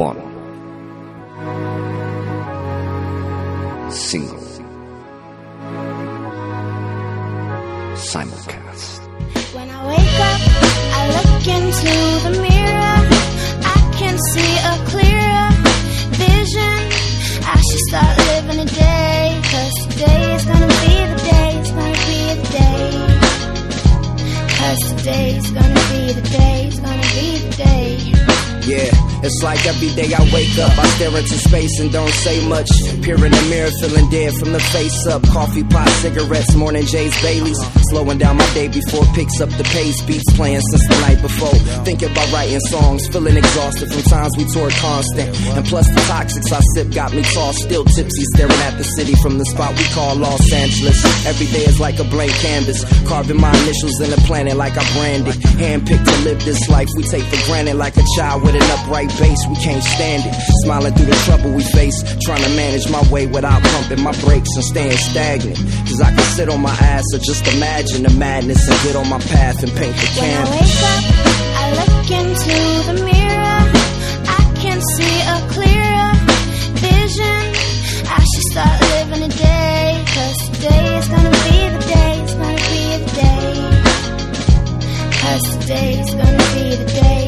one. Single. Simulcast. When I wake up, I look into the mirror. I can see a clearer vision. I should start living a day. Cause today is gonna be the day. It's gonna be the day. Cause today is gonna be the day. It's gonna be the day. Yeah, it's like every day I wake up, I stare into space and don't say much. Peer in the mirror, feeling dead from the face up. Coffee pot, cigarettes, morning Jay's Baileys. Slowing down my day before picks up the pace. Beats playing since the night before. Thinking about writing songs, feeling exhausted from times we toured constant. And plus the toxics I sip got me tossed, still tipsy, staring at the city from the spot we call Los Angeles. Every day is like a blank canvas, carving my initials in the planet like I branded. Handpicked to live this life we take for granted like a child with an upright bass. We can't stand it. Smiling through the trouble we face, trying to manage my way without pumping my brakes and staying stagnant. Cause I can sit on my ass or just imagine the madness and get on my path and paint the When I canvas. wake up, I look into the mirror. I can see a clearer vision. I should start living a day. Cause today is gonna be the day. It's gonna be the day. Cause today is gonna be the day.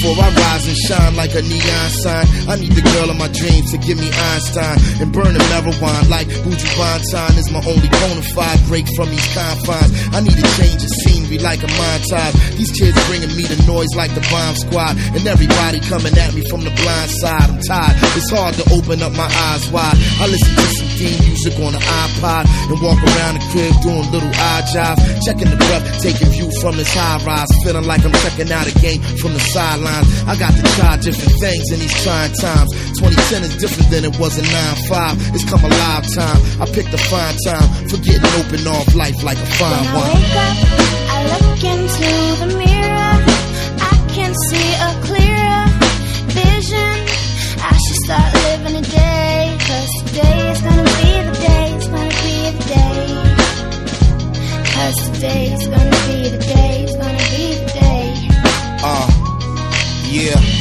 Before I rise and shine like a neon sign, I need the girl of my dreams to give me Einstein and burn the marijuana like Buju Banton is my only bona fide break from these confines. I need to change the scenery like a montage. These kids bringing me the noise like the bomb squad, and everybody coming at me from the blind side. I'm tired. It's hard to open up my eyes wide. I listen to some theme music on the iPod and walk around the crib doing little odd jobs, checking the breath, taking view from this high rise, feeling like I'm checking out a game from the I got to try different things in these trying times. 2010 is different than it was in 9-5. It's come alive time. I picked a fine time for getting open off life like a fine When I wine. wake up, I look into the mirror. I can see a clearer vision. I should start living a day. Cause today is gonna be the day. It's gonna be the day. Cause today is gonna be the day. It's gonna be the day. Uh, yeah.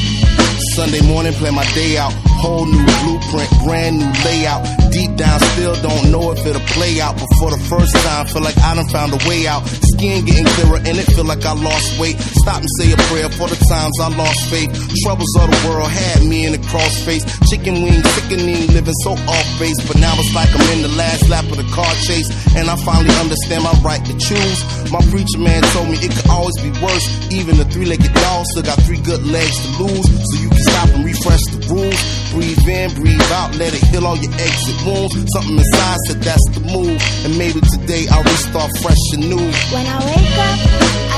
Sunday morning, plan my day out. Whole new blueprint, brand new layout. Deep down, still don't know if it'll play out. But for the first time, feel like I done found a way out. Skin getting clearer in it, feel like I lost weight. Stop and say a prayer for the times I lost faith. Troubles of the world had me in a crossface. Chicken wing, sickening, living so off base. But now it's like I'm in the last lap of the car chase. And I finally understand my right to choose. My preacher man told me it could always be worse. Even the three-legged dog still got three good legs to lose. So you can stop and refresh the rules. Breathe in, breathe out, let it heal all your exit wounds. Something inside said that's the move. And maybe today I'll restart fresh and new. When I wake up,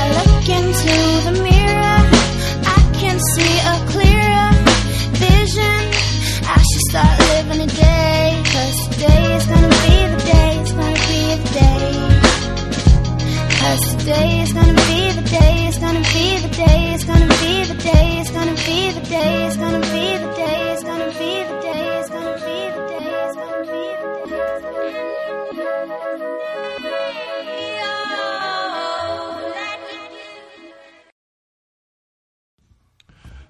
I look into the mirror. I can see a clearer vision. I should start living a day. Cause today is gonna Cause today is gonna be the day. It's gonna be the day. It's gonna be the day. It's gonna be the day. It's gonna be the day. It's gonna be the day. It's gonna be the day. It's gonna be the day.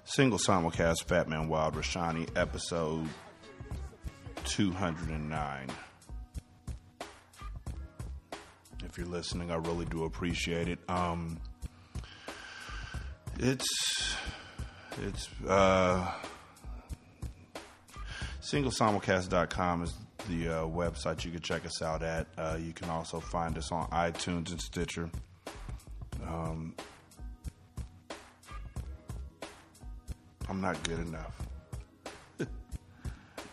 Single simulcast Fat Man Wild Rashani episode 209. If you're listening, I really do appreciate it. Um it's it's uh singlesimulcast.com is the uh, website you can check us out at. Uh, you can also find us on iTunes and Stitcher. Um, I'm not good enough.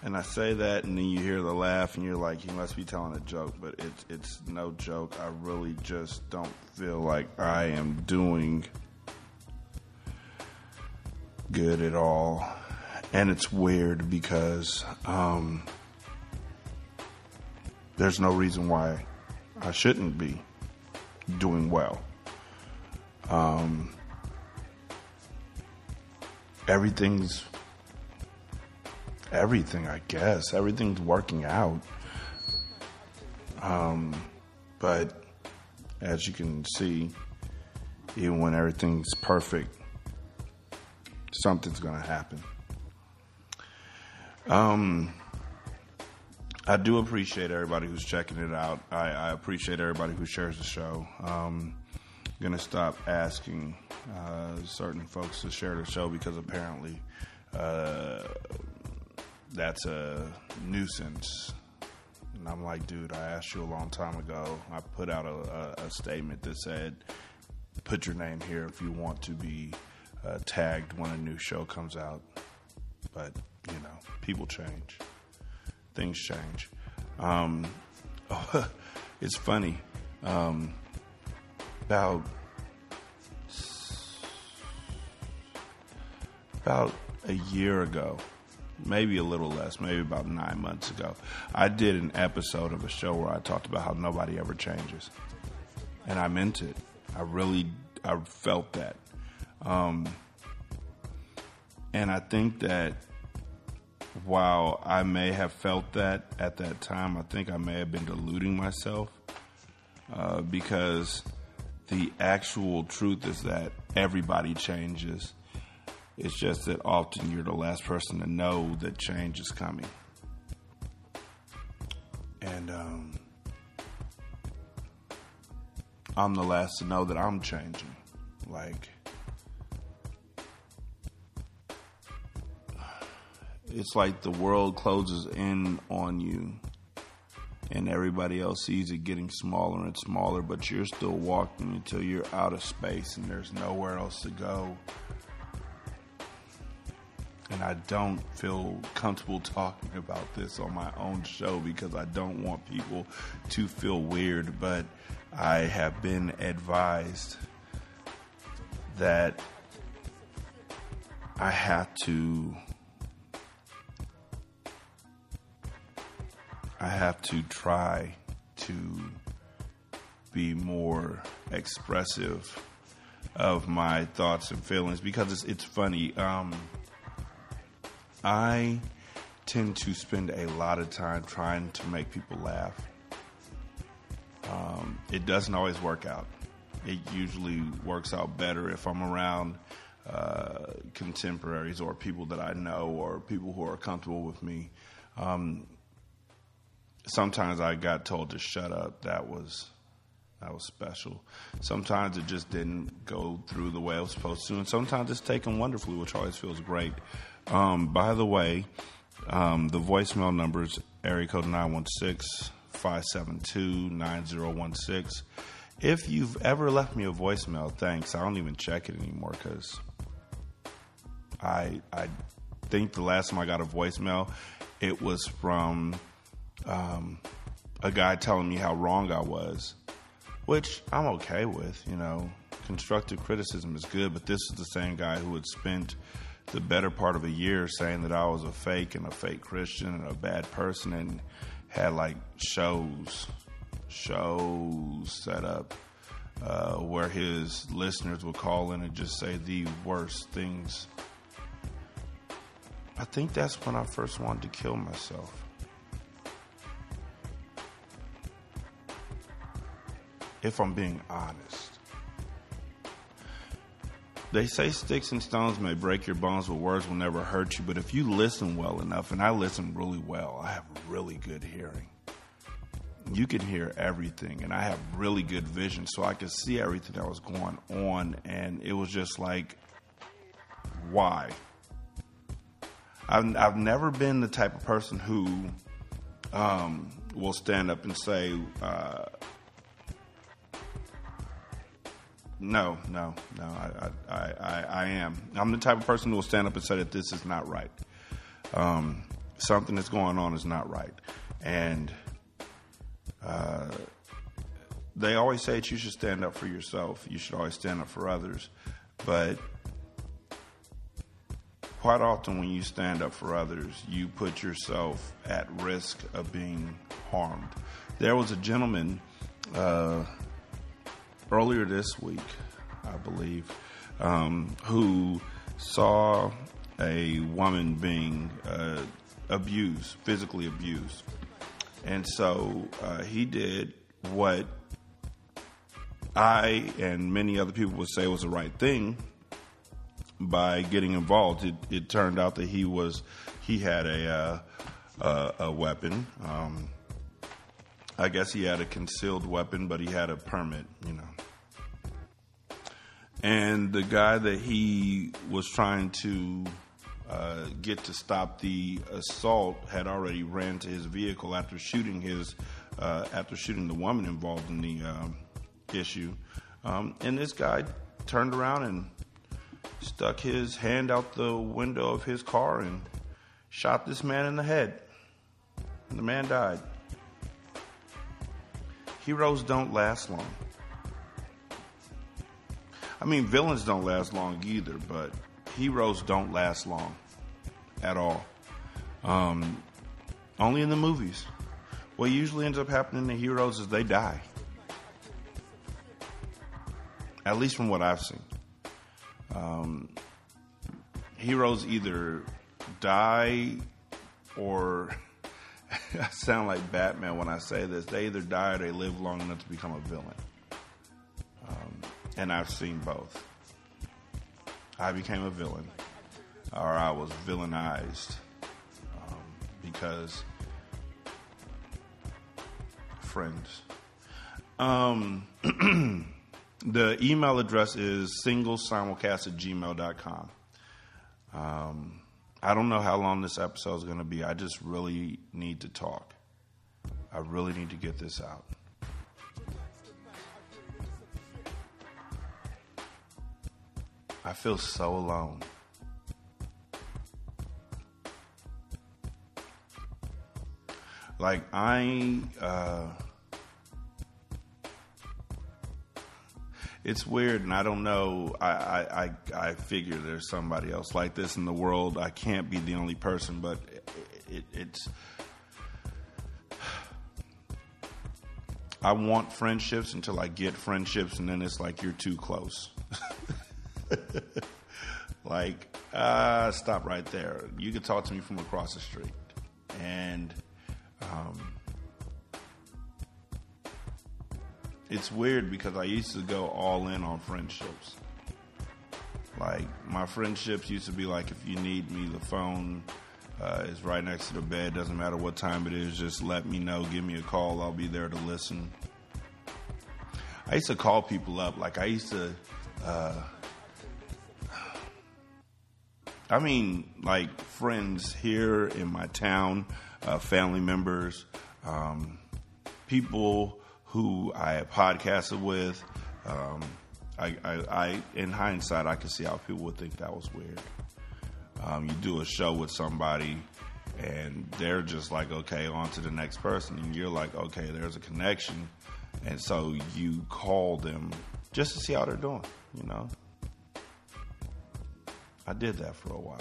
And I say that, and then you hear the laugh, and you're like, he must be telling a joke, but it's it's no joke. I really just don't feel like I am doing good at all, and it's weird because um, there's no reason why I shouldn't be doing well. Um, everything's everything, I guess. Everything's working out. Um, but as you can see, even when everything's perfect, something's going to happen. Um, I do appreciate everybody who's checking it out. I, I appreciate everybody who shares the show. Um, I'm going to stop asking uh, certain folks to share the show because apparently uh, that's a nuisance. And I'm like, dude, I asked you a long time ago. I put out a, a, a statement that said, put your name here if you want to be uh, tagged when a new show comes out. But, you know, people change, things change. Um, it's funny. Um, about about a year ago, maybe a little less, maybe about nine months ago, I did an episode of a show where I talked about how nobody ever changes, and I meant it. I really, I felt that, um, and I think that while I may have felt that at that time, I think I may have been deluding myself uh, because the actual truth is that everybody changes it's just that often you're the last person to know that change is coming. And um, I'm the last to know that I'm changing. Like, it's like the world closes in on you and everybody else sees it getting smaller and smaller, but you're still walking until you're out of space and there's nowhere else to go and I don't feel comfortable talking about this on my own show because I don't want people to feel weird, but I have been advised that I have to I have to try to be more expressive of my thoughts and feelings because it's, it's funny. Um, I tend to spend a lot of time trying to make people laugh. Um, it doesn't always work out. It usually works out better if I'm around uh, contemporaries or people that I know or people who are comfortable with me. Um, sometimes I got told to shut up. That was that was special. Sometimes it just didn't go through the way I was supposed to, and sometimes it's taken wonderfully, which always feels great. Um, by the way, um, the voicemail number is area code 916 572 9016. If you've ever left me a voicemail, thanks. I don't even check it anymore because I, I think the last time I got a voicemail, it was from um, a guy telling me how wrong I was, which I'm okay with. You know, constructive criticism is good, but this is the same guy who had spent the better part of a year saying that I was a fake and a fake Christian and a bad person and had like shows, shows set up uh, where his listeners would call in and just say the worst things. I think that's when I first wanted to kill myself. If I'm being honest. They say sticks and stones may break your bones, but words will never hurt you. But if you listen well enough, and I listen really well, I have really good hearing. You can hear everything, and I have really good vision, so I could see everything that was going on. And it was just like, why? I've, I've never been the type of person who um, will stand up and say, uh, No, no, no. I, I, I, I, am. I'm the type of person who will stand up and say that this is not right. Um, something that's going on is not right, and uh, they always say that you should stand up for yourself. You should always stand up for others, but quite often when you stand up for others, you put yourself at risk of being harmed. There was a gentleman. Uh, earlier this week, I believe, um, who saw a woman being uh, abused, physically abused. And so uh, he did what I and many other people would say was the right thing. by getting involved. It, it turned out that he was he had a uh, a, a, weapon. Um, I guess he had a concealed weapon, but he had a permit, you know. And the guy that he was trying to uh, get to stop the assault had already ran to his vehicle after shooting his uh, after shooting the woman involved in the um, issue. Um, and this guy turned around and stuck his hand out the window of his car and shot this man in the head. And the man died. Heroes don't last long. I mean, villains don't last long either, but heroes don't last long at all. Um, only in the movies. What usually ends up happening to heroes is they die. At least from what I've seen. Um, heroes either die or I sound like Batman when I say this. They either die or they live long enough to become a villain. Um, and I've seen both. I became a villain, or I was villainized um, because friends. Um, the email address is singlesimulcast at gmail.com. Um, I don't know how long this episode is going to be. I just really need to talk. I really need to get this out. I feel so alone. Like I uh it's weird, and I don't know. I, I, I, I, figure there's somebody else like this in the world. I can't be the only person, but it, it, it's. I want friendships until I get friendships, and then it's like you're too close. like, uh, stop right there. You can talk to me from across the street, and um, it's weird because I used to go all in on friendships. Like my friendships used to be like, if you need me, the phone uh, is right next to the bed. Doesn't matter what time it is, just let me know. Give me a call. I'll be there to listen. I used to call people up. Like I used to. Uh, I mean, like friends here in my town, uh, family members, um, people who I podcasted with. Um, I, I, I, in hindsight, I can see how people would think that was weird. Um, you do a show with somebody, and they're just like, okay, on to the next person, and you're like, okay, there's a connection, and so you call them just to see how they're doing. You know, I did that for a while.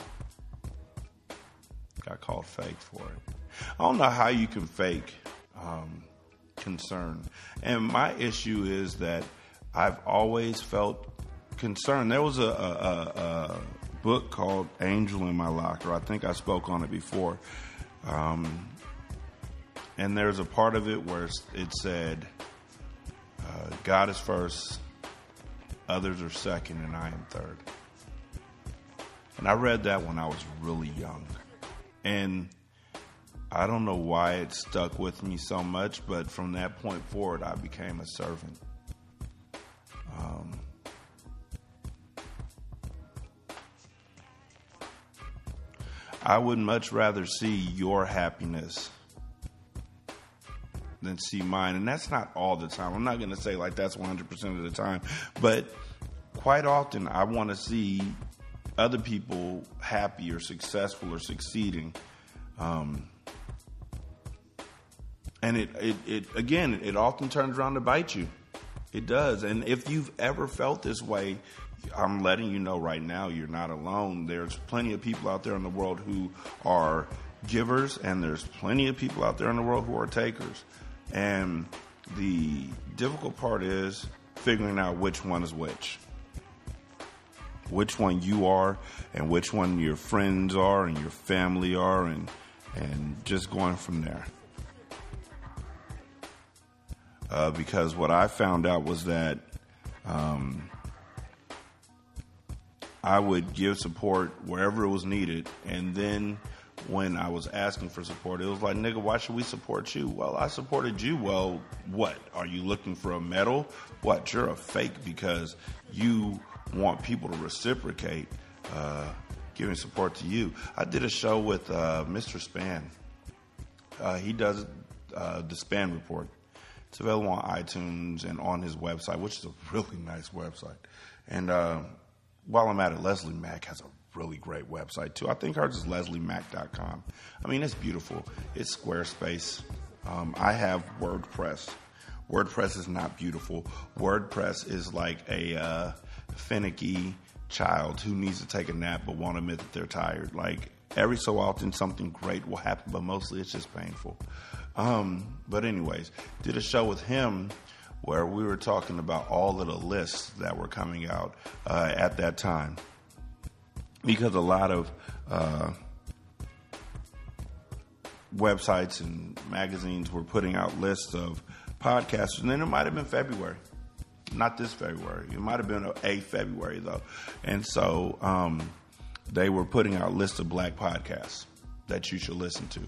Got called fake for it. I don't know how you can fake. Um, concern. And my issue is that I've always felt concerned. There was a, a, a, book called Angel in My Locker. I think I spoke on it before. Um, and there's a part of it where it said, uh, God is first, others are second, and I am third. And I read that when I was really young. And I don't know why it stuck with me so much, but from that point forward, I became a servant. Um, I would much rather see your happiness than see mine. And that's not all the time. I'm not going to say like that's 100% of the time, but quite often I want to see other people happy or successful or succeeding. Um, and it, it, it again it often turns around to bite you. It does. And if you've ever felt this way i'm letting you know right now you're not alone. There's plenty of people out there in the world who are givers and there's plenty of people out there in the world who are takers. And the difficult part is figuring out which one is which. Which one you are and which one your friends are and your family are and and just going from there uh, because what I found out was that um, I would give support wherever it was needed, and then when I was asking for support, it was like, nigga, why should we support you? Well, I supported you. Well, what? Are you looking for a medal? What? You're a fake because you want people to reciprocate uh, giving support to you. I did a show with uh, Mr. Span. Uh, he does uh, the Span Report. It's available on iTunes and on his website, which is a really nice website. And uh, while I'm at it, Leslie Mack has a really great website too. I think hers is lesliemack.com. I mean, it's beautiful. It's Squarespace. Um, I have WordPress. WordPress is not beautiful. WordPress is like a uh, finicky child who needs to take a nap but won't admit that they're tired. Like every so often, something great will happen, but mostly it's just painful. Um, but anyways, did a show with him where we were talking about all of the lists that were coming out uh, at that time because a lot of uh, websites and magazines were putting out lists of podcasters, and then it might have been February, not this February. It might have been a, a February though, and so um, they were putting out lists of black podcasts that you should listen to.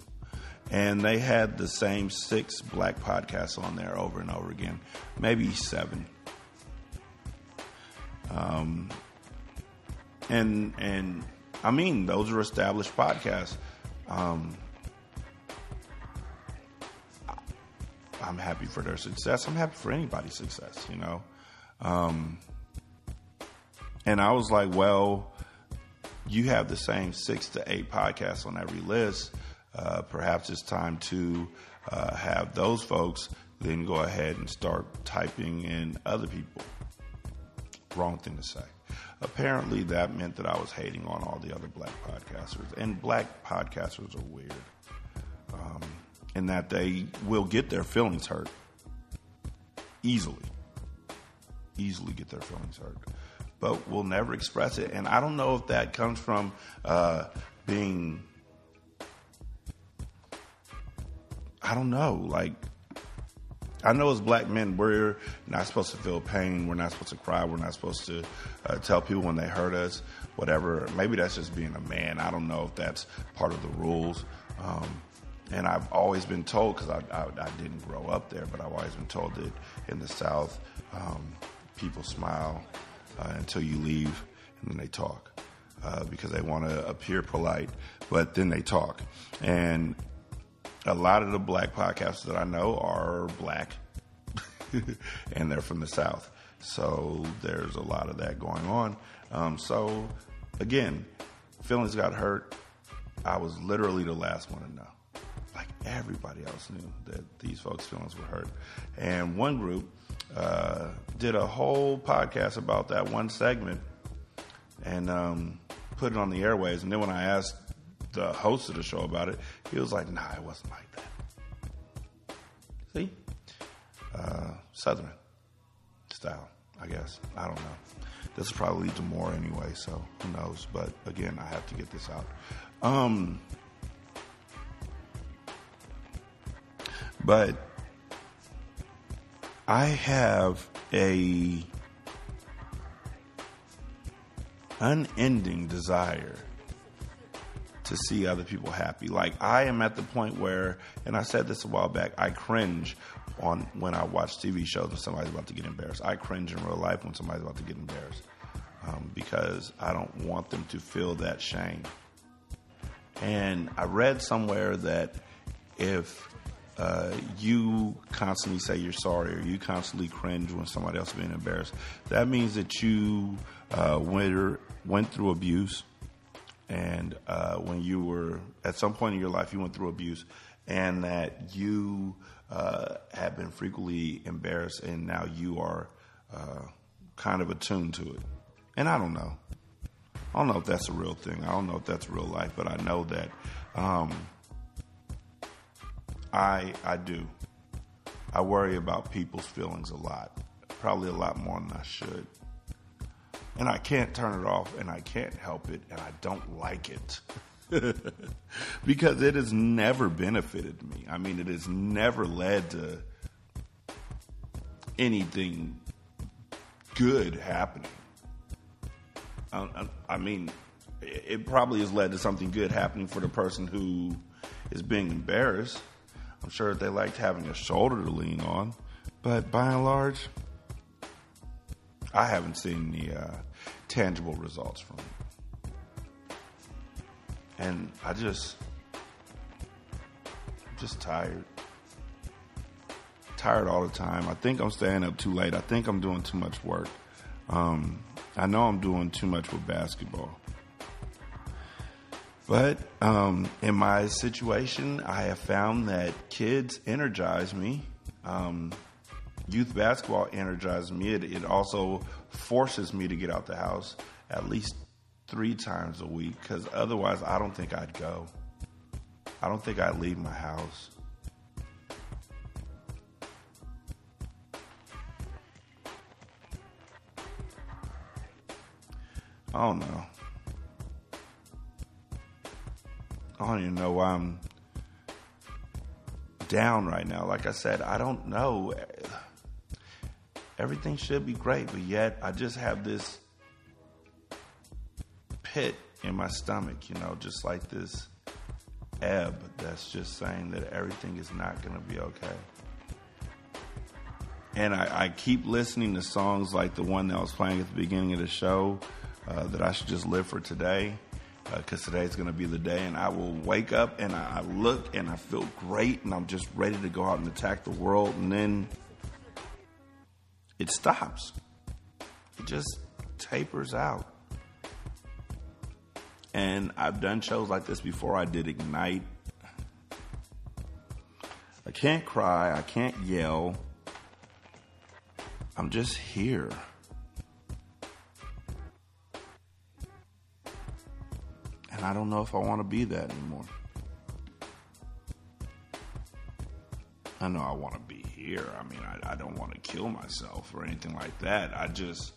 And they had the same six black podcasts on there over and over again, maybe seven. Um, and and I mean those are established podcasts. Um, I'm happy for their success. I'm happy for anybody's success, you know. Um, and I was like, well, you have the same six to eight podcasts on every list. Uh, perhaps it's time to uh, have those folks then go ahead and start typing in other people. Wrong thing to say apparently that meant that I was hating on all the other black podcasters. And black podcasters are weird um, in that they will get their feelings hurt easily. Easily get their feelings hurt. But will never express it. And I don't know if that comes from uh, being. I don't know. Like, I know as black men, we're not supposed to feel pain. We're not supposed to cry. We're not supposed to uh, tell people when they hurt us, whatever. Maybe that's just being a man. I don't know if that's part of the rules. Um, and I've always been told, because I, I, I, didn't grow up there, but I've always been told that in the South, um, people smile uh, until you leave and then they talk. Uh, because they want to appear polite, but then they talk. And a lot of the black podcasts that I know are black and they're from the South. So there's a lot of that going on. Um, so again, feelings got hurt. I was literally the last one to know. Like everybody else knew that these folks' feelings were hurt. And one group uh, did a whole podcast about that one segment and um, put it on the airways. And then when I asked the host of the show about it, he was like, "Nah, it wasn't like that." See, uh, Southern style, I guess. I don't know. This will probably lead to more anyway, so who knows? But again, I have to get this out. Um, but I have a unending desire to see other people happy. Like I am at the point where, and I said this a while back, I cringe on when I watch TV shows when somebody's about to get embarrassed. I cringe in real life when somebody's about to get embarrassed um, because I don't want them to feel that shame. And I read somewhere that if uh, you constantly say you're sorry or you constantly cringe when somebody else is being embarrassed, that means that you uh, went, went through abuse and uh, when you were at some point in your life you went through abuse and that you uh, have been frequently embarrassed and now you are uh, kind of attuned to it. And i don't know. I don't know if that's a real thing. I don't know if that's real life but i know that um, i i do. I worry about people's feelings a lot probably a lot more than i should and I can't turn it off and I can't help it and I don't like it. because it has never benefited me. I mean, it has never led to anything good happening. I, I mean, it probably has led to something good happening for the person who is being embarrassed. I'm sure they liked having a shoulder to lean on, but by and large, I haven't seen the uh, tangible results from it. And I just, I'm just tired. Tired all the time. I think I'm staying up too late. I think I'm doing too much work. Um, I know I'm doing too much with basketball. But um, in my situation, I have found that kids energize me. Um, youth basketball energizes me. It, it, also forces me to get out the house at least three times a week because otherwise, I don't think I'd go. I don't think I'd leave my house. I don't know. I don't even know why I'm down right now. Like I said, I don't know. Everything should be great, but yet I just have this pit in my stomach, you know, just like this ebb that's just saying that everything is not going to be okay. And I, I, keep listening to songs like the one that I was playing at the beginning of the show, uh, that I should just live for today because uh, today's going to be the day. And I will wake up and I, I look and I feel great and I'm just ready to go out and attack the world. And then it stops, it just tapers out. And I've done shows like this before. I did Ignite. I can't cry. I can't yell. I'm just here. And I don't know if I want to be that anymore. I know I want to be I mean, I, I don't want to kill myself or anything like that. I just.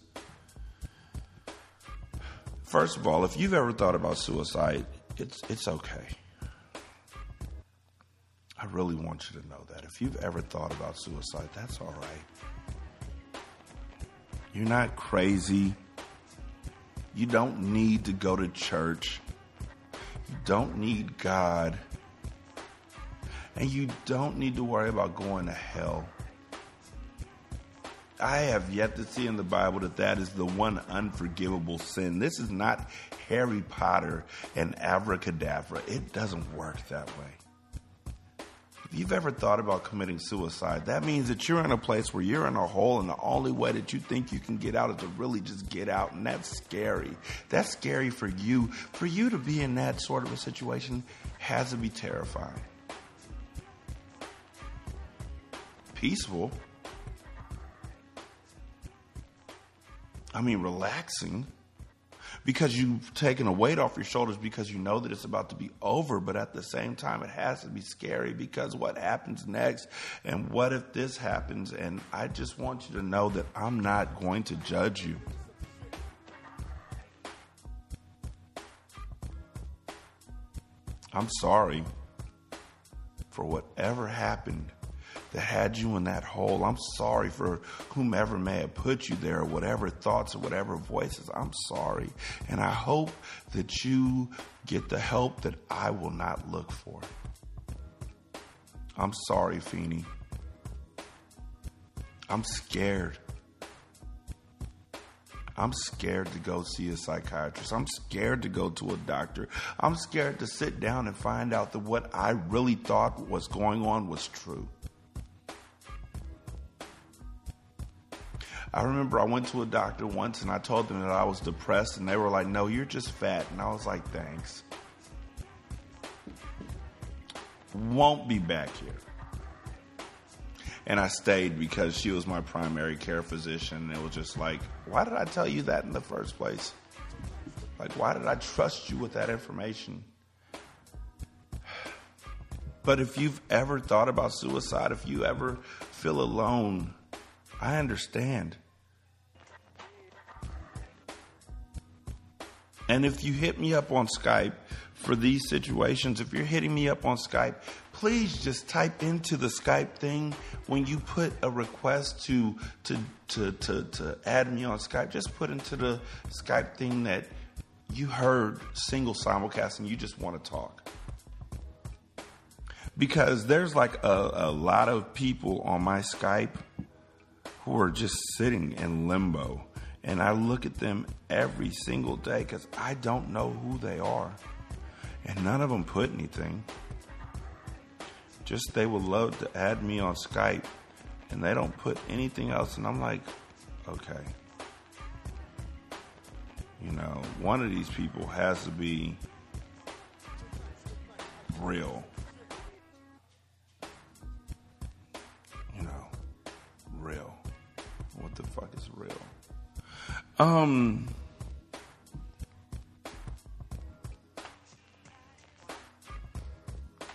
First of all, if you've ever thought about suicide, it's it's okay. I really want you to know that. If you've ever thought about suicide, that's all right. You're not crazy. You don't need to go to church. You don't need God. And you don't need to worry about going to hell. I have yet to see in the Bible that that is the one unforgivable sin. This is not Harry Potter and abracadabra. It doesn't work that way if you've ever thought about committing suicide, that means that you're in a place where you're in a hole, and the only way that you think you can get out is to really just get out. And that's scary. That's scary for you. For you to be in that sort of a situation has to be terrifying. Peaceful. I mean, relaxing because you've taken a weight off your shoulders because you know that it's about to be over. But at the same time, it has to be scary because what happens next and what if this happens? And I just want you to know that I'm not going to judge you. I'm sorry for whatever happened that had you in that hole. I'm sorry for whomever may have put you there, or whatever thoughts or whatever voices. I'm sorry. And I hope that you get the help that I will not look for. I'm sorry, Feeny. I'm scared. I'm scared to go see a psychiatrist. I'm scared to go to a doctor. I'm scared to sit down and find out that what I really thought was going on was true. I remember I went to a doctor once and I told them that I was depressed, and they were like, No, you're just fat. And I was like, Thanks. Won't be back here. And I stayed because she was my primary care physician. And it was just like, Why did I tell you that in the first place? Like, why did I trust you with that information? But if you've ever thought about suicide, if you ever feel alone, I understand. And if you hit me up on Skype for these situations, if you're hitting me up on Skype, please just type into the Skype thing when you put a request to to to to, to add me on Skype. Just put into the Skype thing that you heard single simulcast and you just want to talk. Because there's like a, a lot of people on my Skype who are just sitting in limbo. And I look at them every single day because I don't know who they are. And none of them put anything. Just they would love to add me on Skype and they don't put anything else. And I'm like, okay. You know, one of these people has to be real. You know, real. What the fuck is real? Um.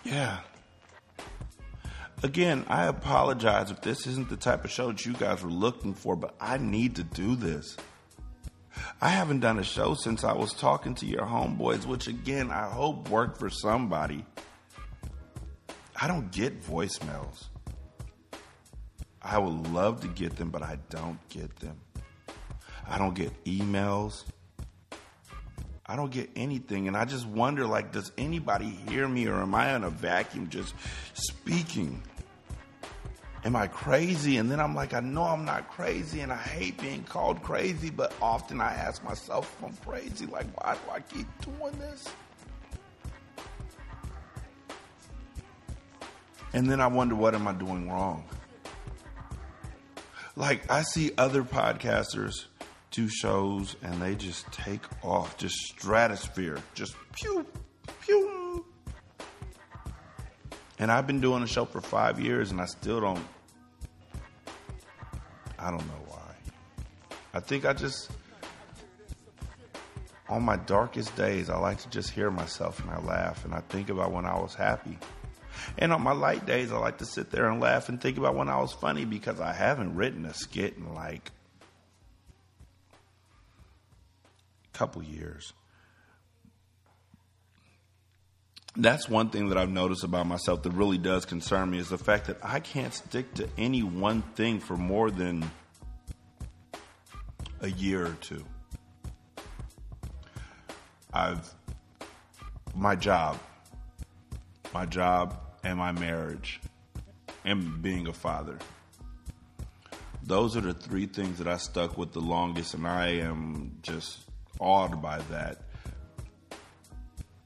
Yeah. Again, I apologize if this isn't the type of show that you guys were looking for, but I need to do this. I haven't done a show since I was talking to your homeboys, which again, I hope worked for somebody. I don't get voicemails. I would love to get them, but I don't get them. I don't get emails. I don't get anything. And I just wonder like, does anybody hear me or am I in a vacuum just speaking? Am I crazy? And then I'm like, I know I'm not crazy and I hate being called crazy, but often I ask myself if I'm crazy. Like, why do I keep doing this? And then I wonder, what am I doing wrong? Like, I see other podcasters do shows and they just take off, just stratosphere, just pew, pew. And I've been doing the show for five years and I still don't, I don't know why. I think I just, on my darkest days, I like to just hear myself and I laugh and I think about when I was happy. And on my light days, I like to sit there and laugh and think about when I was funny because I haven't written a skit in like couple years. That's one thing that I've noticed about myself that really does concern me is the fact that I can't stick to any one thing for more than a year or two. I've my job, my job and my marriage and being a father. Those are the three things that I stuck with the longest and I am just awed by that.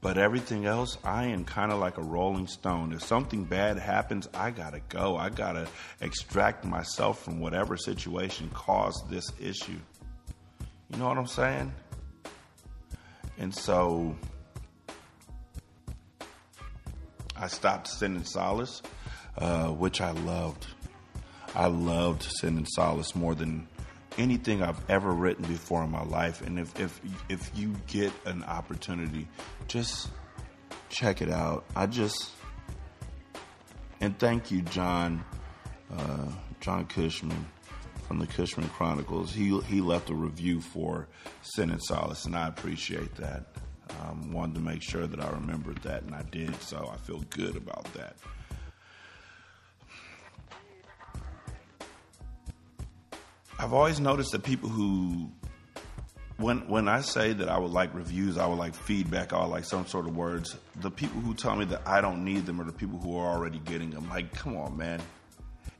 But everything else, I am kind of like a rolling stone. If something bad happens, I gotta go. I gotta extract myself from whatever situation caused this issue. You know what I'm saying? And so I stopped Sin and Solace, uh, which I loved. I loved Sin and Solace more than anything I've ever written before in my life. And if if if you get an opportunity, just check it out. I just and thank you, John, uh, John Cushman from the Cushman Chronicles. He he left a review for Sin and Solace, and I appreciate that. Um, wanted to make sure that I remembered that, and I did. So I feel good about that. I've always noticed that people who when when I say that I would like reviews, I would like feedback, I would like some sort of words. The people who tell me that I don't need them are the people who are already getting them. Like, come on, man.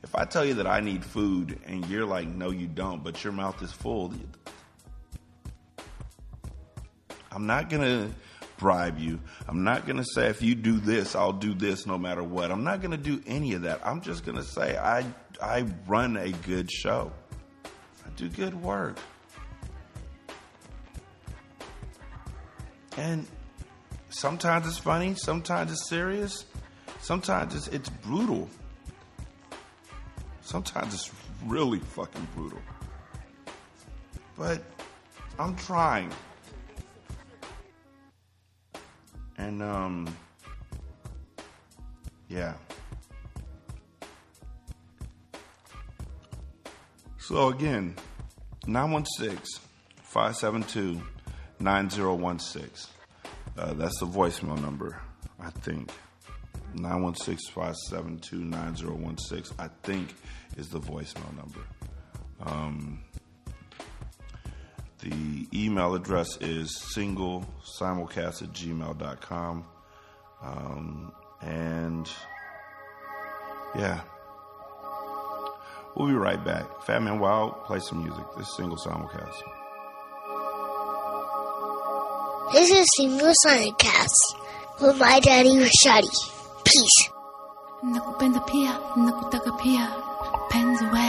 If I tell you that I need food and you're like, no, you don't, but your mouth is full, I'm not gonna bribe you. I'm not gonna say if you do this, I'll do this no matter what. I'm not gonna do any of that. I'm just gonna say I I run a good show. Do good work. And sometimes it's funny, sometimes it's serious, sometimes it's, it's brutal. Sometimes it's really fucking brutal. But I'm trying. And, um, yeah. So again, 916 572 9016. Uh, that's the voicemail number, I think. 916-572-9016, I think is the voicemail number. Um, the email address is single simulcast at gmail.com. Um, and yeah. We'll be right back. Fat Man Wild, play some music. This is single simulcast. This is single simulcast with my daddy Rashadi. Peace. Nakupenda pia, nakutaka pia, penzi we.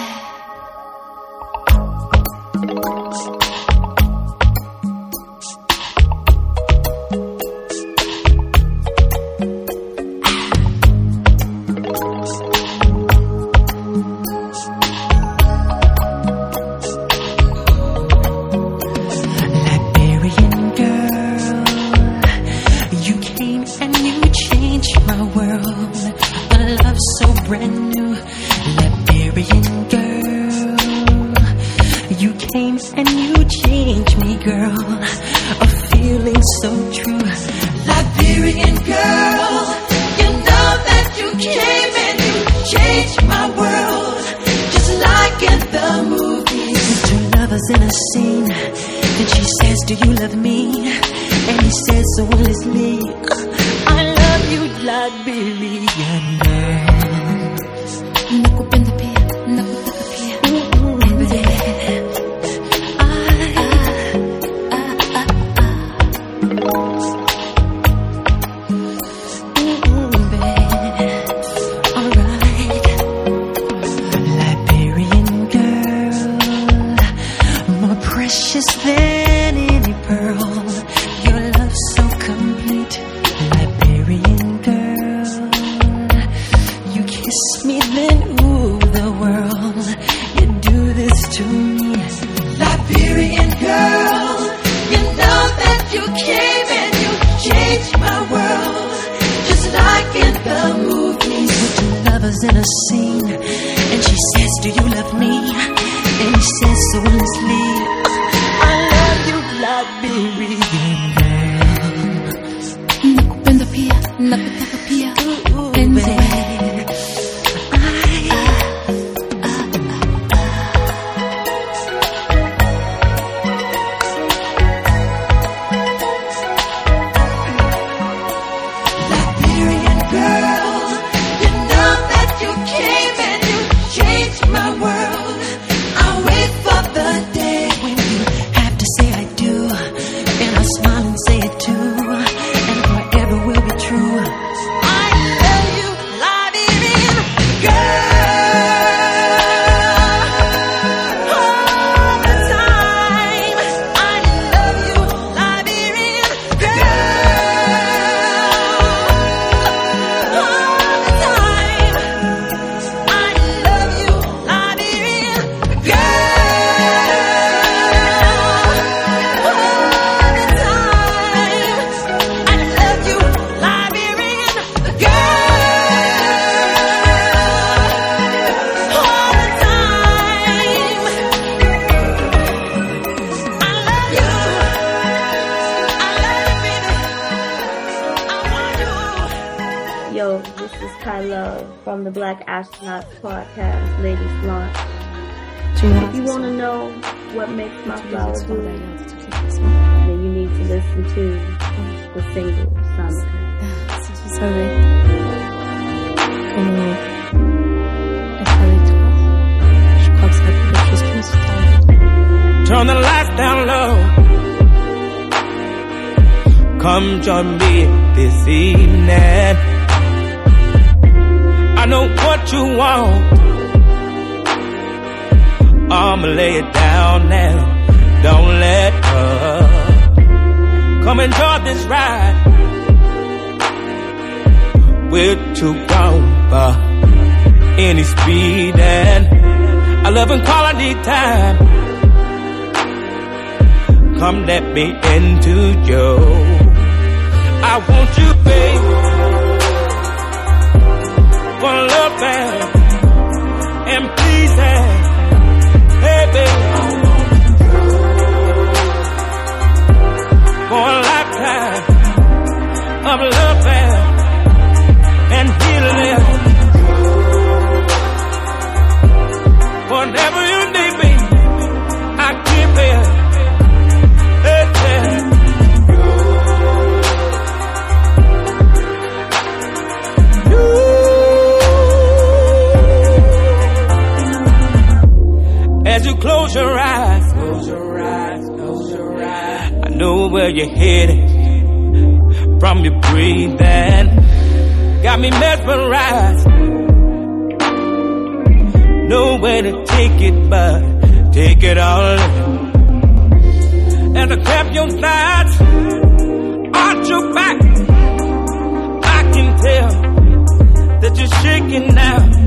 This is Kyla from the Black Astronauts podcast, Ladies Launch. If you want to know what makes my flower do, then you need to listen to the single simulcast. Sorry. Comment être avec toi. Je crois que ça va être quelque chose qui me soutient. Turn the lights down low. Come join me this evening. I know what you want. I'ma lay it down now. Don't let up. Come enjoy this ride. We're too grown for any speed and I love and quality time. Come let me into you. I want you, babe. For love and, and please and, hey, babe. For a lifetime of love your eyes. Close your eyes. Close your eyes. I know where you're headed from your breathing. Got me mesmerized. No way to take it, but take it all in. As I clap your sides, arch your back. I can tell that you're shaking now.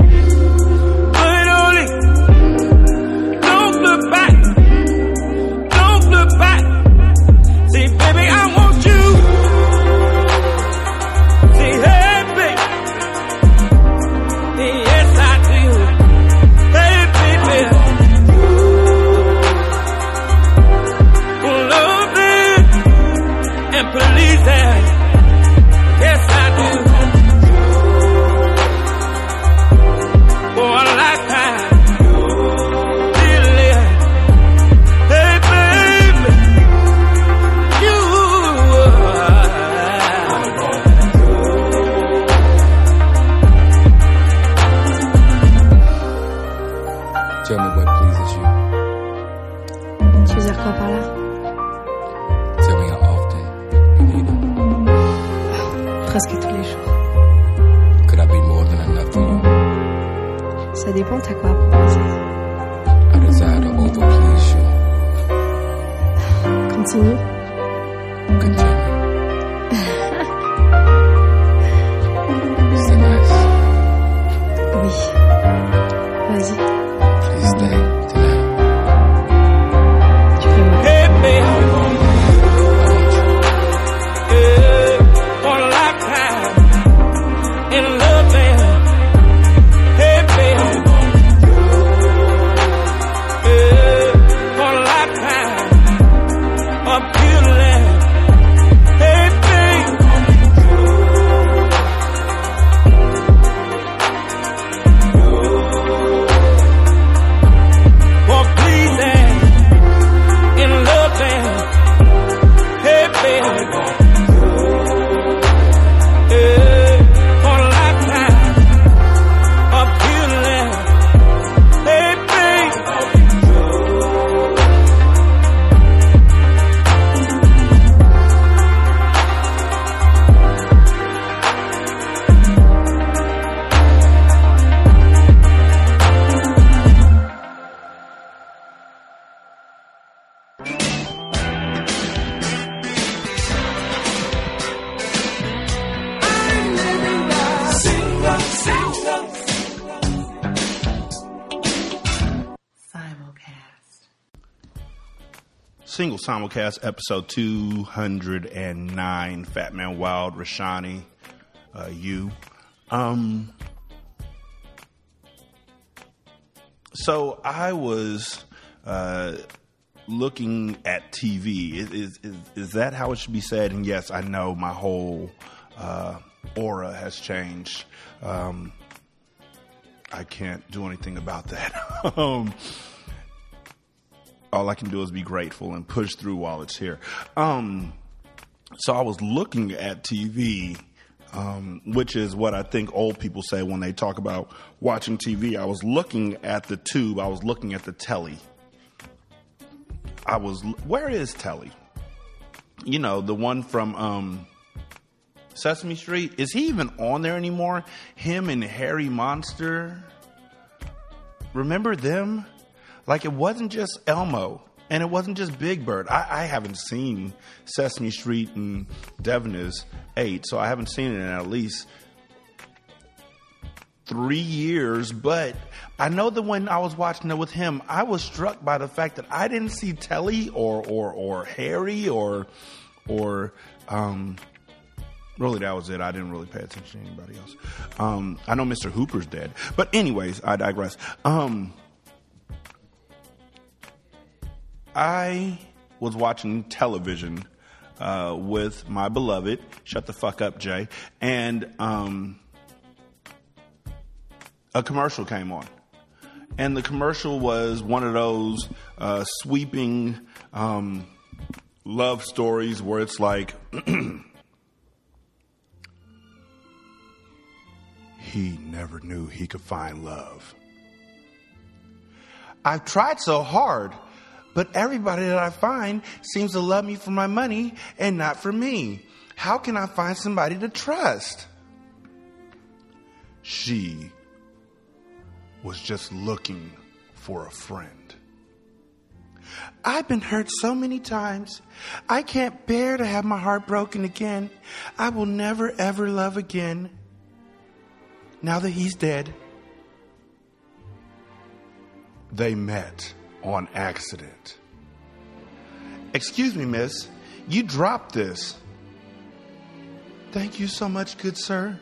Single episode 209 Fat Man Wild Rashani uh, you. Um so I was uh looking at TV is, is is is that how it should be said? And yes I know my whole uh aura has changed. Um I can't do anything about that. Um all I can do is be grateful and push through while it's here. Um, so I was looking at TV, um, which is what I think old people say when they talk about watching TV. I was looking at the tube. I was looking at the telly. I was, where is telly? You know, the one from, um, Sesame Street. Is he even on there anymore? Him and Herry Monster. Remember them? Like it wasn't just Elmo and it wasn't just Big Bird. I, I haven't seen Sesame Street and Devon is eight, so I haven't seen it in at least three years. But I know that when I was watching it with him, I was struck by the fact that I didn't see Telly or or or Harry or or um, really that was it. I didn't really pay attention to anybody else. Um, I know Mr. Hooper's dead, but anyways, I digress. Um, I was watching television uh, with my beloved. Shut the fuck up, Jay. And um, a commercial came on. And the commercial was one of those uh, sweeping um, love stories where it's like, he never knew he could find love. I've tried so hard But everybody that I find seems to love me for my money and not for me. How can I find somebody to trust? She was just looking for a friend. I've been hurt so many times. I can't bear to have my heart broken again. I will never ever love again. Now that he's dead, they met on accident. Excuse me, miss, you dropped this. Thank you so much, good sir.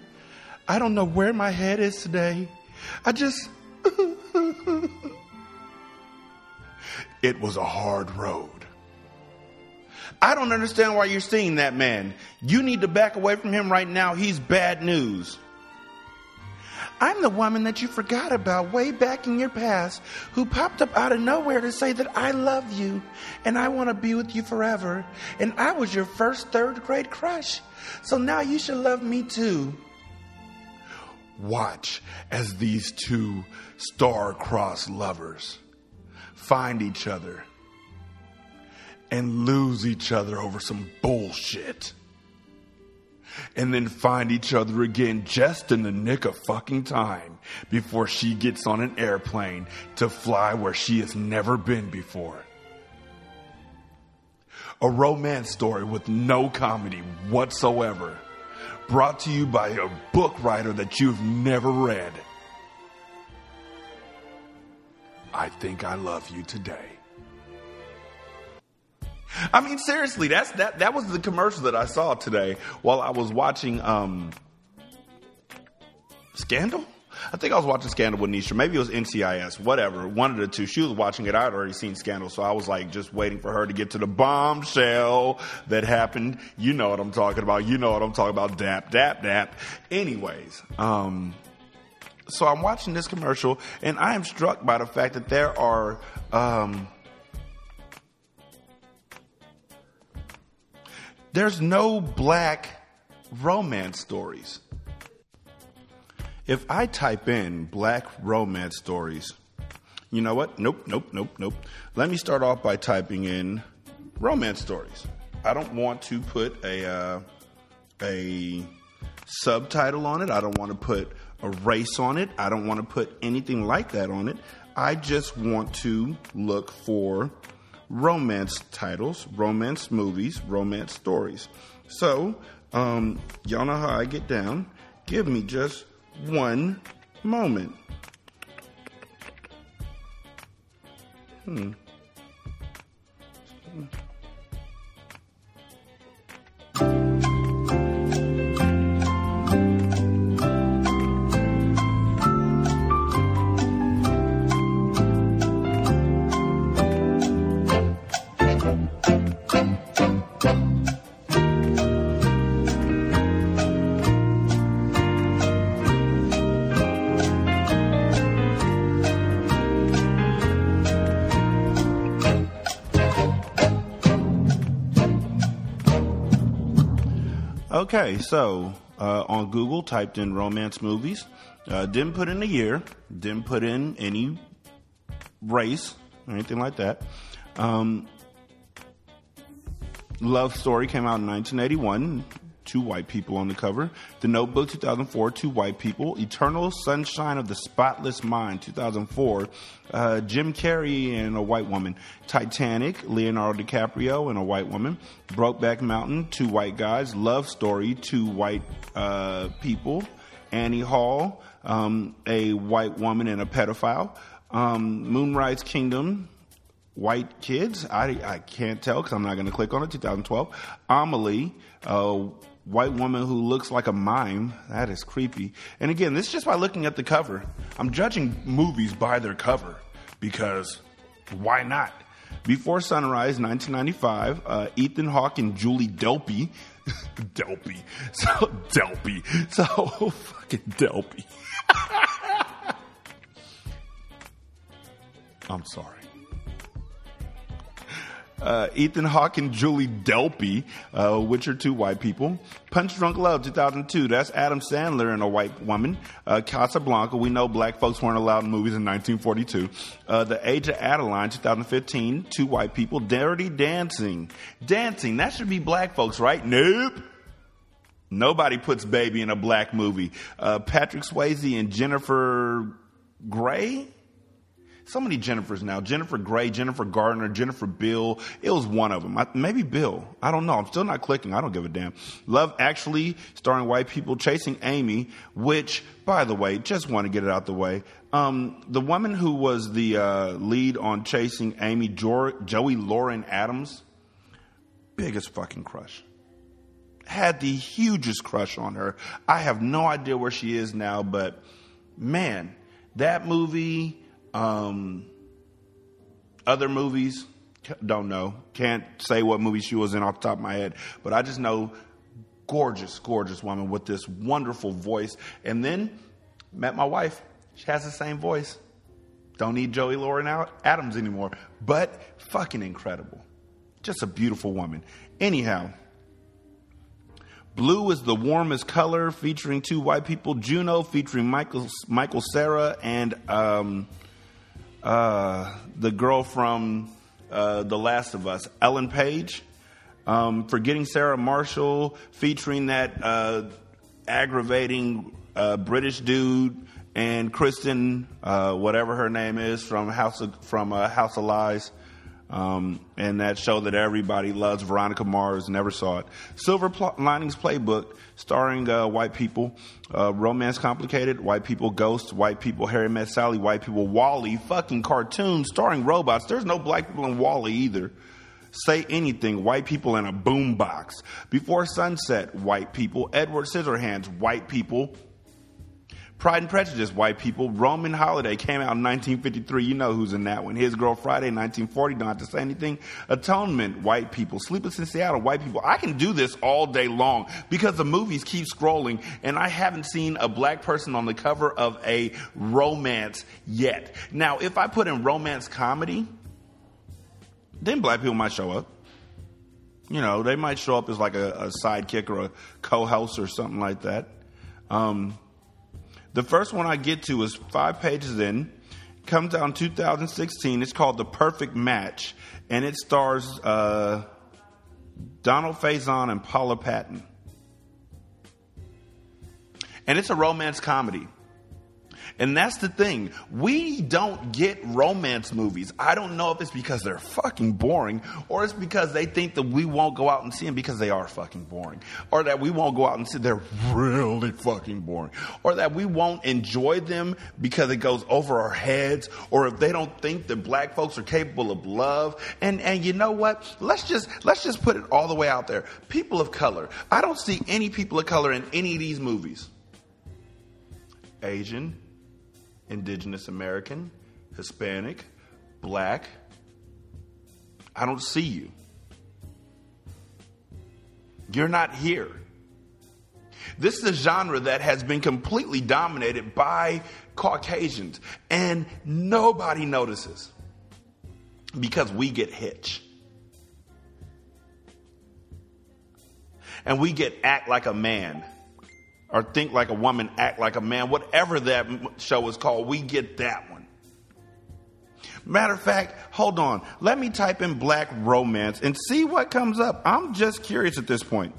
I don't know where my head is today. I just. it was a hard road. I don't understand why you're seeing that man. You need to back away from him right now. He's bad news. I'm the woman that you forgot about way back in your past who popped up out of nowhere to say that I love you and I want to be with you forever. And I was your first third grade crush. So now you should love me too. Watch as these two star-crossed lovers find each other and lose each other over some bullshit. And then find each other again just in the nick of fucking time before she gets on an airplane to fly where she has never been before. A romance story with no comedy whatsoever. Brought to you by a book writer that you've never read. I think I love you today. I mean, seriously, that's that. That was the commercial that I saw today while I was watching um, Scandal. I think I was watching Scandal with Nisha. Maybe it was NCIS, whatever. One of the two. She was watching it. I had already seen Scandal, so I was like just waiting for her to get to the bombshell that happened. You know what I'm talking about. You know what I'm talking about. Dap, dap, dap. Anyways, um, so I'm watching this commercial, and I am struck by the fact that there are. Um, there's no black romance stories. If I type in black romance stories, you know what? Nope, nope, nope, nope. Let me start off by typing in romance stories. I don't want to put a uh, a subtitle on it. I don't want to put a race on it. I don't want to put anything like that on it. I just want to look for romance titles, romance movies, romance stories. So, um, y'all know how I get down. Give me just one moment. Hmm. Okay, so uh, on Google, typed in romance movies. Uh, didn't put in a year. Didn't put in any race or anything like that. Um, Love Story came out in 1981. Two white people on the cover. The Notebook 2004, two white people. Eternal Sunshine of the Spotless Mind 2004, uh, Jim Carrey and a white woman. Titanic, Leonardo DiCaprio and a white woman. Brokeback Mountain, two white guys. Love Story, two white uh, people. Annie Hall, um, a white woman and a pedophile. Um, Moonrise Kingdom, white kids. I, I can't tell because I'm not going to click on it. 2012. Amelie, a white woman who looks like a mime. That is creepy. And again, this is just by looking at the cover. I'm judging movies by their cover because why not? Before Sunrise, 1995, uh, Ethan Hawke and Julie Delpy. Delpy. So, Delpy. So, fucking Delpy. I'm sorry. Uh, Ethan Hawke and Julie Delpy, uh, which are two white people. Punch Drunk Love, 2002. That's Adam Sandler and a white woman. Uh, Casablanca. We know black folks weren't allowed in movies in 1942. Uh, the Age of Adaline, 2015. Two white people. Dirty Dancing. Dancing. That should be black folks, right? Nope. Nobody puts baby in a black movie. Uh, Patrick Swayze and Jennifer Grey so many Jennifers now. Jennifer Grey, Jennifer Gardner, Jennifer Bill. It was one of them. I, maybe Bill. I don't know. I'm still not clicking. I don't give a damn. Love Actually, starring white people, Chasing Amy, which, by the way, just want to get it out the way. Um, the woman who was the uh, lead on Chasing Amy, jo- Joey Lauren Adams, biggest fucking crush. Had the hugest crush on her. I have no idea where she is now, but man, that movie um, other movies, don't know. Can't say what movie she was in off the top of my head, but I just know gorgeous, gorgeous woman with this wonderful voice. And then met my wife. She has the same voice. Don't need Joey Lauren Adams anymore, but fucking incredible. Just a beautiful woman. Anyhow, Blue is the warmest color, featuring two white people. Juno, featuring Michael Michael Cera and um, uh, the girl from uh, The Last of Us, Ellen Page. Um, Forgetting Sarah Marshall, featuring that uh, aggravating uh, British dude and Kristen, uh, whatever her name is, from House of, from uh, House of Lies. Um, and that show that everybody loves, Veronica Mars, never saw it. Silver Pl- Linings Playbook, starring uh, white people, uh, romance complicated, white people, ghosts, white people, Harry Met Sally, white people, WALL-E, fucking cartoon starring robots. There's no black people in WALL-E either. Say anything, white people in a boombox. Before sunset, white people. Edward Scissorhands, white people. Pride and Prejudice, white people. Roman Holiday came out in 1953. You know who's in that one. His Girl Friday, 1940. Don't have to say anything. Atonement, white people. Sleepless in Seattle, white people. I can do this all day long because the movies keep scrolling and I haven't seen a black person on the cover of a romance yet. Now, if I put in romance comedy, then black people might show up. You know, they might show up as like a, a sidekick or a co-host or something like that. Um, the first one I get to is five pages in. Comes out in 2016. It's called The Perfect Match, and it stars uh, Donald Faison and Paula Patton. And it's a romance comedy. And that's the thing. We don't get romance movies. I don't know if it's because they're fucking boring or it's because they think that we won't go out and see them because they are fucking boring or that we won't go out and see they're really fucking boring or that we won't enjoy them because it goes over our heads or if they don't think that black folks are capable of love. And, and you know what? Let's just, let's just put it all the way out there. People of color. I don't see any people of color in any of these movies. Asian, Indigenous American, Hispanic, Black. I don't see you. You're not here. This is a genre that has been completely dominated by Caucasians, and nobody notices because we get hitch. And we get act like a man or think like a woman, act like a man, whatever that show is called, we get that one. Matter of fact, hold on. Let me type in black romance and see what comes up. I'm just curious at this point.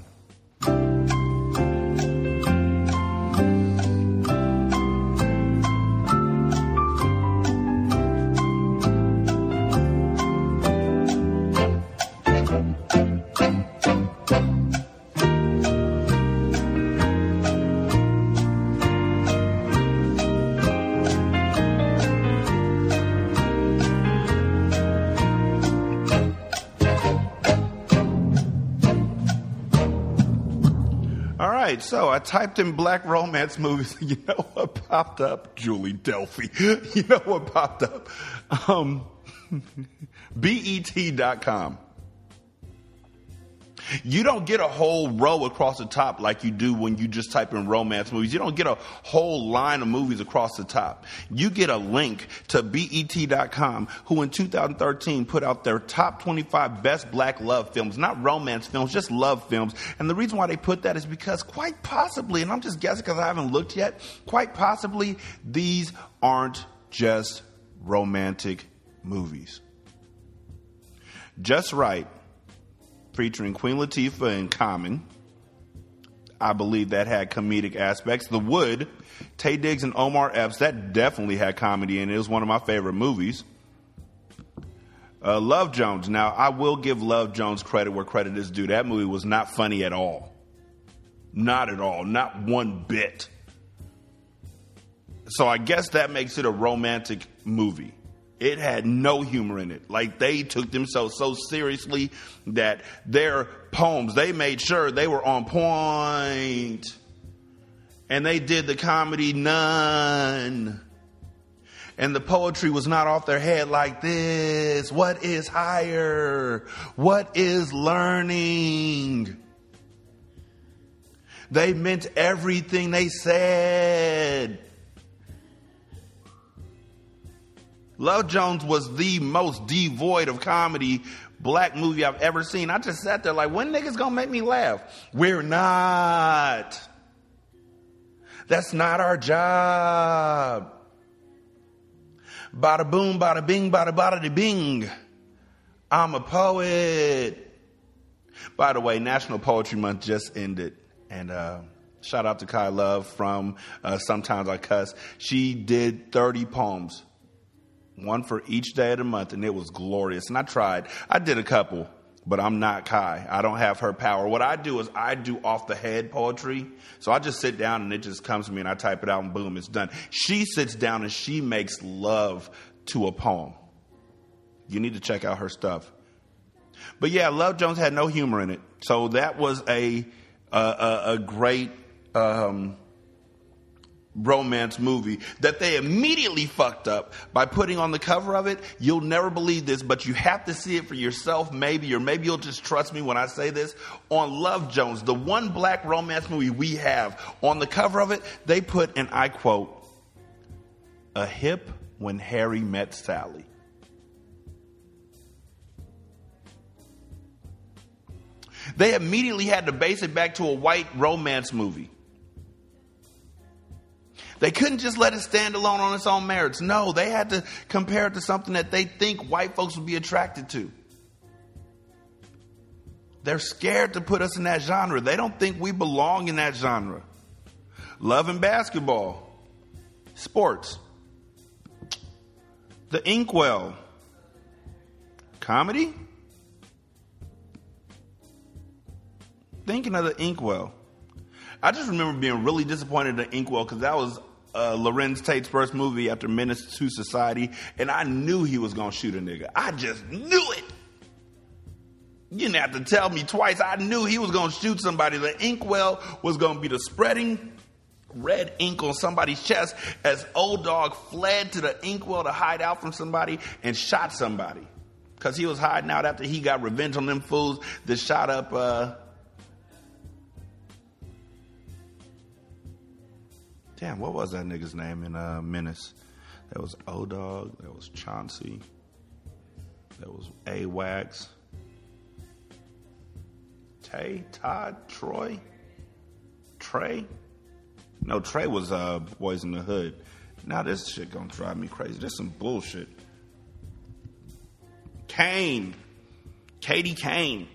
So I typed in black romance movies. You know what popped up? Julie Delpy. You know what popped up? Um, BET.com. You don't get a whole row across the top like you do when you just type in romance movies. You don't get a whole line of movies across the top. You get a link to BET.com, who in 2013 put out their top 25 best black love films, not romance films, just love films. And the reason why they put that is because quite possibly, and I'm just guessing because I haven't looked yet, quite possibly these aren't just romantic movies. Just Right featuring Queen Latifah and Common. I believe that had comedic aspects. The Wood, Taye Diggs and Omar Epps, that definitely had comedy in it. It was one of my favorite movies. Uh, Love Jones. Now, I will give Love Jones credit where credit is due. That movie was not funny at all. Not at all. Not one bit. So I guess that makes it a romantic movie. It had no humor in it. Like they took themselves so seriously that their poems, they made sure they were on point. And they did the comedy none. And the poetry was not off their head like this. What is higher? What is learning? They meant everything they said. Love Jones was the most devoid of comedy black movie I've ever seen. I just sat there like, when niggas gonna make me laugh? We're not. That's not our job. Bada boom, bada bing, bada bada de bing. I'm a poet. By the way, National Poetry Month just ended, and uh, shout out to Kai Love from uh, Sometimes I Cuss. She did 30 poems one for each day of the month, and it was glorious. And I tried. I did a couple, but I'm not Kai. I don't have her power. What I do is I do off the head poetry. So I just sit down and it just comes to me and I type it out and boom, it's done. She sits down and she makes love to a poem. You need to check out her stuff. But yeah, Love Jones had no humor in it. So that was a, a, a, a great, um, romance movie that they immediately fucked up by putting on the cover of it. You'll never believe this, but you have to see it for yourself, maybe, or maybe you'll just trust me when I say this. On Love Jones, the one black romance movie we have, on the cover of it, they put, and I quote, a hip when Harry met Sally. They immediately had to base it back to a white romance movie. They couldn't just let it stand alone on its own merits. No, they had to compare it to something that they think white folks would be attracted to. They're scared to put us in that genre. They don't think we belong in that genre. Love and basketball, sports, the inkwell, comedy. Thinking of the inkwell. I just remember being really disappointed in the Inkwell because that was uh, Larenz Tate's first movie after Menace to Society, and I knew he was gonna shoot a nigga. I just knew it. You didn't have to tell me twice. I knew he was gonna shoot somebody. The inkwell was gonna be the spreading red ink on somebody's chest as old dog fled to the inkwell to hide out from somebody and shot somebody because he was hiding out after he got revenge on them fools that shot up. Uh, Damn, what was that nigga's name in uh, Menace? That was O Dog. That was Chauncey. That was A Wax. Tay, Todd, Troy, Trey. No, Trey was uh, Boys in the Hood. Now this shit gonna drive me crazy. This some bullshit. Kane, Katie Kane.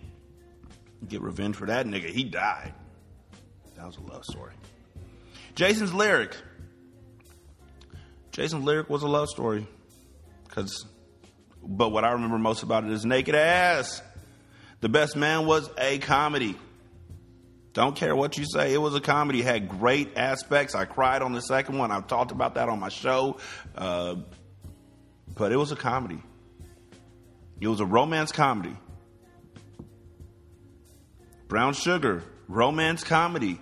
Get revenge for that nigga. He died. That was a love story. Jason's lyric. Jason's lyric was a love story. Cause, but what I remember most about it is naked ass. The best man was a comedy. Don't care what you say. It was a comedy. It had great aspects. I cried on the second one. I've talked about that on my show. Uh, but it was a comedy. It was a romance comedy. Brown Sugar, romance comedy.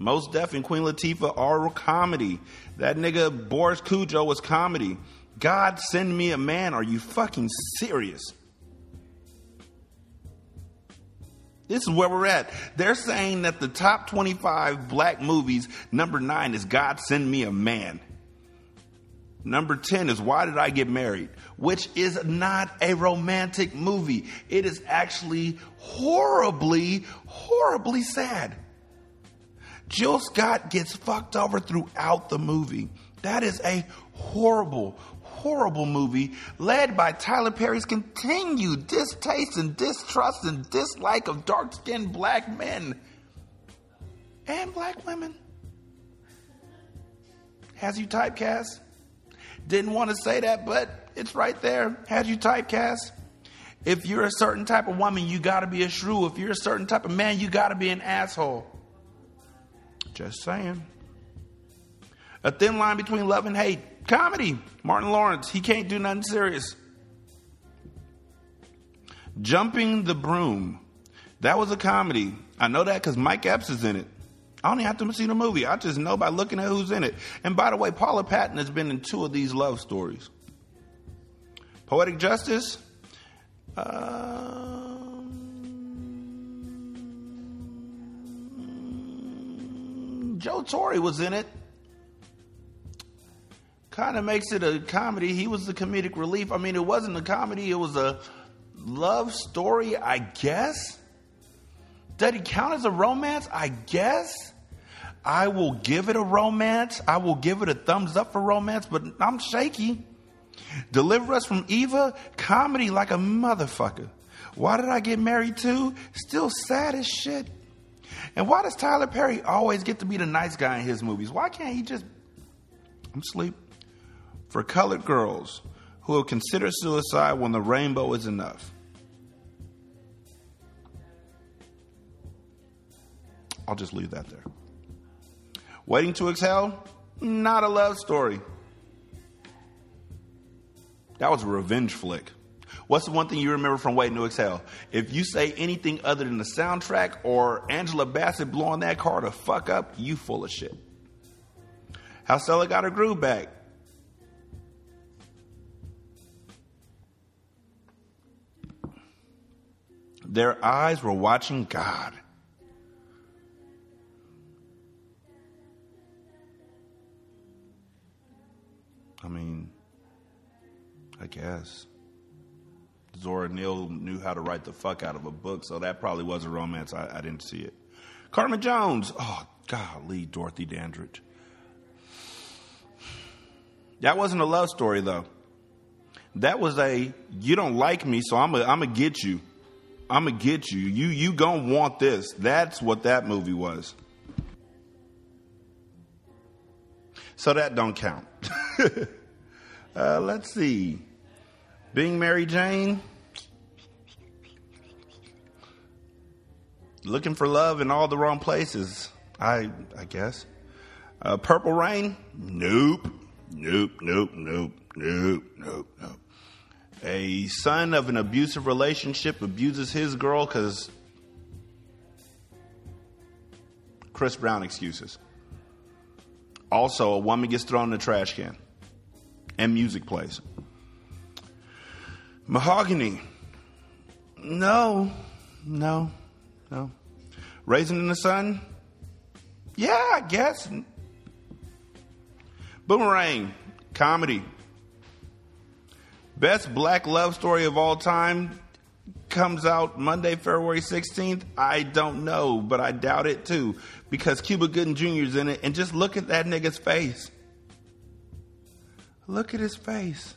Mos Def and Queen Latifah are comedy. That nigga Boris Kodjoe was comedy. God send me a man. Are you fucking serious? This is where we're at. They're saying that the top 25 black movies, number nine is God Send Me a Man. Number 10 is Why Did I Get Married? Which is not a romantic movie. It is actually horribly, horribly sad. Jill Scott gets fucked over throughout the movie. That is a horrible, horrible movie led by Tyler Perry's continued distaste and distrust and dislike of dark skinned black men and black women. Has you typecast? Didn't want to say that, but it's right there. Has you typecast? If you're a certain type of woman, you got to be a shrew. If you're a certain type of man, you got to be an asshole. Just saying. A thin line between love and hate. Comedy. Martin Lawrence. He can't do nothing serious. Jumping the Broom. That was a comedy. I know that because Mike Epps is in it. I don't even have to see the movie. I just know by looking at who's in it. And by the way, Paula Patton has been in two of these love stories. Poetic Justice. Um, Joe Torry was in it. Kind of makes it a comedy. He was the comedic relief. I mean, it wasn't a comedy, it was a love story, I guess. Did he count as a romance? I guess. I will give it a romance. I will give it a thumbs up for romance, but I'm shaky. Deliver us from Eva, comedy like a motherfucker. Why did I get married to? Still sad as shit. And why does Tyler Perry always get to be the nice guy in his movies? Why can't he just. I'm asleep. For colored girls who will consider suicide when the rainbow is enough. I'll just leave that there. Waiting to Exhale, not a love story. That was a revenge flick. What's the one thing you remember from Waiting to Exhale? If you say anything other than the soundtrack or Angela Bassett blowing that car to fuck up, you full of shit. How Stella got her groove back. Their eyes were watching God. I mean, I guess. Zora Neale knew how to write the fuck out of a book, so that probably was a romance. I, I didn't see it. Carmen Jones. Oh, golly, Dorothy Dandridge. That wasn't a love story, though. That was a, you don't like me, so I'm to get you. I'm to get you. You, you to want this. That's what that movie was. So that don't count. uh, let's see. Being Mary Jane. Looking for love in all the wrong places. I I guess. Uh, Purple Rain. Nope. Nope. Nope. Nope. Nope. Nope. Nope. A son of an abusive relationship abuses his girl because Chris Brown excuses. Also, a woman gets thrown in the trash can and music plays. Mahogany. No, no, no. Raisin in the Sun? Yeah, I guess. Boomerang. Comedy. Best black love story of all time comes out Monday, February 16th. I don't know, but I doubt it too because Cuba Gooding Jr. is in it. And just look at that nigga's face. Look at his face.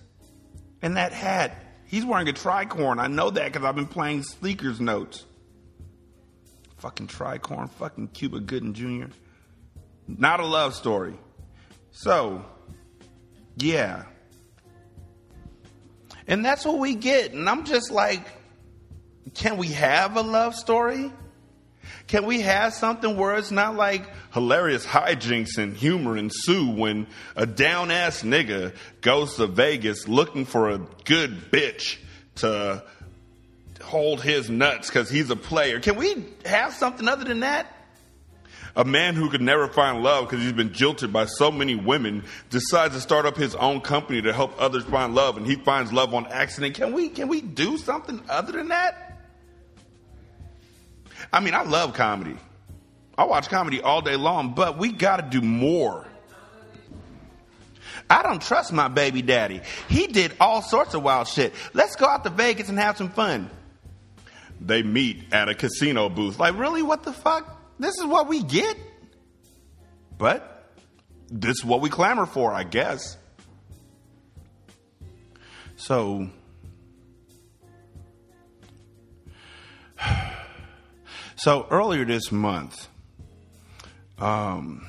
And that hat. He's wearing a tricorn. I know that because I've been playing Sneakers notes. Fucking tricorn. Fucking Cuba Gooding Jr. Not a love story. So, yeah. And that's what we get. And I'm just like, can we have a love story? Can we have something where it's not like hilarious hijinks and humor ensue when a down ass nigga goes to Vegas looking for a good bitch to hold his nuts because he's a player? Can we have something other than that? A man who could never find love because he's been jilted by so many women decides to start up his own company to help others find love and he finds love on accident. Can we can we do something other than that? I mean, I love comedy. I watch comedy all day long, but we got to do more. I don't trust my baby daddy. He did all sorts of wild shit. Let's go out to Vegas and have some fun. They meet at a casino booth. Like, really? What the fuck? This is what we get? But this is what we clamor for, I guess. So, so earlier this month, um,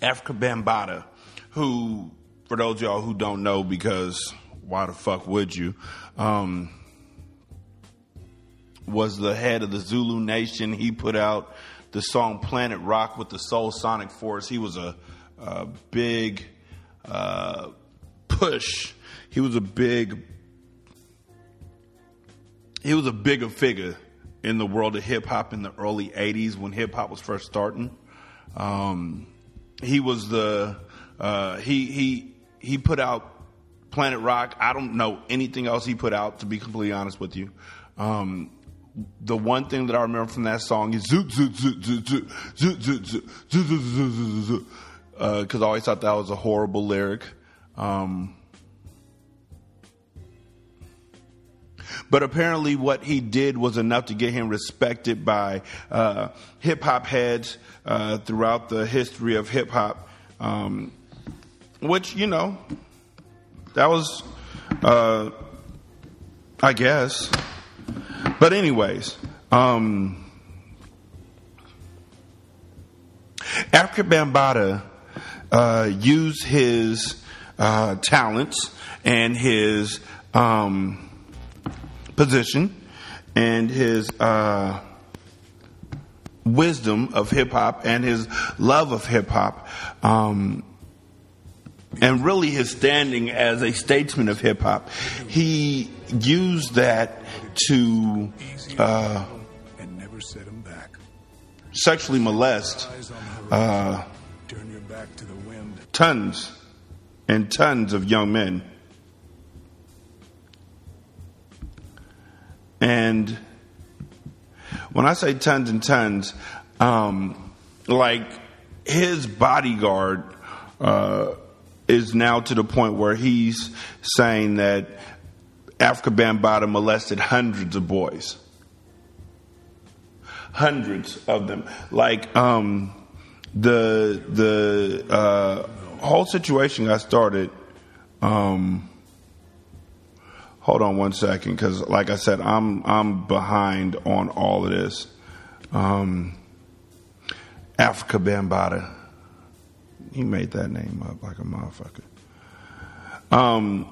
Afrika Bambaataa, who, for those y'all who don't know, because why the fuck would you, um, was the head of the Zulu Nation. He put out the song Planet Rock with the Soul Sonic Force. He was a, a big uh, push. He was a big. He was a bigger figure in the world of hip hop in the early '80s when hip hop was first starting. Um, he was the uh, he he he put out Planet Rock. I don't know anything else he put out to be completely honest with you. Um, the one thing that I remember from that song is zoot zoot zoot zoot zoot zoot zoot zoot zoot zoot zoot zoot because I always thought that was a horrible lyric. Um, but apparently, what he did was enough to get him respected by uh, hip hop heads uh, throughout the history of hip hop. Um, which you know, that was, uh, I guess. But anyways, um, Afrika Bambaataa uh, used his uh, talents and his um, position and his uh, wisdom of hip hop and his love of hip hop. Um, and really his standing as a statesman of hip hop. He used that to uh, sexually molest uh, tons and tons of young men. And when I say tons and tons, um, like his bodyguard uh, is now to the point where he's saying that Afrika Bambaataa molested hundreds of boys. Hundreds of them. Like um, the the uh, whole situation got started. Um, hold on one second, because like I said, I'm I'm behind on all of this. Um, Afrika Bambaataa. He made that name up like a motherfucker. Um,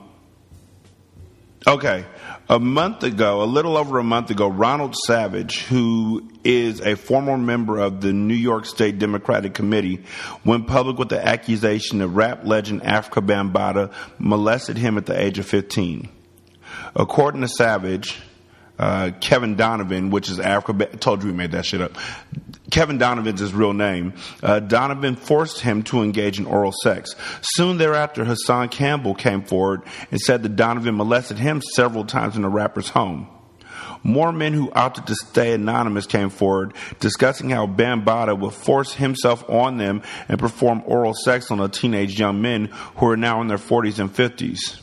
okay. A month ago, a little over a month ago, Ronald Savage, who is a former member of the New York State Democratic Committee, went public with the accusation that rap legend Afrika Bambaataa molested him at the age of 15. According to Savage, uh, Kevin Donovan, which is Afrika, told you we made that shit up. Kevin Donovan's his real name. Uh, Donovan forced him to engage in oral sex. Soon thereafter, Hassan Campbell came forward and said that Donovan molested him several times in the rapper's home. More men who opted to stay anonymous came forward, discussing how Bambaataa would force himself on them and perform oral sex on the teenage young men who are now in their 40s and 50s.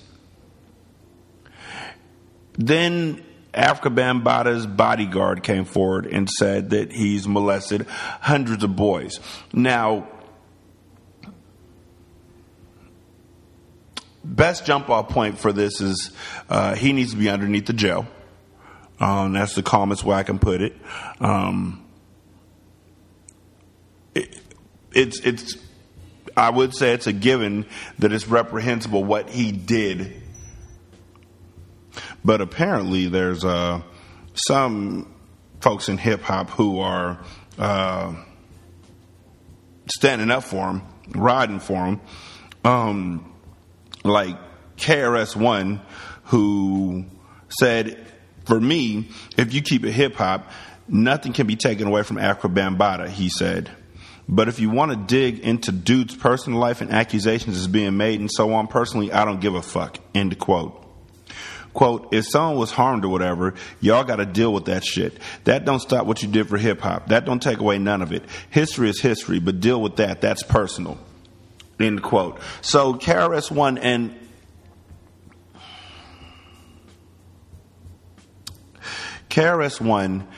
Then Afrika Bambaataa's bodyguard came forward and said that he's molested hundreds of boys. Now, best jump off point for this is uh, he needs to be underneath the jail. Um, that's the calmest way I can put it. Um, it. It's it's. I would say it's a given that it's reprehensible what he did but apparently, there's uh, some folks in hip hop who are uh, standing up for him, riding for him. Um, like KRS One, who said, "For me, if you keep it hip hop, nothing can be taken away from Afrika Bambaataa." He said. But if you want to dig into dude's personal life and accusations is being made and so on, personally, I don't give a fuck. End quote. Quote, if someone was harmed or whatever, y'all got to deal with that shit. That don't stop what you did for hip hop. That don't take away none of it. History is history, but deal with that. That's personal. End quote. So KRS One and KRS One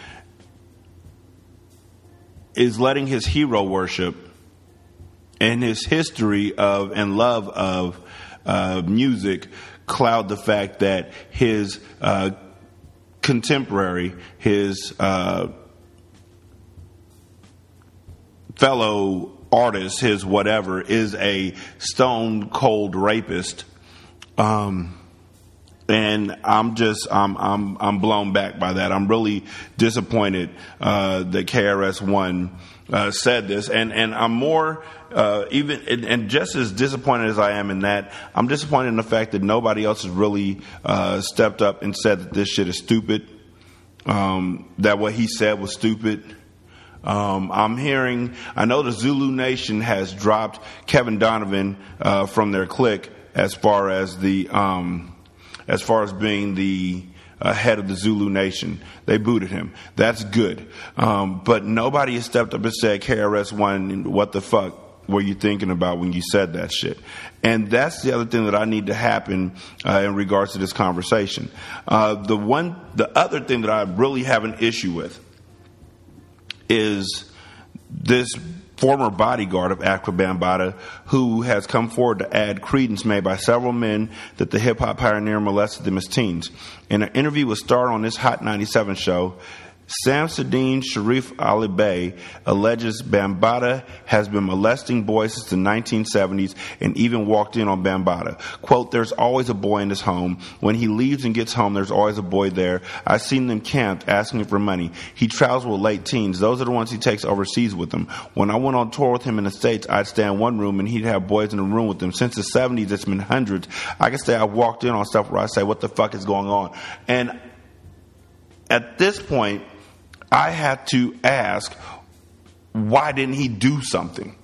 is letting his hero worship and his history of and love of uh, music cloud the fact that his uh, contemporary, his uh, fellow artist, his whatever, is a stone cold rapist. Um, and I'm just I'm I'm I'm blown back by that. I'm really disappointed uh, that KRS One uh, said this, and and I'm more uh, even and, and, just as disappointed as I am in that, I'm disappointed in the fact that nobody else has really uh, stepped up and said that this shit is stupid. Um, that what he said was stupid. Um, I'm hearing. I know the Zulu Nation has dropped Kevin Donovan uh, from their clique as far as the um, as far as being the uh, head of the Zulu Nation. They booted him. That's good. Um, but nobody has stepped up and said, KRS One, what the fuck? were you thinking about when you said that shit? And that's the other thing that I need to happen uh, in regards to this conversation. Uh, the one, the other thing that I really have an issue with is this former bodyguard of Bambaataa, who has come forward to add credence made by several men that the hip hop pioneer molested them as teens. In an interview with Star on this Hot 97 show, Samsudeen Sharif Ali Bey alleges Bambaataa has been molesting boys since the 1970s and even walked in on Bambaataa. Quote, there's always a boy in his home. When he leaves and gets home, there's always a boy there. I've seen them camped asking for money. He travels with late teens. Those are the ones he takes overseas with him. When I went on tour with him in the States, I'd stay in one room and he'd have boys in the room with him. Since the 70s, it's been hundreds. I can say I've walked in on stuff where I say, what the fuck is going on? And at this point, I had to ask, why didn't he do something?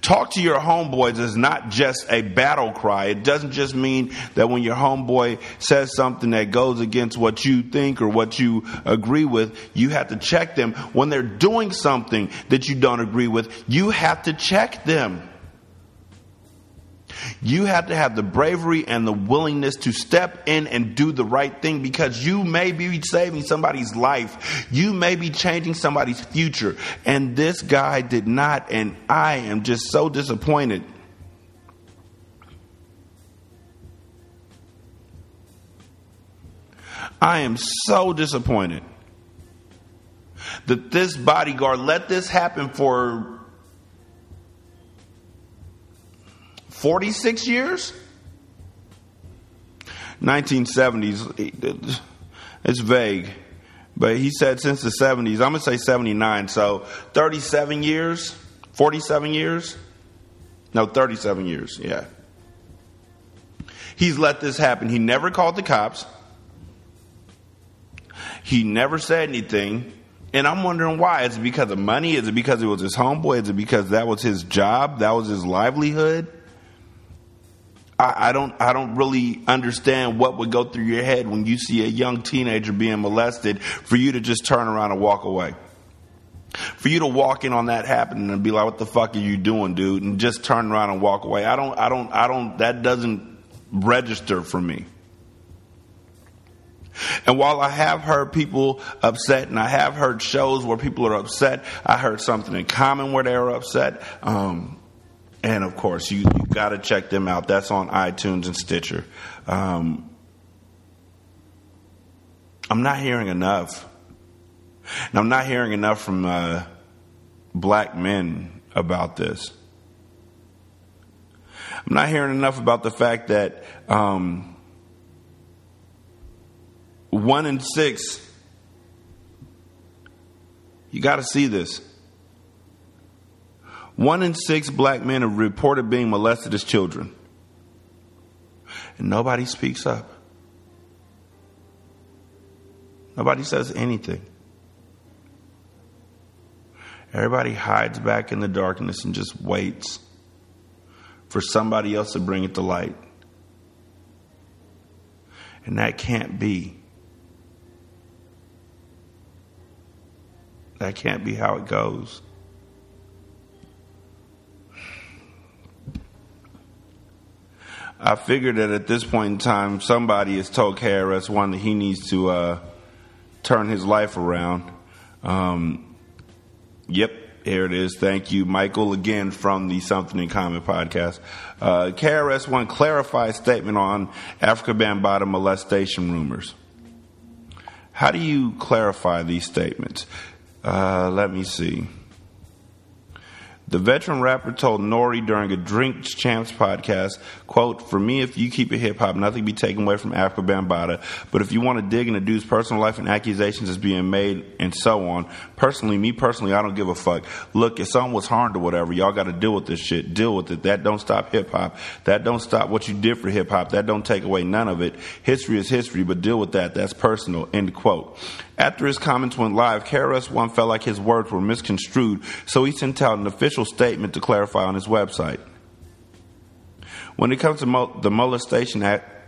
Talk to your homeboys is not just a battle cry. It doesn't just mean that when your homeboy says something that goes against what you think or what you agree with, you have to check them. When they're doing something that you don't agree with, you have to check them. You have to have the bravery and the willingness to step in and do the right thing because you may be saving somebody's life. You may be changing somebody's future. And this guy did not, and I am just so disappointed. I am so disappointed that this bodyguard let this happen for 46 years? 1970s, it's vague. But he said since the 70s, I'm going to say 79. So 37 years, 47 years? No, 37 years, yeah. He's let this happen. He never called the cops. He never said anything. And I'm wondering why. Is it because of money? Is it because it was his homeboy? Is it because that was his job? That was his livelihood? I, I don't I don't really understand what would go through your head when you see a young teenager being molested for you to just turn around and walk away. For you to walk in on that happening and be like, "What the fuck are you doing, dude?" and just turn around and walk away. I don't I don't I don't that doesn't register for me. And while I have heard people upset, and I have heard shows where people are upset, I heard something in common where they were upset. Um, and of course, you, you got to check them out. That's on iTunes and Stitcher. Um, I'm not hearing enough. And I'm not hearing enough from uh, black men about this. I'm not hearing enough about the fact that um, one in six, you got to see this. One in six black men have reported being molested as children. And nobody speaks up. Nobody says anything. Everybody hides back in the darkness and just waits for somebody else to bring it to light. And that can't be. That can't be how it goes. I figured that at this point in time, somebody has told KRS One that he needs to uh, turn his life around. Um, yep, here it is. Thank you, Michael, again from the Something in Common podcast. Uh, KRS One clarified statement on Afrika Bambaataa molestation rumors. How do you clarify these statements? Uh, let me see. The veteran rapper told Nori during a Drink Champs podcast, quote, For me, if you keep it hip hop, nothing be taken away from Afrika Bambaataa. But if you want to dig into dude's personal life and accusations that's being made and so on, personally, me personally, I don't give a fuck. Look, if someone was harmed or whatever, y'all got to deal with this shit. Deal with it. That don't stop hip hop. That don't stop what you did for hip hop. That don't take away none of it. History is history, but deal with that. That's personal. End quote. After his comments went live, KRS One felt like his words were misconstrued, so he sent out an official statement to clarify on his website. When it comes to the molestation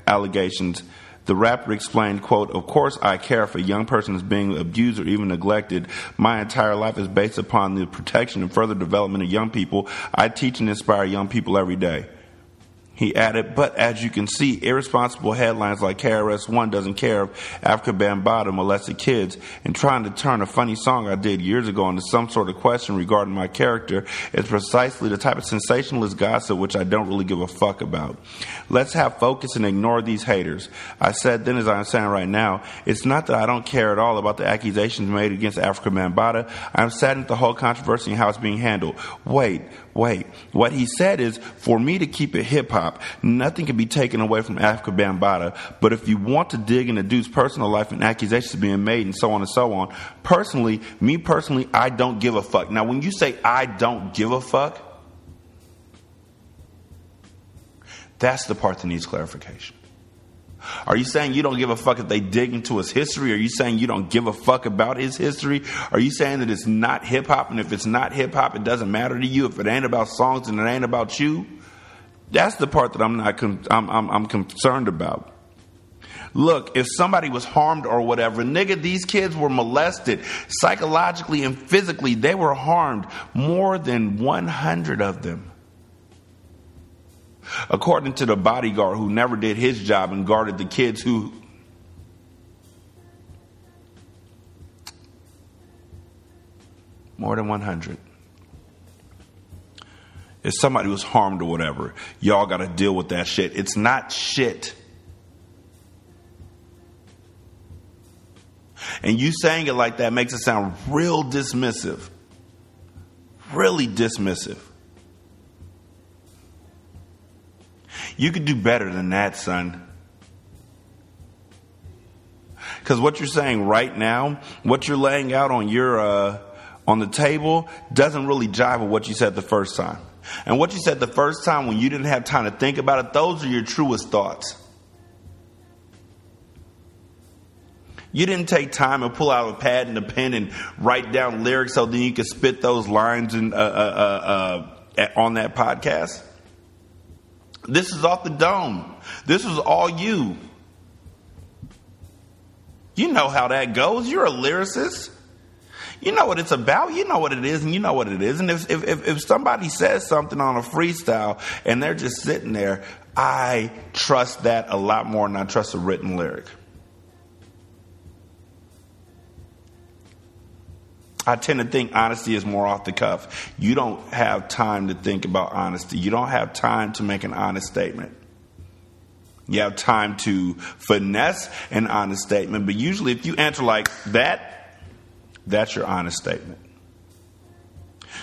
allegations, the rapper explained, quote, Of course I care if a young person is being abused or even neglected. My entire life is based upon the protection and further development of young people. I teach and inspire young people every day. He added, but as you can see, irresponsible headlines like KRS-One doesn't care if Afrika Bambaataa molested kids and trying to turn a funny song I did years ago into some sort of question regarding my character is precisely the type of sensationalist gossip which I don't really give a fuck about. Let's have focus and ignore these haters. I said then as I'm saying right now, it's not that I don't care at all about the accusations made against Afrika Bambaataa. I'm saddened at the whole controversy and how it's being handled. Wait, wait. What he said is, for me to keep it hip hop, nothing can be taken away from Afrika Bambaataa. But if you want to dig into dude's personal life and accusations being made and so on and so on, personally, me personally, I don't give a fuck. Now, when you say I don't give a fuck, that's the part that needs clarification. Are you saying you don't give a fuck if they dig into his history? Are you saying you don't give a fuck about his history? Are you saying that it's not hip hop and if it's not hip hop, it doesn't matter to you? If it ain't about songs and it ain't about you? That's the part that I'm not con- I'm, I'm, I'm concerned about. Look, if somebody was harmed or whatever, nigga, these kids were molested psychologically and physically. They were harmed, more than 100 of them. According to the bodyguard who never did his job and guarded the kids who. More than 100 if somebody was harmed or whatever, y'all got to deal with that shit. It's not shit. And you saying it like that makes it sound real dismissive. Really dismissive. You could do better than that, son. Because what you're saying right now, what you're laying out on your uh, on the table, doesn't really jive with what you said the first time. And what you said the first time when you didn't have time to think about it, those are your truest thoughts. You didn't take time and pull out a pad and a pen and write down lyrics so then you could spit those lines in, uh, uh, uh, on that podcast. This is off the dome. This is all you. You know how that goes. You're a lyricist. You know what it's about. You know what it is, and you know what it is. And if if if somebody says something on a freestyle and they're just sitting there, I trust that a lot more than I trust a written lyric. I tend to think honesty is more off the cuff. You don't have time to think about honesty. You don't have time to make an honest statement. You have time to finesse an honest statement, but usually if you answer like that, that's your honest statement.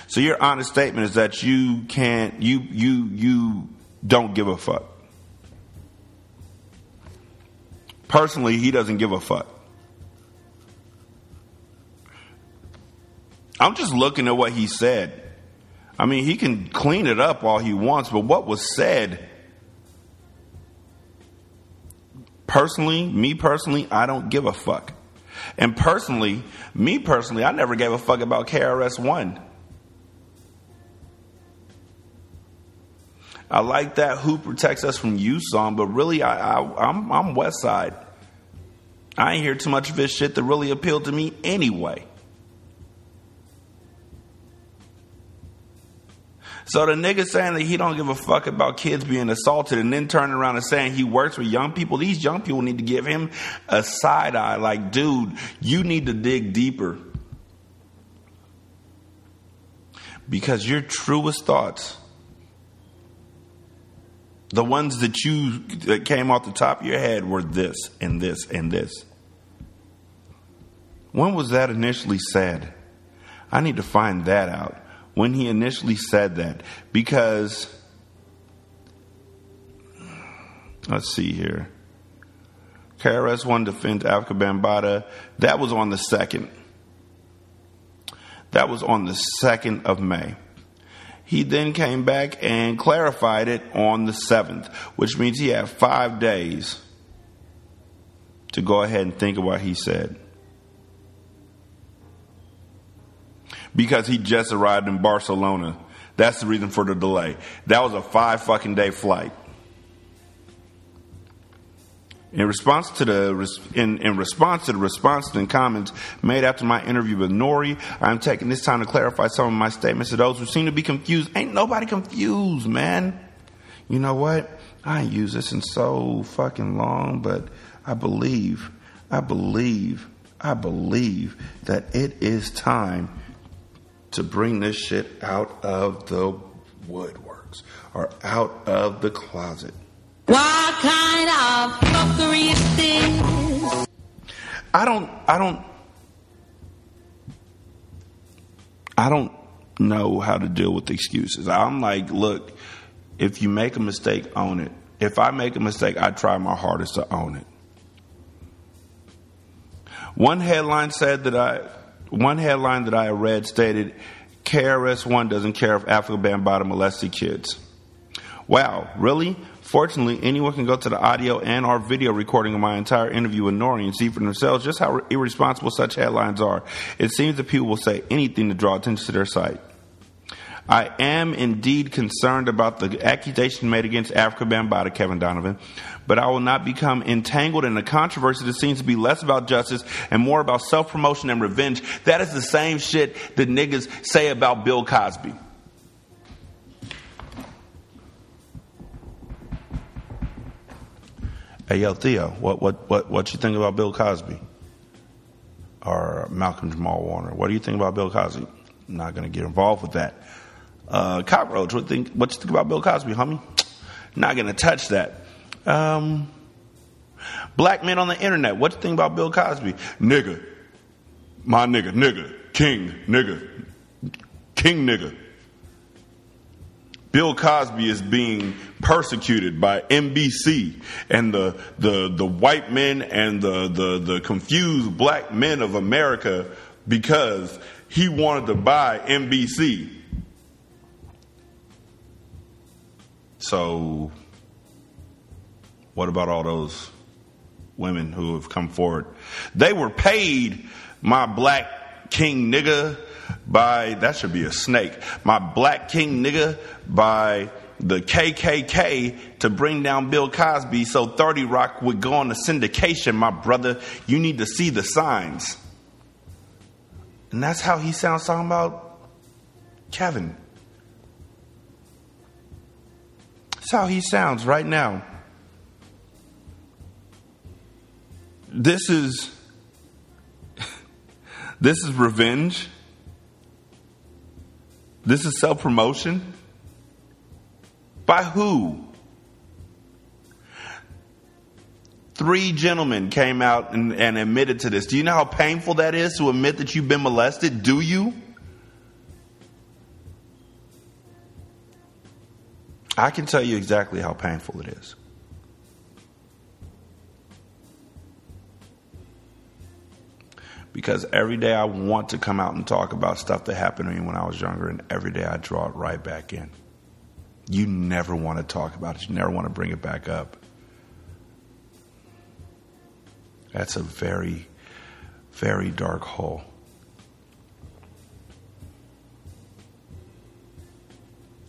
So your honest statement is that you can't you you you don't give a fuck. Personally, he doesn't give a fuck. I'm just looking at what he said. I mean, he can clean it up all he wants, but what was said, personally, me personally, I don't give a fuck. And personally, me personally, I never gave a fuck about KRS One. I like that "Who Protects Us from You" song, but really, I, I I'm I'm West Side. I ain't hear too much of his shit that really appealed to me anyway. So the nigga saying that he don't give a fuck about kids being assaulted and then turning around and saying he works with young people, these young people need to give him a side eye. Like, dude, you need to dig deeper. Because your truest thoughts, the ones that you that came off the top of your head were this and this and this. When was that initially said? I need to find that out when he initially said that because let's see here. KRS One defends Afrika Bambaataa. That was on the second. That was on the second of May. He then came back and clarified it on the seventh, which means he had five days to go ahead and think of what he said. Because he just arrived in Barcelona. That's the reason for the delay. That was a five fucking day flight. In response to the in, in response to the responses and comments made after my interview with Nori, I'm taking this time to clarify some of my statements to those who seem to be confused. Ain't nobody confused, man. You know what? I ain't used this in so fucking long, but I believe, I believe, I believe that it is time to bring this shit out of the woodworks or out of the closet. What kind of fuckery is this? I don't, I don't, I don't know how to deal with excuses. I'm like, look, if you make a mistake, own it. If I make a mistake, I try my hardest to own it. One headline said that I one headline that I read stated KRS One doesn't care if Afrika Bambaataa molested kids. Wow, really? Fortunately, anyone can go to the audio and our video recording of my entire interview with Nori and see for themselves just how irresponsible such headlines are. It seems that people will say anything to draw attention to their site. I am indeed concerned about the accusation made against Afrika Bambaataa, Kevin Donovan, but I will not become entangled in a controversy that seems to be less about justice and more about self promotion and revenge. That is the same shit that niggas say about Bill Cosby. Hey yo, Theo, what what what what you think about Bill Cosby? Or Malcolm Jamal Warner? What do you think about Bill Cosby? I'm not gonna get involved with that. Uh, cockroach, what think? What you think about Bill Cosby, homie? Not gonna touch that. Um, black men on the internet, what you think about Bill Cosby? Nigga, my nigga, nigga, king, nigga, king, nigga. Bill Cosby is being persecuted by NBC and the, the, the white men and the, the, the confused black men of America because he wanted to buy NBC. So, what about all those women who have come forward? They were paid, my black king nigga, by, that should be a snake, my black king nigga by the KKK to bring down Bill Cosby so 30 Rock would go on the syndication, my brother. You need to see the signs. And that's how he sounds talking about Kevin. That's how he sounds right now. This is this is revenge. This is self promotion. By who? Three gentlemen came out and, and, admitted to this. Do you know how painful that is to admit that you've been molested? Do you? I can tell you exactly how painful it is. Because every day I want to come out and talk about stuff that happened to me when I was younger, and every day I draw it right back in. You never want to talk about it, you never want to bring it back up. That's a very, very dark hole.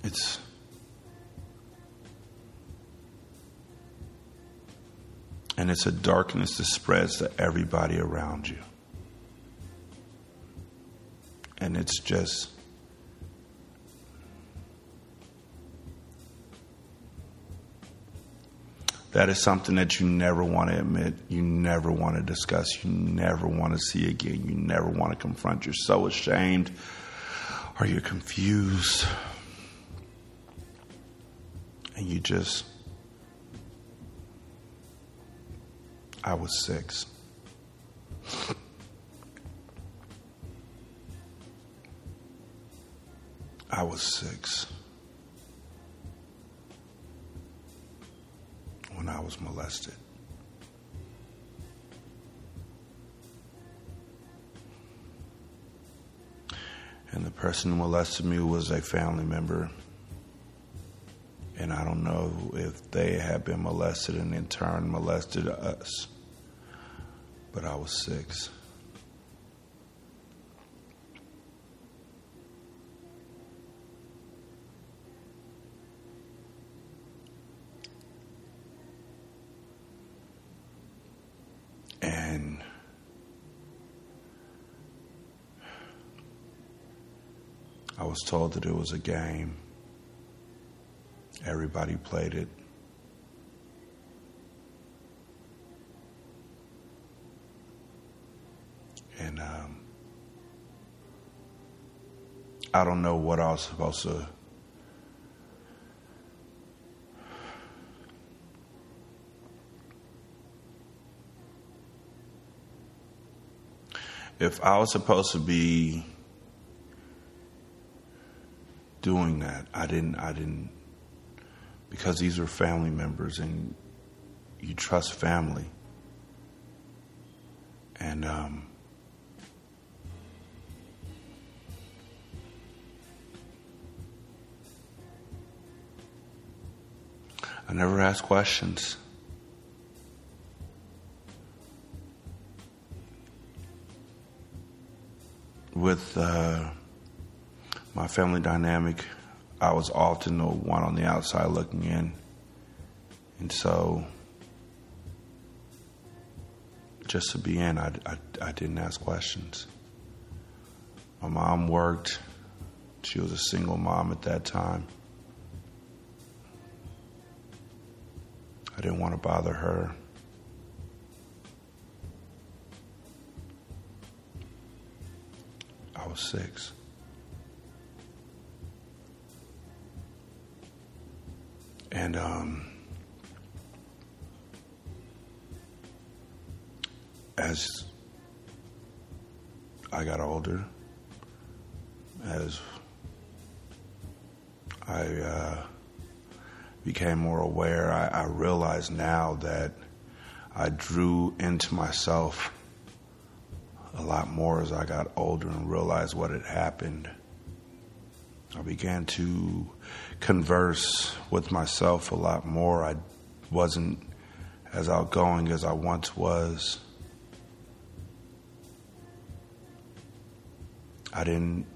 It's And it's a darkness that spreads to everybody around you. And it's just that is something that you never want to admit, you never want to discuss, you never want to see again, you never want to confront. You're so ashamed or you're confused. And you just, I was six. I was six. when I was molested. And the person who molested me was a family member. And I don't know if they had been molested and in turn molested us. But I was six. And I was told that it was a game. Everybody played it. And um, I don't know what I was supposed to if I was supposed to be doing that, I didn't. I didn't because these are family members, and you trust family, and um, I never asked questions. with uh, my family dynamic, I was often the one on the outside looking in. And so, just to be in, I, I, I didn't ask questions. My mom worked, she was a single mom at that time. I didn't want to bother her. I was six. And um, as I got older, as I uh, became more aware, I, I realized now that I drew into myself a lot more as I got older and realized what had happened. I began to converse with myself a lot more. I wasn't as outgoing as I once was. I didn't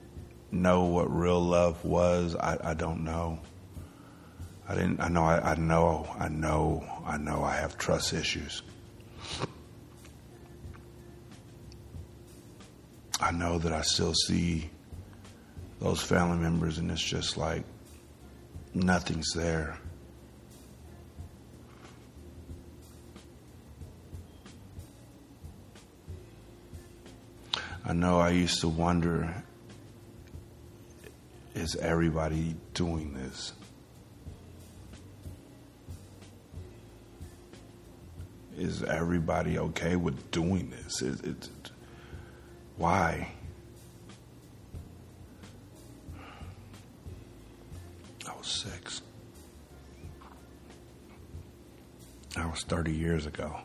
know what real love was. I, I don't know. I didn't. I know. I, I know. I know. I know. I have trust issues. I know that I still see those family members, and it's just like nothing's there. I know I used to wonder is everybody doing this? Is everybody okay with doing this? It, it, why? I was six. I was 30 years ago.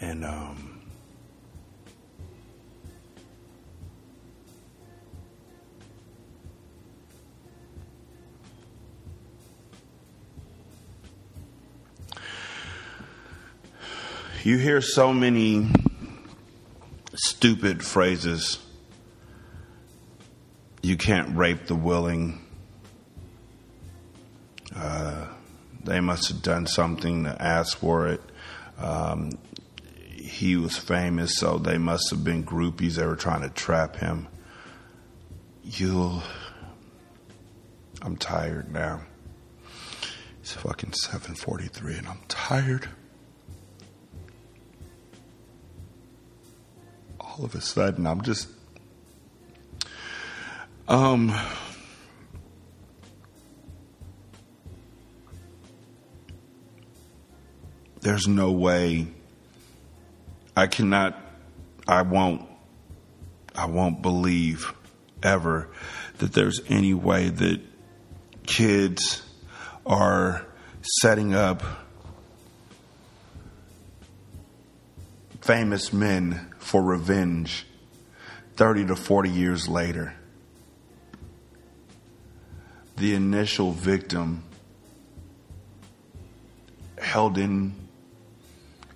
And, um, you hear so many stupid phrases. You can't rape the willing. Uh, they must have done something to ask for it. Um, he was famous, so they must have been groupies that were trying to trap him. You'll. I'm tired now. It's fucking 7:43 and I'm tired. All of a sudden I'm just um There's no way. I cannot I won't I won't believe ever that there's any way that kids are setting up famous men for revenge 30 to 40 years later. The initial victim held in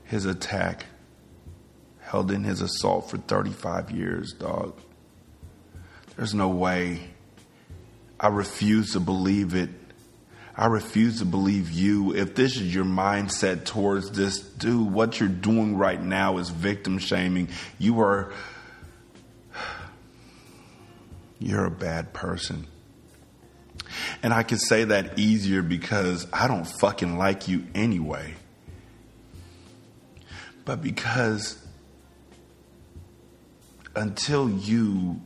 his attack, held in his assault for 35 years, dog. There's no way. I refuse to believe it. I refuse to believe you. If this is your mindset towards this, dude, what you're doing right now is victim shaming. You are. You're a bad person. And I can say that easier because I don't fucking like you anyway. But because until you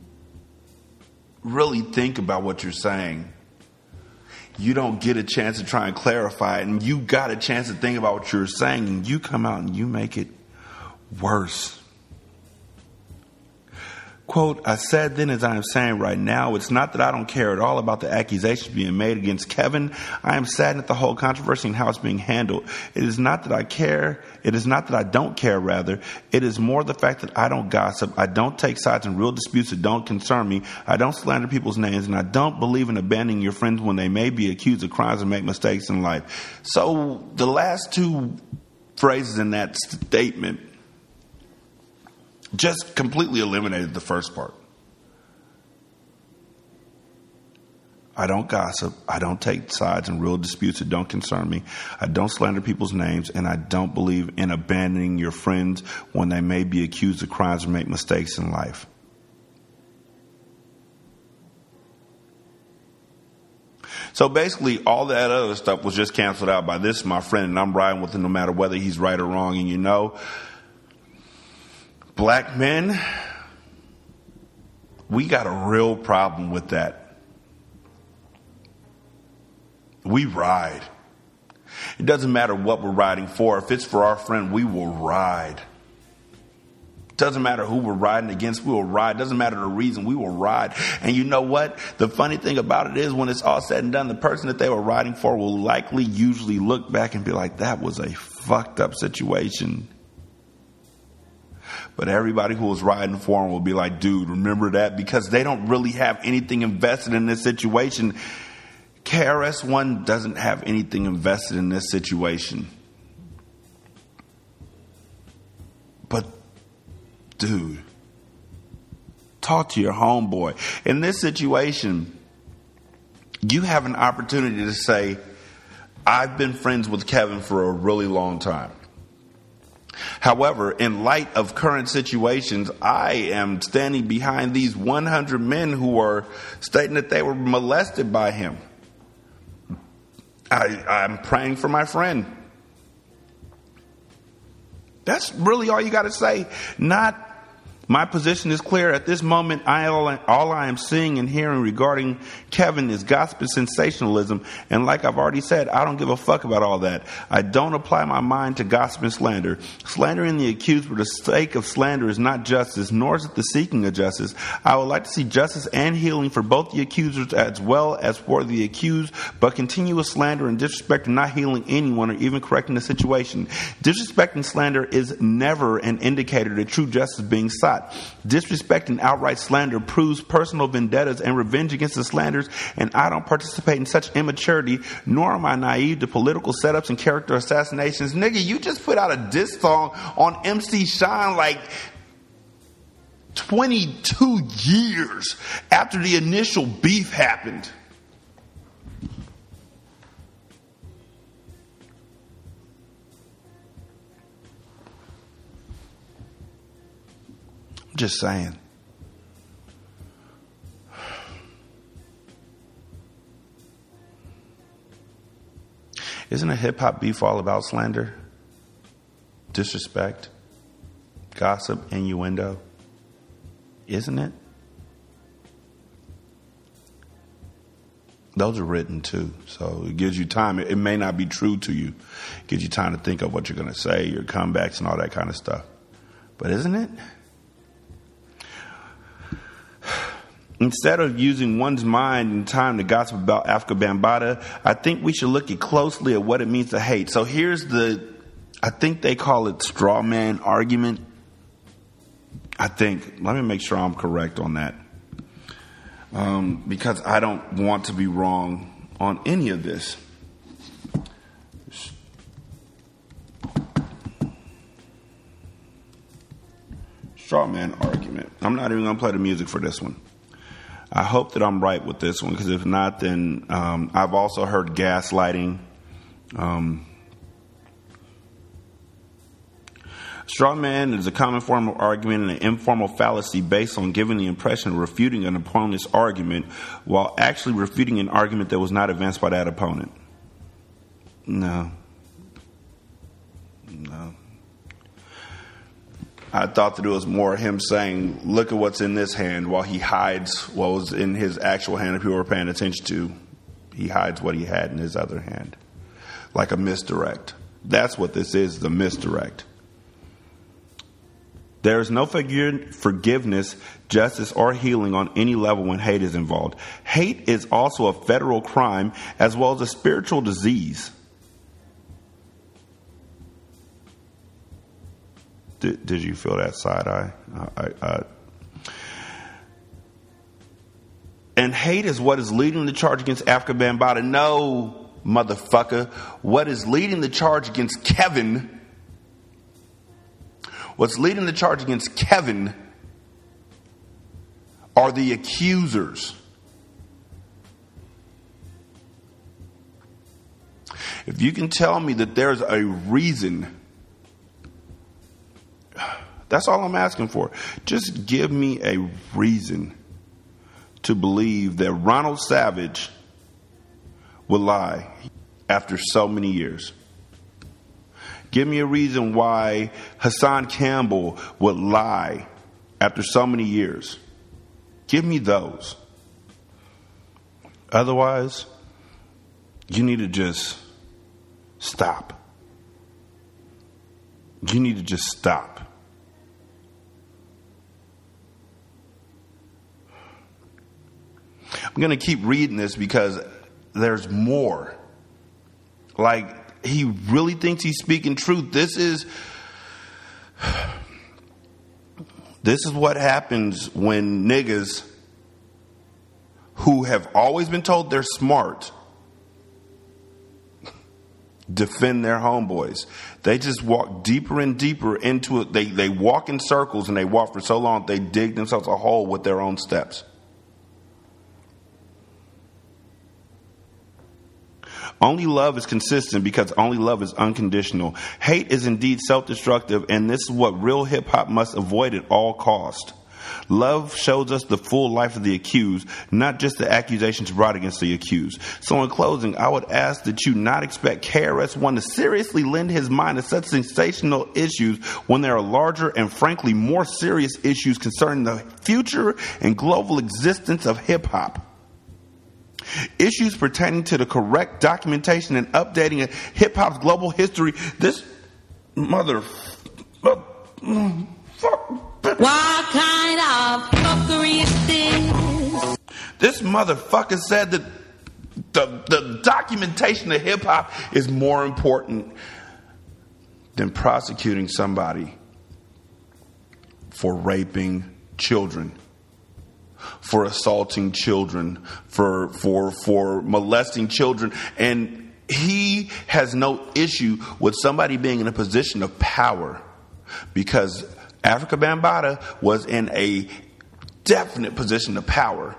really think about what you're saying, you don't get a chance to try and clarify it. And you got a chance to think about what you're saying, and you come out and you make it worse. Quote, I said then as I am saying right now, it's not that I don't care at all about the accusations being made against Kevin. I am saddened at the whole controversy and how it's being handled. It is not that I care. It is not that I don't care, rather. It is more the fact that I don't gossip. I don't take sides in real disputes that don't concern me. I don't slander people's names and I don't believe in abandoning your friends when they may be accused of crimes and make mistakes in life. So the last two phrases in that statement just completely eliminated the first part. I don't gossip. I don't take sides in real disputes that don't concern me. I don't slander people's names, and I don't believe in abandoning your friends when they may be accused of crimes or make mistakes in life. So basically, all that other stuff was just canceled out by this, my friend, and I'm riding with him no matter whether he's right or wrong. And you know, Black men, we got a real problem with that. We ride. It doesn't matter what we're riding for. If it's for our friend, we will ride. It Doesn't matter who we're riding against, we will ride. It Doesn't matter the reason, we will ride. And you know what? The funny thing about it is, when it's all said and done, the person that they were riding for will likely usually look back and be like, that was a fucked up situation. But everybody who was riding for him will be like, dude, remember that? Because they don't really have anything invested in this situation. KRS One doesn't have anything invested in this situation. But, dude, talk to your homeboy. In this situation, you have an opportunity to say, I've been friends with Kevin for a really long time. However, in light of current situations, I am standing behind these 100 men who are stating that they were molested by him. I, I'm praying for my friend. That's really all you got to say. Not my position is clear. At this moment, I, all, all I am seeing and hearing regarding Kevin is gospel sensationalism. And like I've already said, I don't give a fuck about all that. I don't apply my mind to gossip and slander. Slandering the accused for the sake of slander is not justice, nor is it the seeking of justice. I would like to see justice and healing for both the accusers as well as for the accused, but continuous slander and disrespect are not healing anyone or even correcting the situation. Disrespect and slander is never an indicator that true justice is being sought. Disrespect and outright slander proves personal vendettas and revenge against the slanders, and I don't participate in such immaturity, nor am I naive to political setups and character assassinations. Nigga, you just put out a diss song on MC Shan like 22 years after the initial beef happened. Just saying. Isn't a hip hop beef all about slander, disrespect, gossip, innuendo? Isn't it? Those are written too, so it gives you time. It, may not be true to you. It gives you time to think of what you're going to say, your comebacks, and all that kind of stuff. But isn't it? Instead of using one's mind and time to gossip about Afrika Bambaataa, I think we should look at closely at what it means to hate. So here's the, I think they call it straw man argument. I think, let me make sure I'm correct on that. Um, because I don't want to be wrong on any of this. Straw man argument. I'm not even going to play the music for this one. I hope that I'm right with this one because if not, then um, I've also heard gaslighting. Um, straw man is a common form of argument and an informal fallacy based on giving the impression of refuting an opponent's argument while actually refuting an argument that was not advanced by that opponent. No. No. I thought that it was more him saying, "Look at what's in this hand," while he hides what was in his actual hand. If you were paying attention to, he hides what he had in his other hand, like a misdirect. That's what this is: the misdirect. There is no forgiveness, justice, or healing on any level when hate is involved. Hate is also a federal crime as well as a spiritual disease. Did, did you feel that side eye? I, I, and hate is what is leading the charge against Afrika Bambaataa. No, motherfucker. What is leading the charge against Kevin? What's leading the charge against Kevin are the accusers. If you can tell me that there's a reason that's all I'm asking for. Just give me a reason to believe that Ronald Savage would lie after so many years. Give me a reason why Hassan Campbell would lie after so many years. Give me those. Otherwise, you need to just stop. You need to just stop. I'm going to keep reading this because there's more. Like, he really thinks he's speaking truth. This is. This is what happens when niggas who have always been told they're smart defend their homeboys. They just walk deeper and deeper into it. They, they walk in circles and they walk for so long they dig themselves a hole with their own steps. Only love is consistent because only love is unconditional. Hate is indeed self-destructive and this is what real hip hop must avoid at all cost. Love shows us the full life of the accused, not just the accusations brought against the accused. So in closing, I would ask that you not expect KRS-One to seriously lend his mind to such sensational issues when there are larger and frankly more serious issues concerning the future and global existence of hip hop. Issues pertaining to the correct documentation and updating of hip hop's global history. This mother. What kind of fuckery is this? This motherfucker said that the, the documentation of hip hop is more important than prosecuting somebody for raping children for assaulting children, for, for, for molesting children. And he has no issue with somebody being in a position of power because Afrika Bambaataa was in a definite position of power.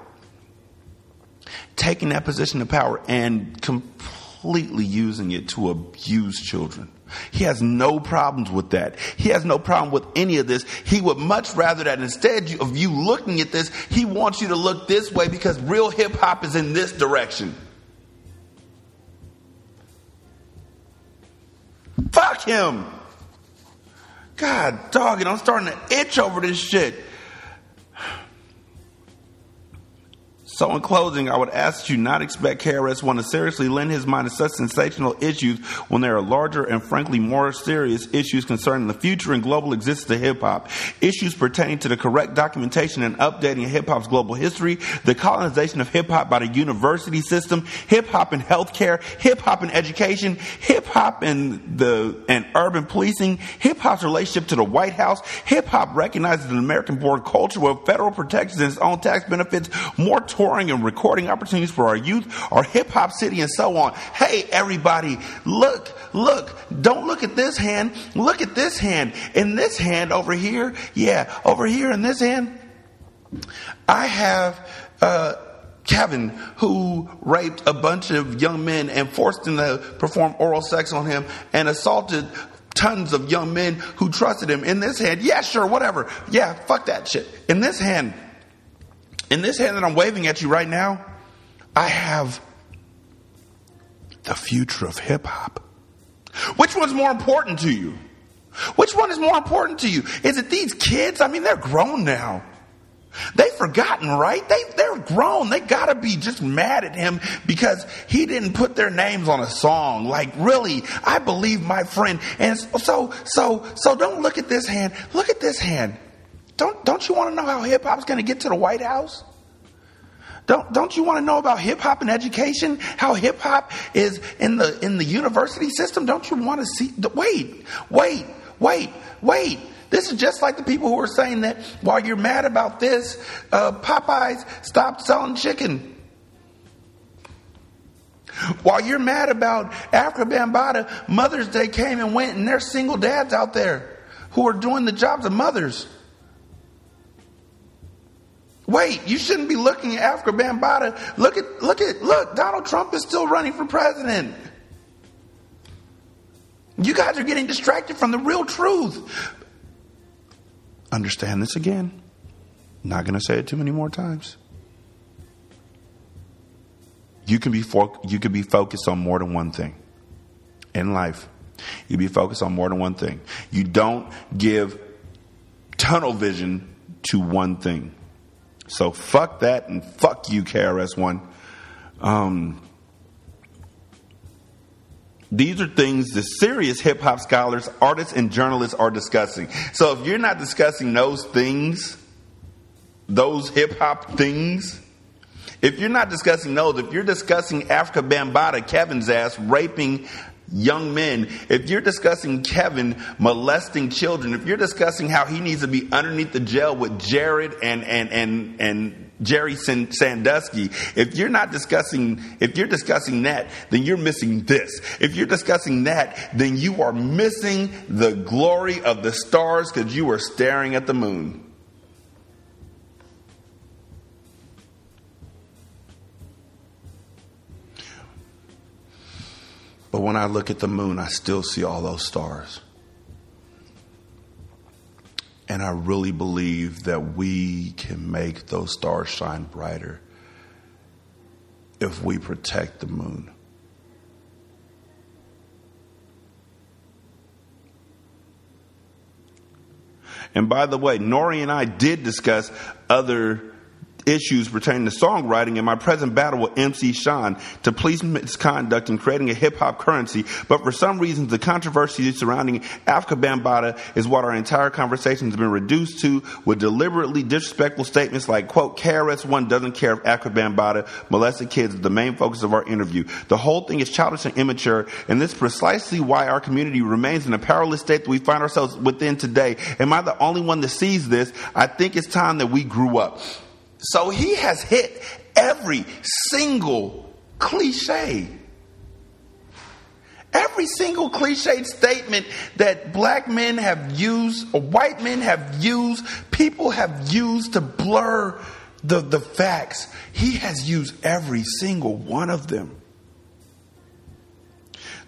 Taking that position of power and completely using it to abuse children, He has no problems with that. He has no problem with any of this. He would much rather that instead of you looking at this, he wants you to look this way because real hip hop is in this direction. Fuck him. God dog it, I'm starting to itch over this shit. So, in closing, I would ask you not expect KRS-One to seriously lend his mind to such sensational issues when there are larger and frankly more serious issues concerning the future and global existence of hip hop. Issues pertaining to the correct documentation and updating of hip hop's global history, the colonization of hip hop by the university system, hip hop in healthcare, hip hop in education, hip hop in the and urban policing, hip hop's relationship to the White House, hip hop recognizes an American born culture with federal protections and its own tax benefits, more touring and recording opportunities for our youth, our hip hop city, and so on. Hey, everybody, look, look, don't look at this hand. Look at this hand. In this hand over here, yeah, over here in this hand, I have, uh, Kevin, who raped a bunch of young men and forced them to perform oral sex on him and assaulted tons of young men who trusted him. In this hand, yeah, sure, whatever. Yeah, fuck that shit. In this hand, in this hand that I'm waving at you right now, I have the future of hip hop. Which one's more important to you? Which one is more important to you? Is it these kids? I mean, they're grown now. They've forgotten, right? They, they're grown. They gotta be just mad at him because he didn't put their names on a song. Like, really, I believe my friend. And so, so, so don't look at this hand. Look at this hand. Don't, don't you want to know how hip hop's going to get to the White House? Don't, don't you want to know about hip hop and education? How hip hop is in the, in the university system? Don't you want to see? Wait, wait, wait, wait. This is just like the people who are saying that while you're mad about this, uh, Popeyes stopped selling chicken. While you're mad about Afrika Bambaataa, Mother's Day came and went, and there's single dads out there who are doing the jobs of mothers. Wait, you shouldn't be looking at Afrika Bambaataa. Look at, look at, look, Donald Trump is still running for president. You guys are getting distracted from the real truth. Understand this again. Not going to say it too many more times. You can be fo- you can be focused on more than one thing in life. You be focused on more than one thing. You don't give tunnel vision to one thing. So fuck that and fuck you, KRS-One. Um, these are things the serious hip hop scholars, artists, and journalists are discussing. So if you're not discussing those things, those hip hop things, if you're not discussing those, if you're discussing Afrika Bambaataa, Kevin's ass raping young men, if you're discussing Kevin molesting children, if you're discussing how he needs to be underneath the jail with Jared and and and and Jerry Sandusky, if you're not discussing if you're discussing that, then you're missing this. If you're discussing that, then you are missing the glory of the stars because you are staring at the moon. But when I look at the moon, I still see all those stars. And I really believe that we can make those stars shine brighter if we protect the moon. And by the way, Nori and I did discuss other issues pertaining to songwriting and my present battle with MC Shan to police misconduct in creating a hip hop currency. But for some reason, the controversy surrounding Afrika Bambaataa is what our entire conversation has been reduced to with deliberately disrespectful statements like, quote, KRS-One doesn't care if Afrika Bambaataa molested kids the main focus of our interview. The whole thing is childish and immature, and this is precisely why our community remains in a powerless state that we find ourselves within today. Am I the only one that sees this? I think it's time that we grew up. So he has hit every single cliche. Every single cliched statement that black men have used, or white men have used, people have used to blur the, the facts. He has used every single one of them.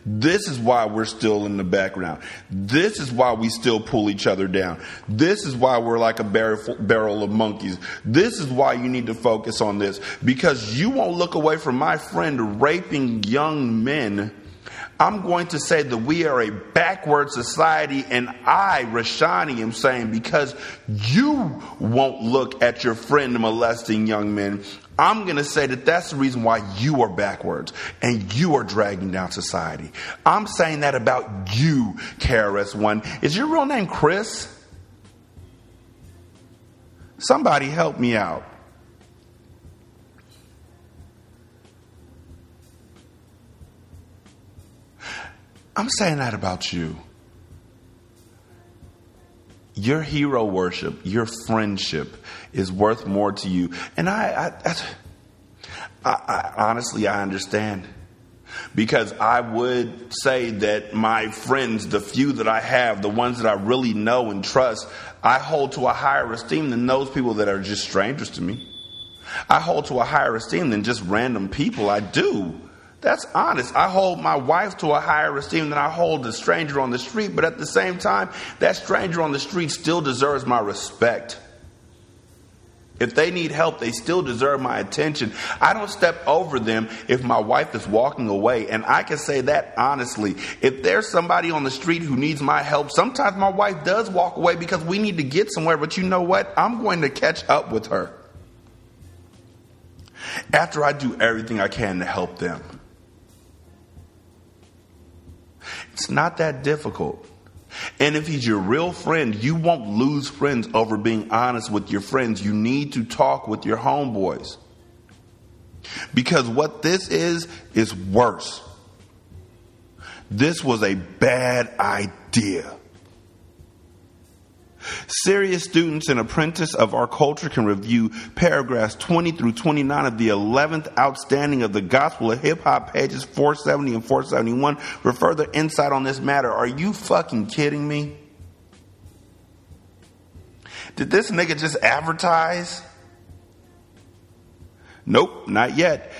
This is why we're still in the background. This is why we still pull each other down. This is why we're like a barrel, of monkeys. This is why you need to focus on this because you won't look away from my friend raping young men I'm going to say that we are a backward society, and I, Rashani, am saying because you won't look at your friend molesting young men, I'm going to say that that's the reason why you are backwards and you are dragging down society. I'm saying that about you, KRS-One. Is your real name Chris? Somebody help me out. I'm saying that about you. Your hero worship, your friendship is worth more to you. And I, I, I, I honestly, I understand. Because I would say that my friends, the few that I have, the ones that I really know and trust, I hold to a higher esteem than those people that are just strangers to me. I hold to a higher esteem than just random people. I do. That's honest. I hold my wife to a higher esteem than I hold the stranger on the street, but at the same time, that stranger on the street still deserves my respect. If they need help, they still deserve my attention. I don't step over them if my wife is walking away. And I can say that honestly. If there's somebody on the street who needs my help, sometimes my wife does walk away because we need to get somewhere. But you know what? I'm going to catch up with her after I do everything I can to help them. It's not that difficult. And if he's your real friend, you won't lose friends over being honest with your friends. You need to talk with your homeboys. Because what this is, is worse. This was a bad idea. Serious students and apprentices of our culture can review paragraphs 20 through 29 of the 11th outstanding of the Gospel of Hip Hop, pages 470 and 471 for further insight on this matter. Are you fucking kidding me? Did this nigga just advertise? Nope, not yet.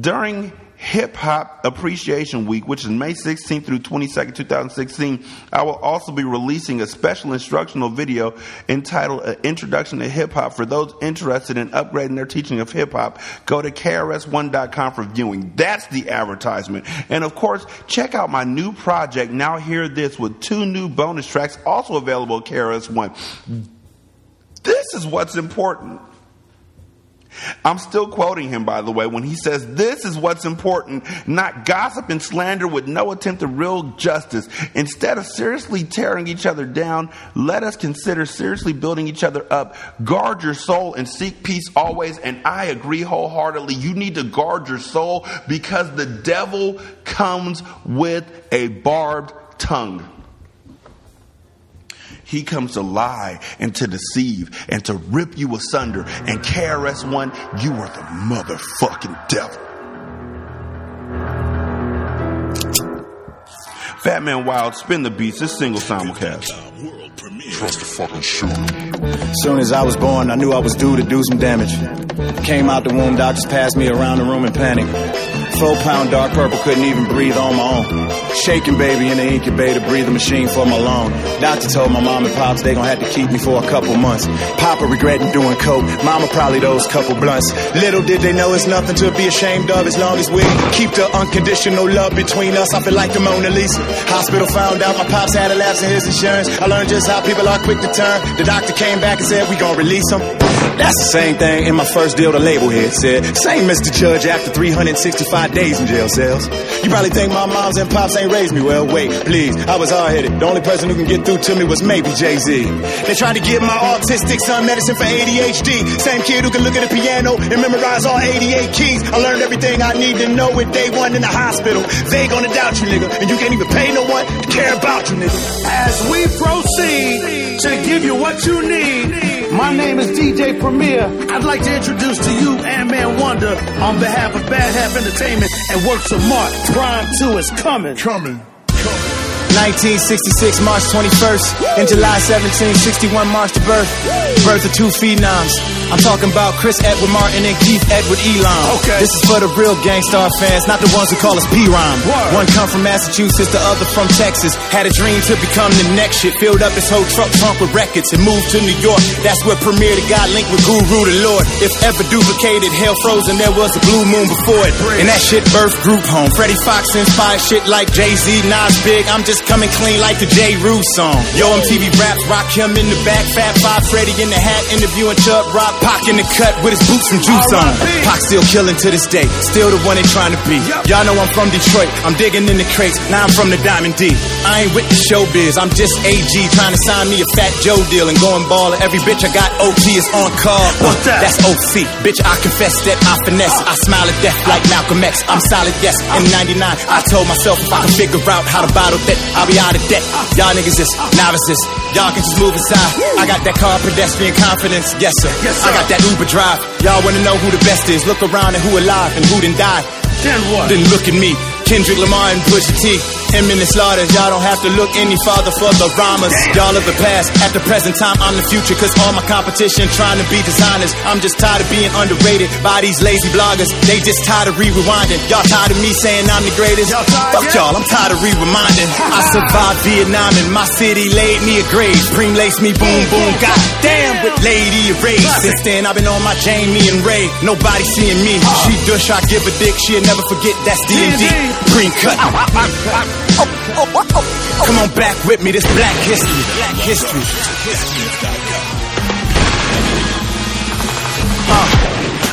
During Hip Hop Appreciation Week, which is May 16th through 22nd, 2016. I will also be releasing a special instructional video entitled An Introduction to Hip Hop for those interested in upgrading their teaching of hip hop. Go to KRS1.com for viewing. That's the advertisement. And of course, check out my new project, Now Hear This, with two new bonus tracks also available at KRS1. This is what's important. I'm still quoting him, by the way, when he says, This is what's important, not gossip and slander with no attempt at real justice. Instead of seriously tearing each other down, let us consider seriously building each other up. Guard your soul and seek peace always. And I agree wholeheartedly. You need to guard your soul because the devil comes with a barbed tongue. He comes to lie and to deceive and to rip you asunder. And KRS-One, you are the motherfucking devil. Fat Man Wild, spin the beats, this single simulcast. Trust the fucking shoe. Soon as I was born, I knew I was due to do some damage. Came out the womb, doctors passed me around the room in panic. Four pound dark purple, couldn't even breathe on my own. Shaking baby in the incubator, breathing machine for my lung. Doctor told my mom and pops they gon' have to keep me for a couple months. Papa regretting doing coke, mama probably those couple blunts. Little did they know it's nothing to be ashamed of as long as we keep the unconditional love between us. I feel like the Mona Lisa. Hospital found out my pops had a lapse in his insurance. I learned just how people are quick to turn. The doctor came back and said we gon' release him. That's the same thing in my first deal the label head said. Same Mr. Judge after 365 days in jail cells. You probably think my moms and pops ain't raised me well. Wait, please, I was hard headed. The only person who can get through to me was maybe Jay Z. They tried to give my autistic son medicine for ADHD. Same kid who can look at a piano and memorize all 88 keys. I learned everything I need to know with day one in the hospital. They gonna doubt you, nigga, and you can't even pay no one to care about you, nigga. As we proceed to give you what you need, my name is DJ Premier. I'd like to introduce to you Ant-Man Wonder on behalf of Bad Half Entertainment and Works of Mart. PRhyme 2 is coming. Coming. 1966, March 21st. In July 1761, March the birth. Birth of two phenoms. I'm talking about Chris Edward Martin and Keith Edward Elam. Okay. This is for the real Gang Starr fans, not the ones who call us P-Rhyme. One come from Massachusetts, the other from Texas. Had a dream to become the next shit. Filled up his whole truck trunk with records and moved to New York. That's where Premier the God linked with Guru the Lord. If ever duplicated, hell frozen, there was a blue moon before it. And that shit birthed group home. Freddie Foxxx inspired shit like Jay-Z, Nas Big. I'm just coming clean like the Jeru song. Yo, MTV raps, rock him in the back. Fab Five, Freddie in the hat, interviewing Chubb Rock. Pac in the cut with his boots and juice on. Pac still killing to this day. Still the one they trying to be. Y'all know I'm from Detroit. I'm digging in the crates. Now I'm from the Diamond D. I ain't with the showbiz. I'm just AG trying to sign me a Fat Joe deal and going baller. Every bitch I got OT is on call. What's that? That's OC. Bitch, I confess that I finesse. I smile at death like Malcolm X. I'm solid, yes. In 99, I told myself if I can figure out how to bottle that, I'll be out of debt. Y'all niggas is novices. Y'all can just move aside. I got that car pedestrian confidence. Yes, sir. Yes, sir. I got that Uber drive. Y'all wanna know who the best is? Look around and who alive and who done died. Then what? Then look at me. Kendrick Lamar and Pusha T. Him in the slaughters. Y'all don't have to look any farther for the rhymes. Y'all of the past. At the present time, I'm the future. Cause all my competition trying to be designers. I'm just tired of being underrated by these lazy bloggers. They just tired of re rewinding. Y'all tired of me saying I'm the greatest. Y'all tired, Fuck y'all, I'm tired of re-reminding. I survived Vietnam and my city laid me a grave. Preem laced me, boom, boom, god damn, with Lady Ray. Since then, I've been on my chain, me and Ray. Nobody seeing me. She dush, I give a dick. She'll never forget that's D&D. Preem cut. Come on back with me, this black history. Black history.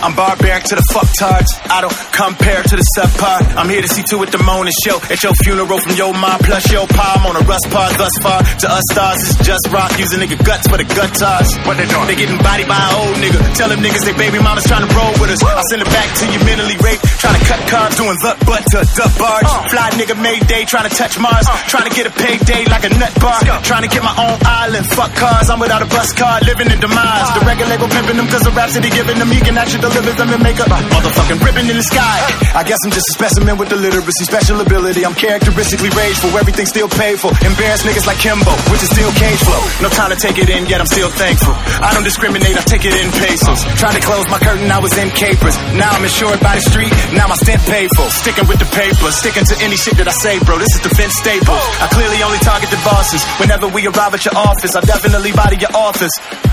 I'm barbaric to the fucktards. I don't compare to the subpar. I'm here to see to it the moaning show. At your funeral from your mom plus your pa. I'm on a rust part thus far. To us stars, it's just rock. Using nigga guts for the guttars. What they doing? They getting bodied by an old nigga. Tell them niggas they baby mamas trying to roll with us. I send it back to you mentally raped. Trying to cut carbs, doing the butt to the barge. Uh. Fly nigga Mayday, trying to touch Mars. Uh. Trying to get a payday like a nut bar. Trying to get my own island. Fuck cars, I'm without a bus card. Living in demise. Uh. The record label pimping them cause the rhapsody giving them. He can actually deliver them and make a ah, motherfucking ribbon in the sky. I guess I'm just a specimen with the literacy, special ability. I'm characteristically rageful, everything still paid for. Embarrassed niggas like Kimbo, which is still cage flow. No time to take it in, yet I'm still thankful. I don't discriminate, I take it in pesos. Trying to close my curtain, I was in capers. Now I'm insured by the street, now my stint paid. Sticking with the paper, sticking to any shit that I say, bro. This is the Vince Staples. I clearly only target the bosses. Whenever we arrive at your office, I definitely body your office.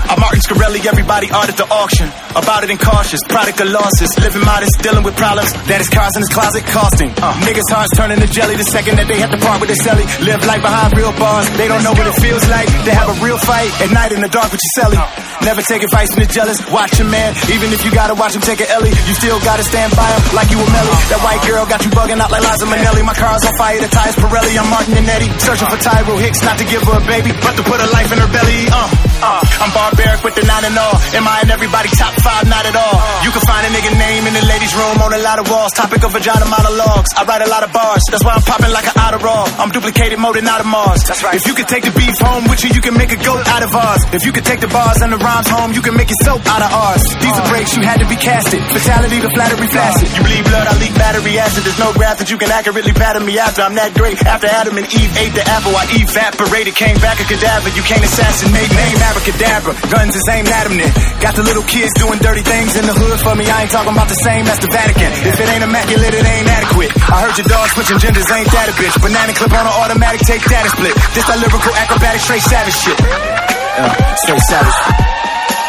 I'm Martin Scarelli, everybody art at the auction. About it and cautious, product of losses. Living modest, dealing with problems. That is cars in his closet costing. Uh, niggas' hearts turning to jelly the second that they have to part with their celly. Live life behind real bars. They don't know what it feels like to have a real fight at night in the dark with your celly. Never take advice from the jealous. Watch your man, even if you gotta watch him take a Ellie. You still gotta stand by him like you a Melly. That white girl got you bugging out like Liza Minnelli. My car's on fire, the tires Pirelli. I'm Martin and Eddie. Searching for Tyro Hicks, not to give her a baby, but to put a life in her belly. Uh, uh, I'm barbaric with the nine and all. Am I in everybody top five? Not at all. You can find a nigga name in the ladies' room on a lot of walls. Topic of vagina monologues. I write a lot of bars. That's why I'm popping like an Adderall. I'm duplicated more than out of Mars. That's right. If you could take the beef home with you, you can make a goat out of ours. If you could take the bars and the rhymes home, you can make it soap out of ours. These are breaks, you had to be casted. Fatality, the flattery flaccid. You bleed blood, I leak battery acid. There's no graph that you can accurately pattern me after. I'm that great. After Adam and Eve ate the apple, I evaporated. Came back a cadaver. You can't assassinate. me. Name abracadabra. Guns is aimed at 'em then. Got the little kids doing dirty things in the hood for me. I ain't talking about the same as the Vatican. If it ain't immaculate, it ain't adequate. I heard your dog switching genders, ain't that a bitch? Banana clip on an automatic, take that and split. This that lyrical acrobatic, straight savage shit. Uh, straight savage.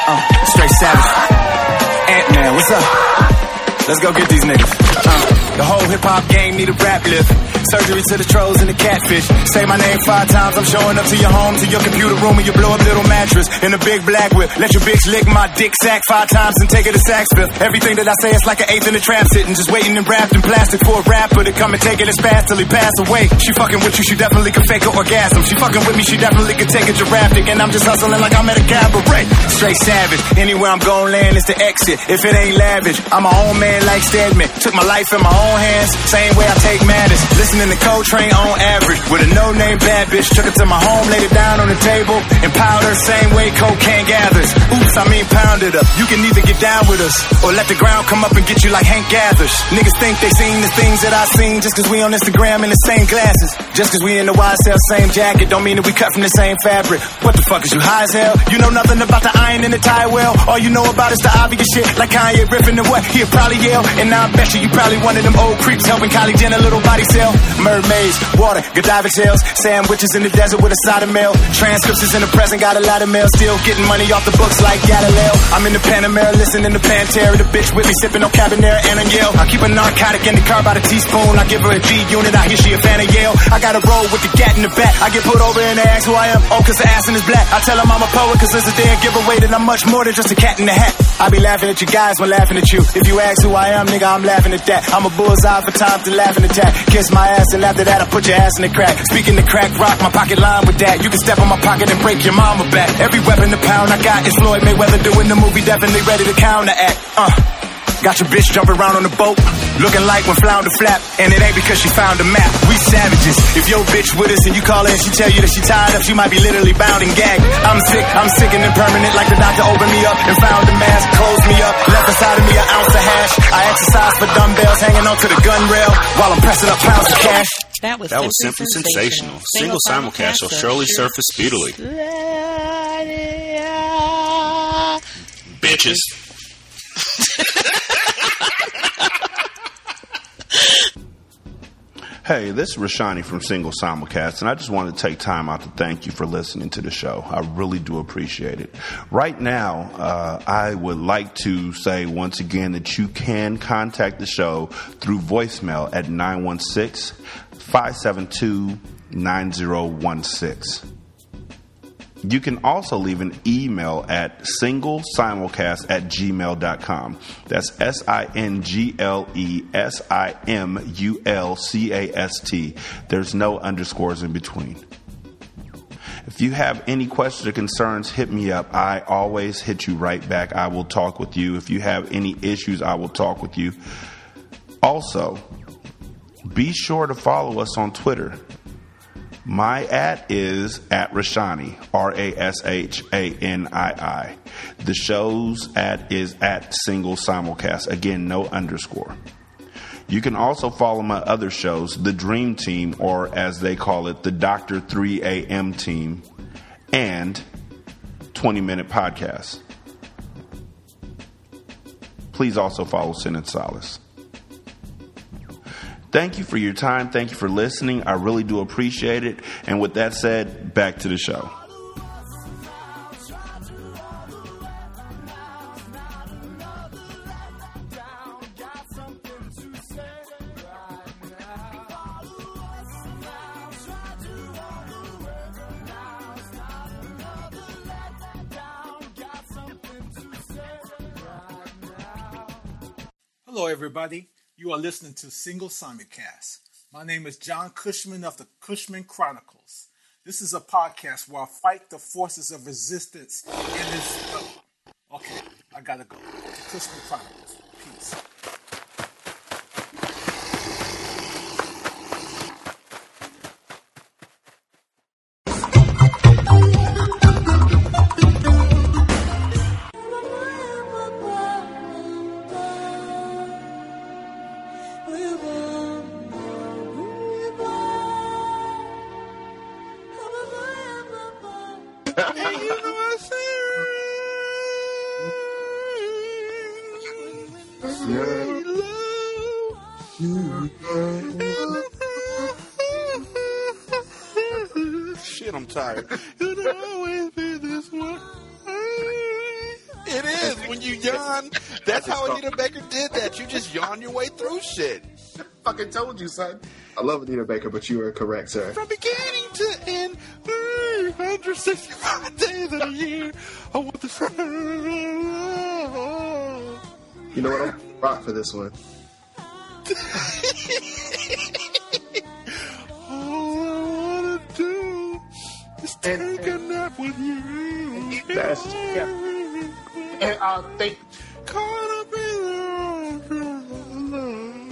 Uh, straight savage. Ant-Man, what's up? Let's go get these niggas. Uh, the whole hip hop game need a rap lift. Surgery to the trolls and the catfish. Say my name five times, I'm showing up to your home, to your computer room, and you blow up little mattress in a big black whip. Let your bitch lick my dick sack five times and take it to Saxville. Everything that I say is like an eighth in the trap sitting, just waiting and wrapped in plastic for a rapper to come and take it as fast till he pass away. She fucking with you, she definitely can fake an orgasm. She fucking with me, she definitely can take a giraffe and I'm just hustling like I'm at a cabaret. Straight savage, anywhere I'm going land is the exit. If it ain't lavish, I'm my own man like Stedman. Took my life in my own hands, same way I take matters. Listen listening to Coltrane on average. With a no-name bad bitch, took it to my home, laid it down on the table, and piled her same way cocaine gathers. Oops, I mean pounded up. You can either get down with us, or let the ground come up and get you like Hank Gathers. Niggas think they seen the things that I seen just cause we on Instagram in the same glasses. Just cause we in the YSL same jacket, don't mean that we cut from the same fabric. What the fuck is you high as hell? You know nothing about the iron in the tie well. All you know about is the obvious shit, like Kanye riffing and what he'll probably yell. And I bet you you probably one of them old creeps helping Kylie Jenner little body cell. Mermaids, water, Godiva shells, sandwiches in the desert with a side of mail. Transcriptions in the present, got a lot of mail. Still getting money off the books like Galileo. I'm in the Panamera, listening to Pantera. The bitch with me sipping on Cabanera and a Yale. I keep a narcotic in the car by the teaspoon. I give her a G unit, I hear she a fan of Yale. I got a roll with the gat in the back. I get put over and they ask who I am. Oh, cause the ass in is black. I tell them I'm a poet cause there's a damn giveaway that I'm much more than just a cat in the hat. I be laughing at you guys when laughing at you. If you ask who I am, nigga, I'm laughing at that. I'm a bullseye for time to laugh and attack. Kiss my ass and after that I put your ass in the crack. Speaking the crack rock, my pocket line with that. You can step on my pocket and break your mama back. Every weapon the pound I got is Floyd Mayweather doing the movie, definitely ready to counteract. Uh. Got your bitch jumping around on the boat, looking like when flounder flap, and it ain't because she found a map. We savages. If your bitch with us and you call her and she tell you that she tied up, she might be literally bound and gagged. I'm sick, I'm sick and impermanent, like the doctor opened me up and found a mask, closed me up, left inside of me an ounce of hash. I exercise for dumbbells, hanging onto the gun rail while I'm pressing up pounds of cash. That was, that was simply sensational. Single simulcast will surely surface speedily. Bitches. Hey, this is Rashani from Single Simulcast, and I just wanted to take time out to thank you for listening to the show. I really do appreciate it. Right now, uh, I would like to say once again that you can contact the show through voicemail at 916 572 9016. You can also leave an email at singlesimulcast at gmail.com. That's S I N G L E S I M U L C A S T. There's no underscores in between. If you have any questions or concerns, hit me up. I always hit you right back. I will talk with you. If you have any issues, I will talk with you. Also, be sure to follow us on Twitter. My at is at Rashani, R A S H A N I I. The show's at is at single simulcast. Again, no underscore. You can also follow my other shows, The Dream Team, or as they call it, the Doctor 3 AM Team, and 20 Minute Podcast. Please also follow Sin and Solace. Thank you for your time. Thank you for listening. I really do appreciate it. And with that said, back to the show. Hello, everybody. You are listening to Single Simulcast. My name is John Cushman of the Cushman Chronicles. This is a podcast where I fight the forces of resistance in this. Okay, I gotta go. The Cushman Chronicles. Shit, I'm. It'll always be this way. It is when you yawn. That's how Anita Baker did that. You just yawn your way through shit. Fucking told you, son. I love Anita Baker, but you are correct, sir. From beginning to end, 365 days of the year. I want the You know what? I'm rock for this one. is take a nap with you. That's yeah. And uh, thank. Caught up in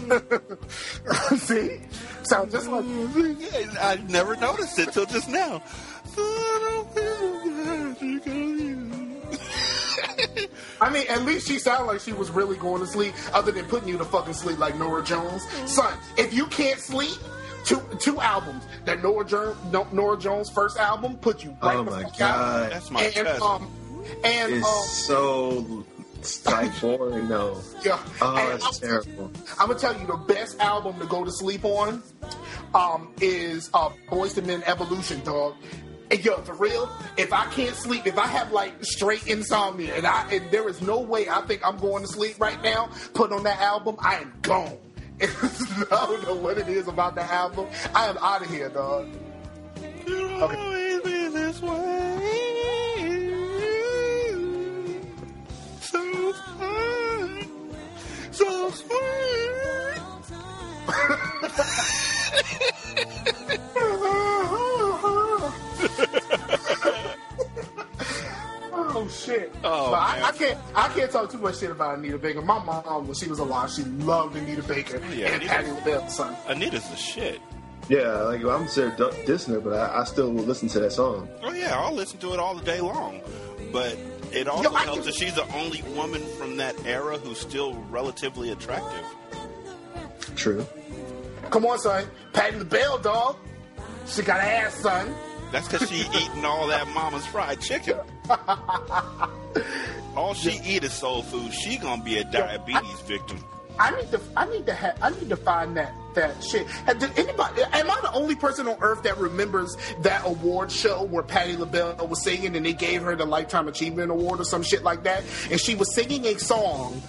See, Sound just like I never noticed it till just now. I mean, at least she sounded like she was really going to sleep, other than putting you to fucking sleep like Norah Jones. Son, if you can't sleep, two two albums. That Norah Jones, Norah Jones first album put you right Oh my God. out. That's my and, um, and It's um, so it's like boring. No. yeah. Oh, and that's terrible. I'm gonna tell you the best album to go to sleep on um, is uh, Boyz II Men Evolution, dog. And yo, for real, if I can't sleep, if I have like straight insomnia, and I and there is no way I think I'm going to sleep right now, put on that album, I am gone. I don't know what it is about the album. I am out of here, dog. Okay. this way. So fine. So sweet. Shit! Oh, but I, man. I can't. I can't talk too much shit about Anita Baker. My mom, when she was alive, she loved Anita Baker Yeah, and Anita- Patti LaBelle, son. Anita's the shit. Yeah, like I'm sure d- dissing her, but I, I still will listen to that song. Oh yeah, I'll listen to it all the day long. But it also Yo, helps can- that she's the only woman from that era who's still relatively attractive. True. Come on, son. Patti LaBelle, dog. She got ass, son. That's because she eating all that mama's fried chicken. all she eat is soul food. She gonna be a diabetes victim. I need to. I need to. Ha- I need to find that that shit. Did anybody? Am I the only person on earth that remembers that award show where Patti LaBelle was singing and they gave her the Lifetime Achievement Award or some shit like that? And she was singing a song,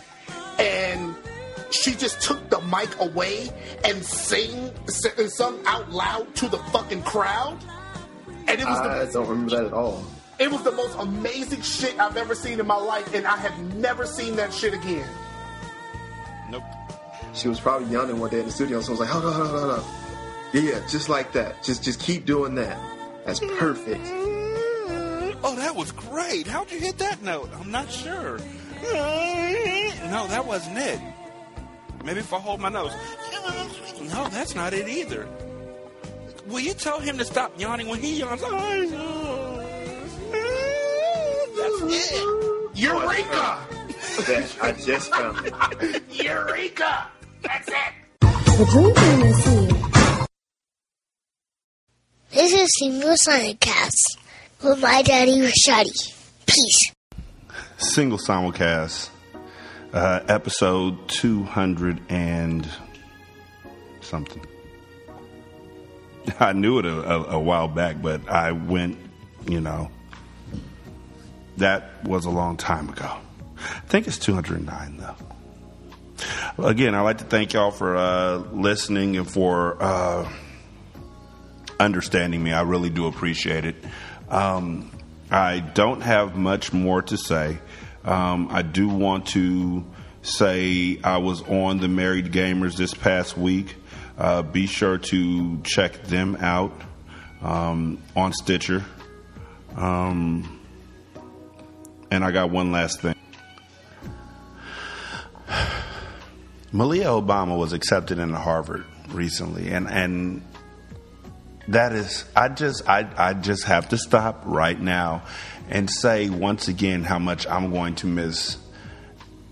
and she just took the mic away and sang s- sung out loud to the fucking crowd. And it was the I don't remember that at all. It was the most amazing shit I've ever seen in my life, and I have never seen that shit again. Nope. She was probably yawning one day in the studio, so I was like, hold on, hold on, hold on. Yeah, yeah, just like that. Just just keep doing that. That's perfect. Oh, that was great. How'd you hit that note? I'm not sure. No, that wasn't it. Maybe if I hold my nose. No, that's not it either. Will you tell him to stop yawning when he yawns? That's it. Eureka! That I just found it. Eureka! That's it! The Dream Team is here. This is Single Simulcast with my daddy Rashadi. Peace. Single simulcast, uh, episode 200 and something. I knew it a, a, a while back, but I went, you know, that was a long time ago. I think it's 209 though. Again, I'd like to thank y'all for uh, listening and for uh, understanding me. I really do appreciate it. Um, I don't have much more to say. Um, I do want to say I was on the Married Gamers this past week. Uh, be sure to check them out um, on Stitcher. Um, and I got one last thing. Malia Obama was accepted into Harvard recently, and and that is I just I I just have to stop right now and say once again how much I'm going to miss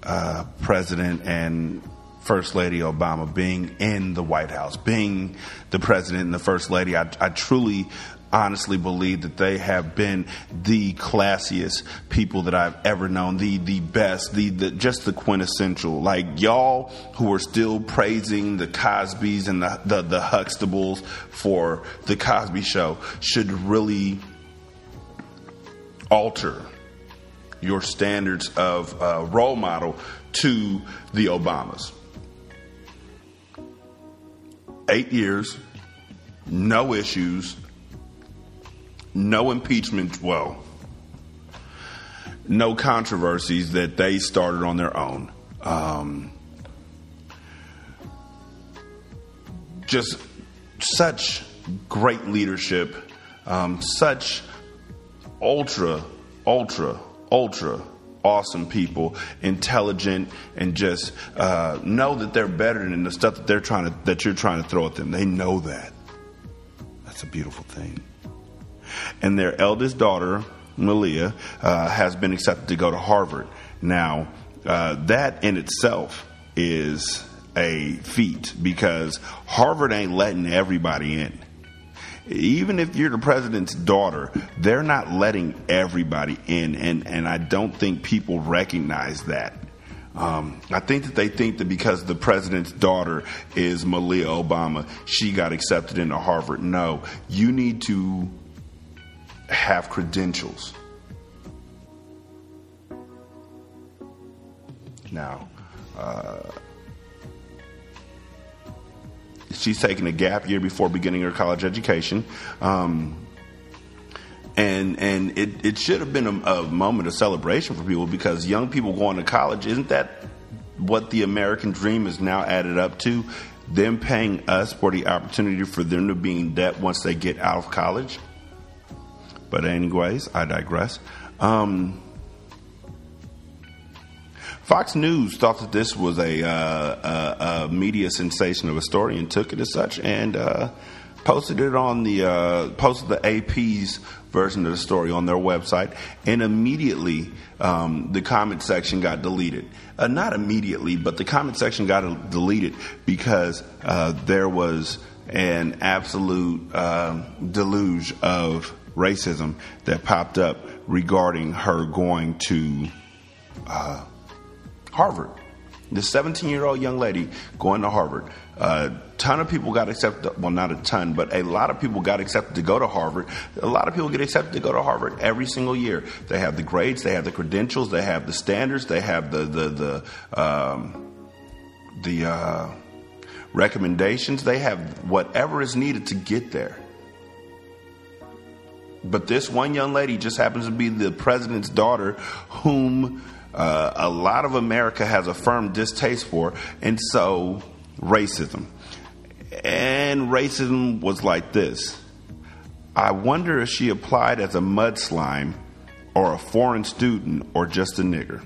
uh, President and First Lady Obama being in the White House, being the President and the First Lady. I, I truly honestly believe that they have been the classiest people that I've ever known, the the best, the, the just the quintessential. Like y'all who are still praising the Cosbys and the, the the Huxtables for the Cosby Show should really alter your standards of uh, role model to the Obamas. Eight years, no issues, no impeachment, well, no controversies that they started on their own. Um, just such great leadership, um, such ultra, ultra, ultra, awesome people, intelligent, and just uh, know that they're better than the stuff that they're trying to that you're trying to throw at them. They know that. That's a beautiful thing. And their eldest daughter, Malia, uh, has been accepted to go to Harvard. Now, uh, that in itself is a feat because Harvard ain't letting everybody in. Even if you're the president's daughter, they're not letting everybody in, and, and I don't think people recognize that. Um, I think that they think that because the president's daughter is Malia Obama, she got accepted into Harvard. No, you need to have credentials. Now, uh, she's taking a gap year before beginning her college education. Um, and and it, it should have been a, a, moment of celebration for people because young people going to college isn't that what the American dream is now added up to? Them paying us for the opportunity for them to be in debt once they get out of college. But anyways, I digress. Um, Fox News thought that this was a, uh, a, a, media sensation of a story and took it as such and uh, posted it on the uh, posted the AP's version of the story on their website, and immediately um, the comment section got deleted. Uh, not immediately, but the comment section got deleted because uh, there was an absolute uh, deluge of racism that popped up regarding her going to Harvard. This 17 year old young lady going to Harvard. A ton of people got accepted, well, not a ton, but a lot of people got accepted to go to Harvard. A lot of people get accepted to go to Harvard every single year. They have the grades, they have the credentials, they have the standards, they have the, the, the, um, the uh, recommendations, they have whatever is needed to get there. But this one young lady just happens to be the president's daughter, whom uh, a lot of America has a firm distaste for, and so racism. And racism was like this. I wonder if she applied as a mud slime or a foreign student or just a nigger.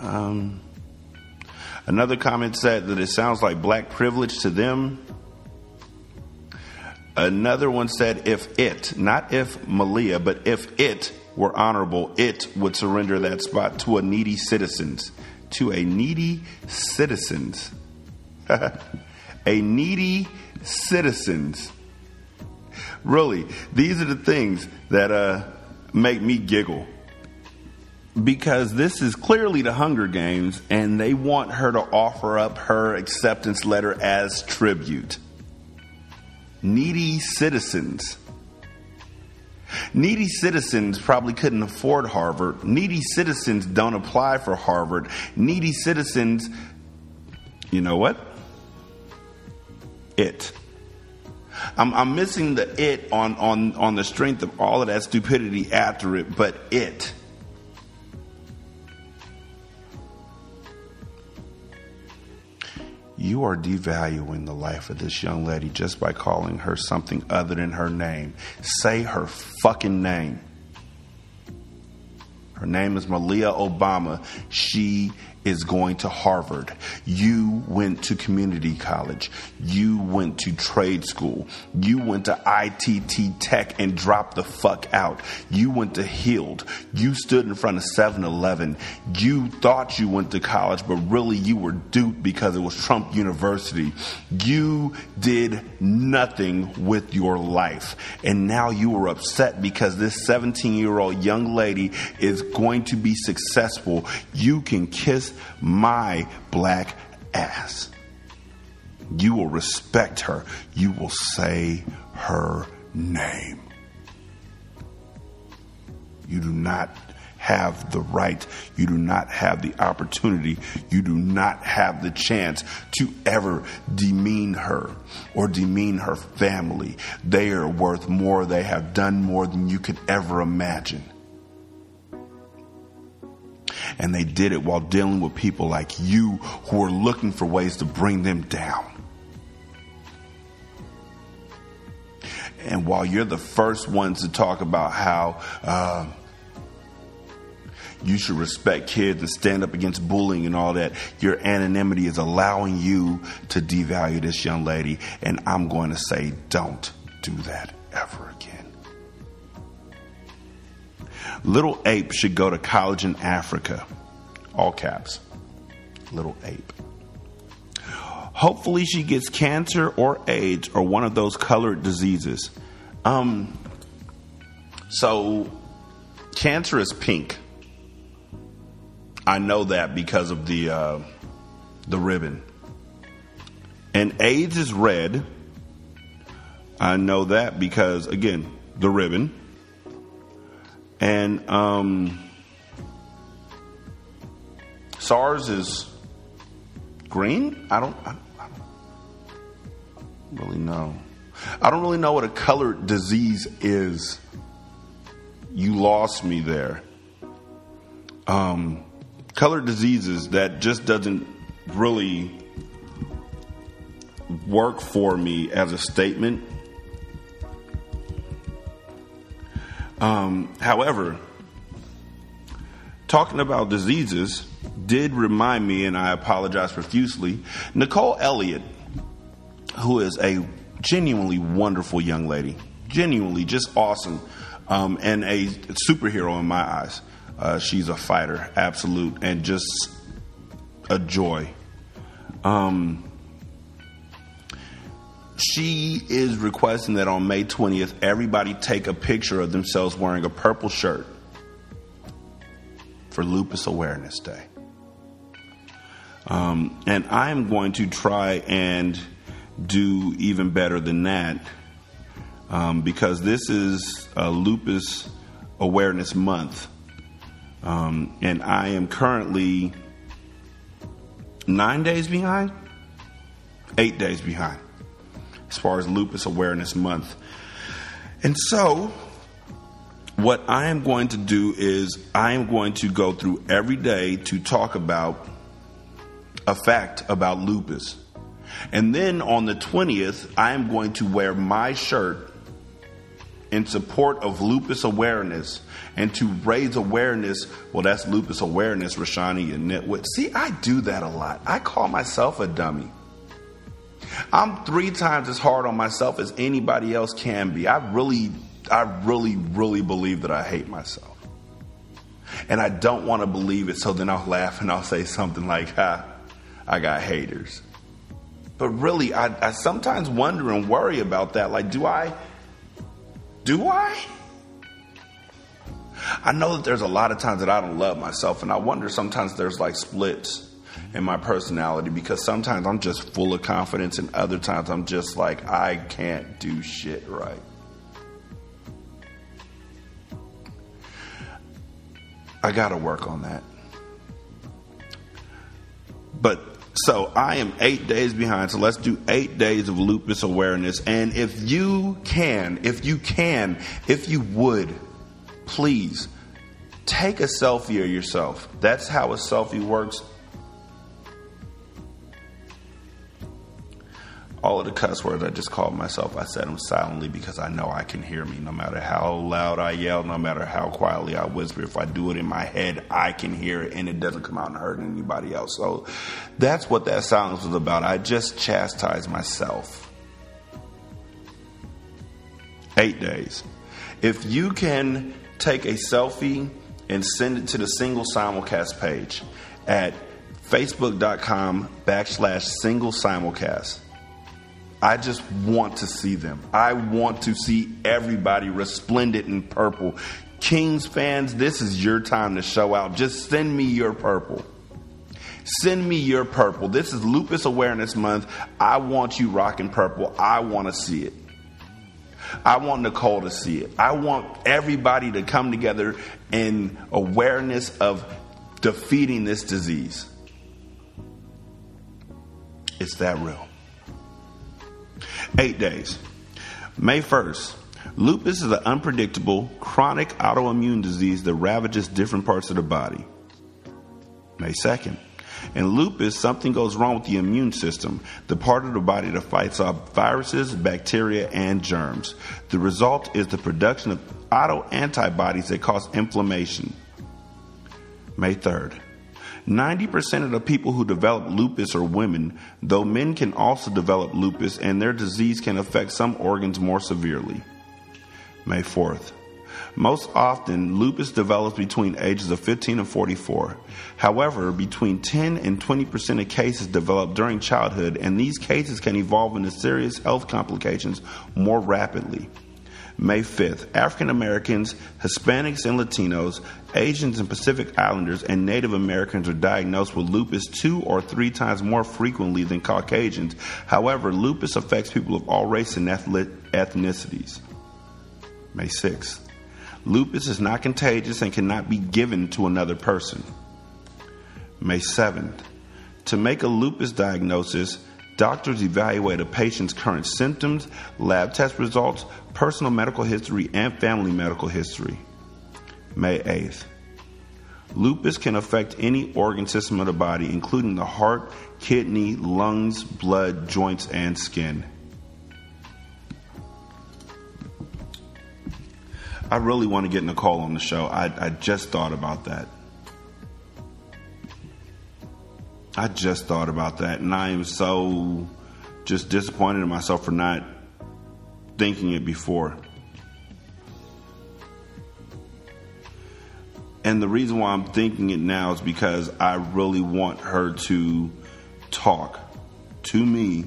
Um, another comment said that it sounds like black privilege to them Another one said, if it, not if Malia, but if it were honorable, it would surrender that spot to a needy citizens. To a needy citizens. a needy citizens. Really, these are the things that uh, make me giggle. Because this is clearly the Hunger Games, and they want her to offer up her acceptance letter as tribute needy citizens. Needy citizens probably couldn't afford Harvard. Needy citizens don't apply for Harvard. Needy citizens, you know what? It. I'm, I'm missing the it on, on, on the strength of all of that stupidity after it, but it. You are devaluing the life of this young lady just by calling her something other than her name. Say her fucking name. Her name is Malia Obama. She is going to Harvard. You went to community college. You went to trade school. You went to ITT Tech and dropped the fuck out. You went to Heald. You stood in front of 7 Eleven. You thought you went to college, but really you were duped because it was Trump University. You did nothing with your life. And now you are upset because this 17 year old young lady is going to be successful. You can my black ass. You will respect her. You will say her name. You do not have the right. You do not have the opportunity. You do not have the chance to ever demean her or demean her family. They are worth more. They have done more than you could ever imagine. And they did it while dealing with people like you who are looking for ways to bring them down. and while you're the first ones to talk about how uh, you should respect kids and stand up against bullying and all that, your anonymity is allowing you to devalue this young lady. And I'm going to say, don't do that ever again. Little Ape should go to college in Africa. All caps. Little Ape. Hopefully, she gets cancer or AIDS or one of those colored diseases. Um, so, cancer is pink. I know that because of the uh, the ribbon. And AIDS is red. I know that because again, the ribbon. And um, SARS is green. I don't, I, I don't really know. I don't really know what a colored disease is. You lost me there. Um, colored diseases that just doesn't really work for me as a statement. Um, however, talking about diseases did remind me, and I apologize profusely, Nicole Elliott, who is a genuinely wonderful young lady, genuinely just awesome, um, and a superhero in my eyes. Uh, she's a fighter, absolute, and just a joy. Um, she is requesting that on May 20th, everybody take a picture of themselves wearing a purple shirt for Lupus Awareness Day. Um, and I am going to try and do even better than that um, because this is Lupus Awareness Month. Um, and I am currently nine days behind, eight days behind as far as Lupus Awareness Month. And so, what I am going to do is I am going to go through every day to talk about a fact about lupus. And then on the 20th, I am going to wear my shirt in support of lupus awareness and to raise awareness. Well, that's lupus awareness, Rashani and Nitwit. See, I do that a lot. I call myself a dummy. I'm three times as hard on myself as anybody else can be. I really, I really, really believe that I hate myself. And I don't want to believe it, so then I'll laugh and I'll say something like, ha, I got haters. But really, I, I sometimes wonder and worry about that. Like, do I, do I? I know that there's a lot of times that I don't love myself, and I wonder sometimes there's like splits in my personality because sometimes I'm just full of confidence, and other times I'm just like, I can't do shit right. I got to work on that. But so I am eight days behind. So let's do eight days of lupus awareness. And if you can, if you can, if you would, please take a selfie of yourself. That's how a selfie works. All of the cuss words I just called myself, I said them silently because I know I can hear me no matter how loud I yell, no matter how quietly I whisper. If I do it in my head, I can hear it and it doesn't come out and hurt anybody else. So that's what that silence was about. I just chastised myself. Eight days. If you can take a selfie and send it to the single simulcast page at facebook.com backslash single simulcast I just want to see them. I want to see everybody resplendent in purple. Kings fans, this is your time to show out. Just send me your purple. Send me your purple. This is Lupus Awareness Month. I want you rocking purple. I want to see it. I want Nicole to see it. I want everybody to come together in awareness of defeating this disease. It's that real. Eight days. May 1st. Lupus is an unpredictable, chronic autoimmune disease that ravages different parts of the body. May 2nd. In lupus, something goes wrong with the immune system, the part of the body that fights off viruses, bacteria, and germs. The result is the production of auto antibodies that cause inflammation. May 3rd. 90% of the people who develop lupus are women, though men can also develop lupus and their disease can affect some organs more severely. May 4th. Most often, lupus develops between ages of 15 and 44. However, between 10 and 20% of cases develop during childhood, and these cases can evolve into serious health complications more rapidly. May 5th, African Americans, Hispanics and Latinos, Asians and Pacific Islanders, and Native Americans are diagnosed with lupus two or three times more frequently than Caucasians. However, lupus affects people of all races and ethnicities. May 6th, lupus is not contagious and cannot be given to another person. May 7th, to make a lupus diagnosis, Doctors evaluate a patient's current symptoms, lab test results, personal medical history, and family medical history. May 8th. Lupus can affect any organ system of the body, including the heart, kidney, lungs, blood, joints, and skin. I really want to get Nicole on the show. I, I just thought about that. I just thought about that, and I am so just disappointed in myself for not thinking it before. And the reason why I'm thinking it now is because I really want her to talk to me,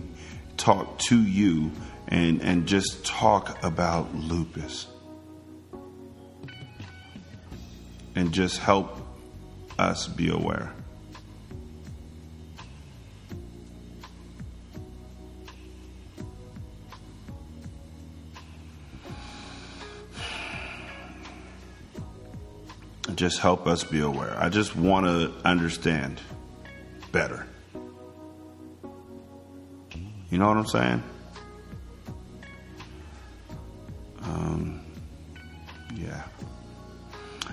talk to you, and, and just talk about lupus. And just help us be aware. Just help us be aware. I just want to understand better. You know what I'm saying? Um, yeah.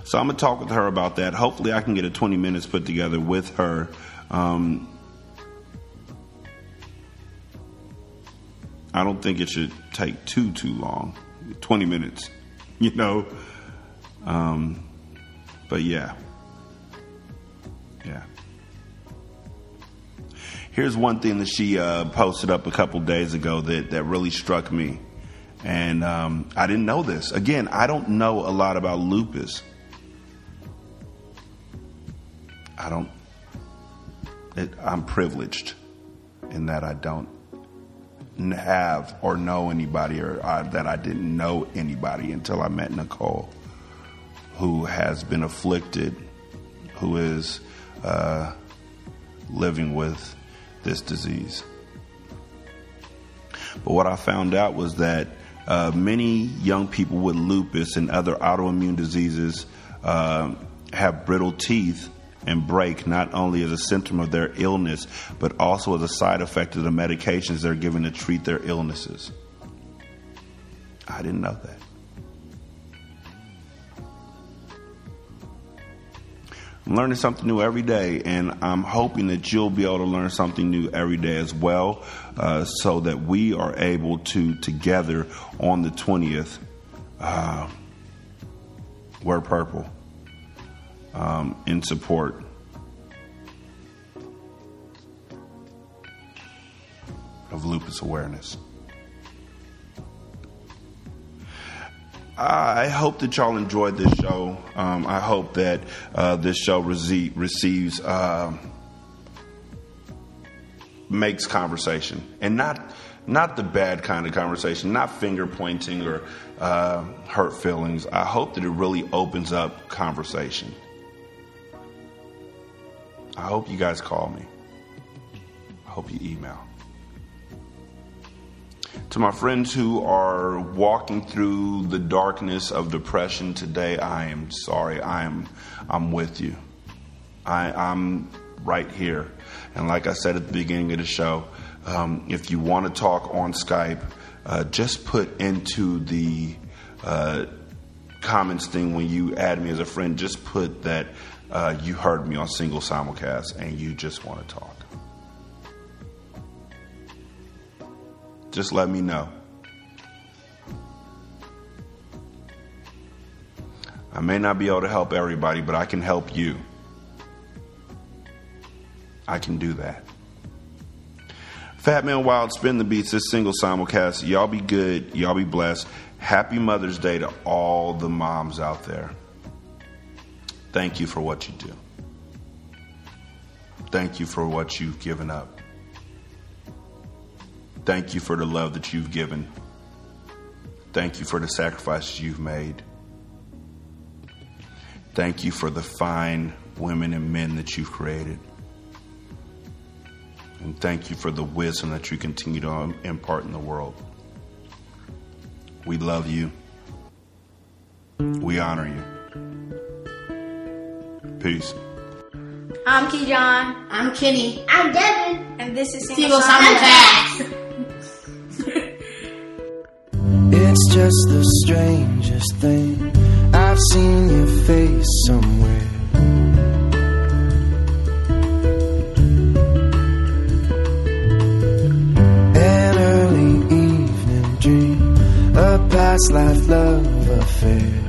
So I'm gonna talk with her about that. Hopefully, I can get a 20 minutes put together with her. Um, I don't think it should take too too long. 20 minutes, you know. Um, but yeah. Yeah. Here's one thing that she uh, posted up a couple days ago that, that really struck me. And um, I didn't know this. Again, I don't know a lot about lupus. I don't, it, I'm privileged in that I don't have or know anybody or uh, that I didn't know anybody until I met Nicole who has been afflicted, who is uh, living with this disease. But what I found out was that uh, many young people with lupus and other autoimmune diseases uh, have brittle teeth and break not only as a symptom of their illness, but also as a side effect of the medications they're given to treat their illnesses. I didn't know that. I'm learning something new every day, and I'm hoping that you'll be able to learn something new every day as well, uh, so that we are able to together on the 20th uh, wear purple um, in support. Of lupus awareness. I hope that y'all enjoyed this show. Um, I hope that uh, this show rece- receives uh, makes conversation, and not not the bad kind of conversation, not finger pointing or uh, hurt feelings. I hope that it really opens up conversation. I hope you guys call me. I hope you email to my friends who are walking through the darkness of depression today, I am sorry. I am I'm with you. I, I'm right here. And like I said at the beginning of the show, um, if you want to talk on Skype, uh, just put into the uh, comments thing when you add me as a friend, just put that uh, you heard me on single simulcast and you just want to talk. Just let me know. I may not be able to help everybody, but I can help you. I can do that. Fat Man Wild, spin the beats, this single simulcast. Y'all be good. Y'all be blessed. Happy Mother's Day to all the moms out there. Thank you for what you do. Thank you for what you've given up. Thank you for the love that you've given. Thank you for the sacrifices you've made. Thank you for the fine women and men that you've created. And thank you for the wisdom that you continue to um, impart in the world. We love you. We honor you. Peace. I'm Kejon. I'm Kenny. I'm Devin. And this is Single Single Simulcast. It's just the strangest thing. I've seen your face somewhere. An early evening dream, a past life love affair.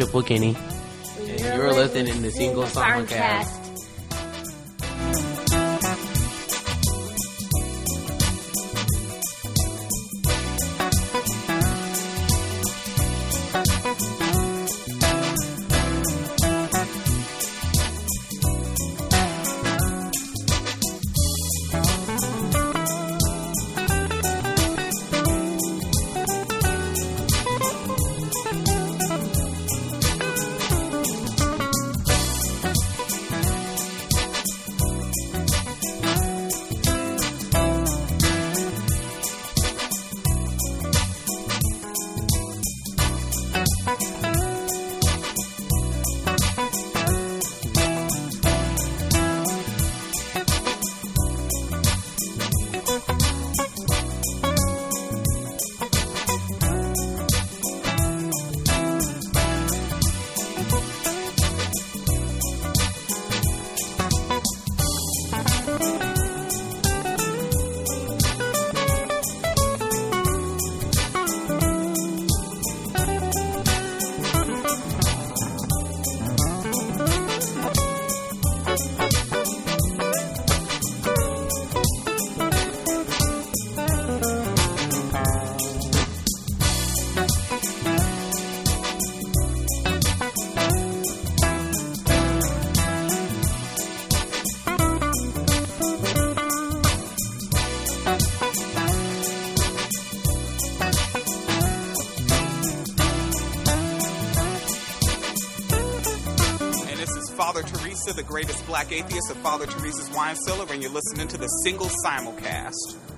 And I'm Teresa, the greatest black atheist of Father Teresa's wine cellar, and you're listening to the single simulcast.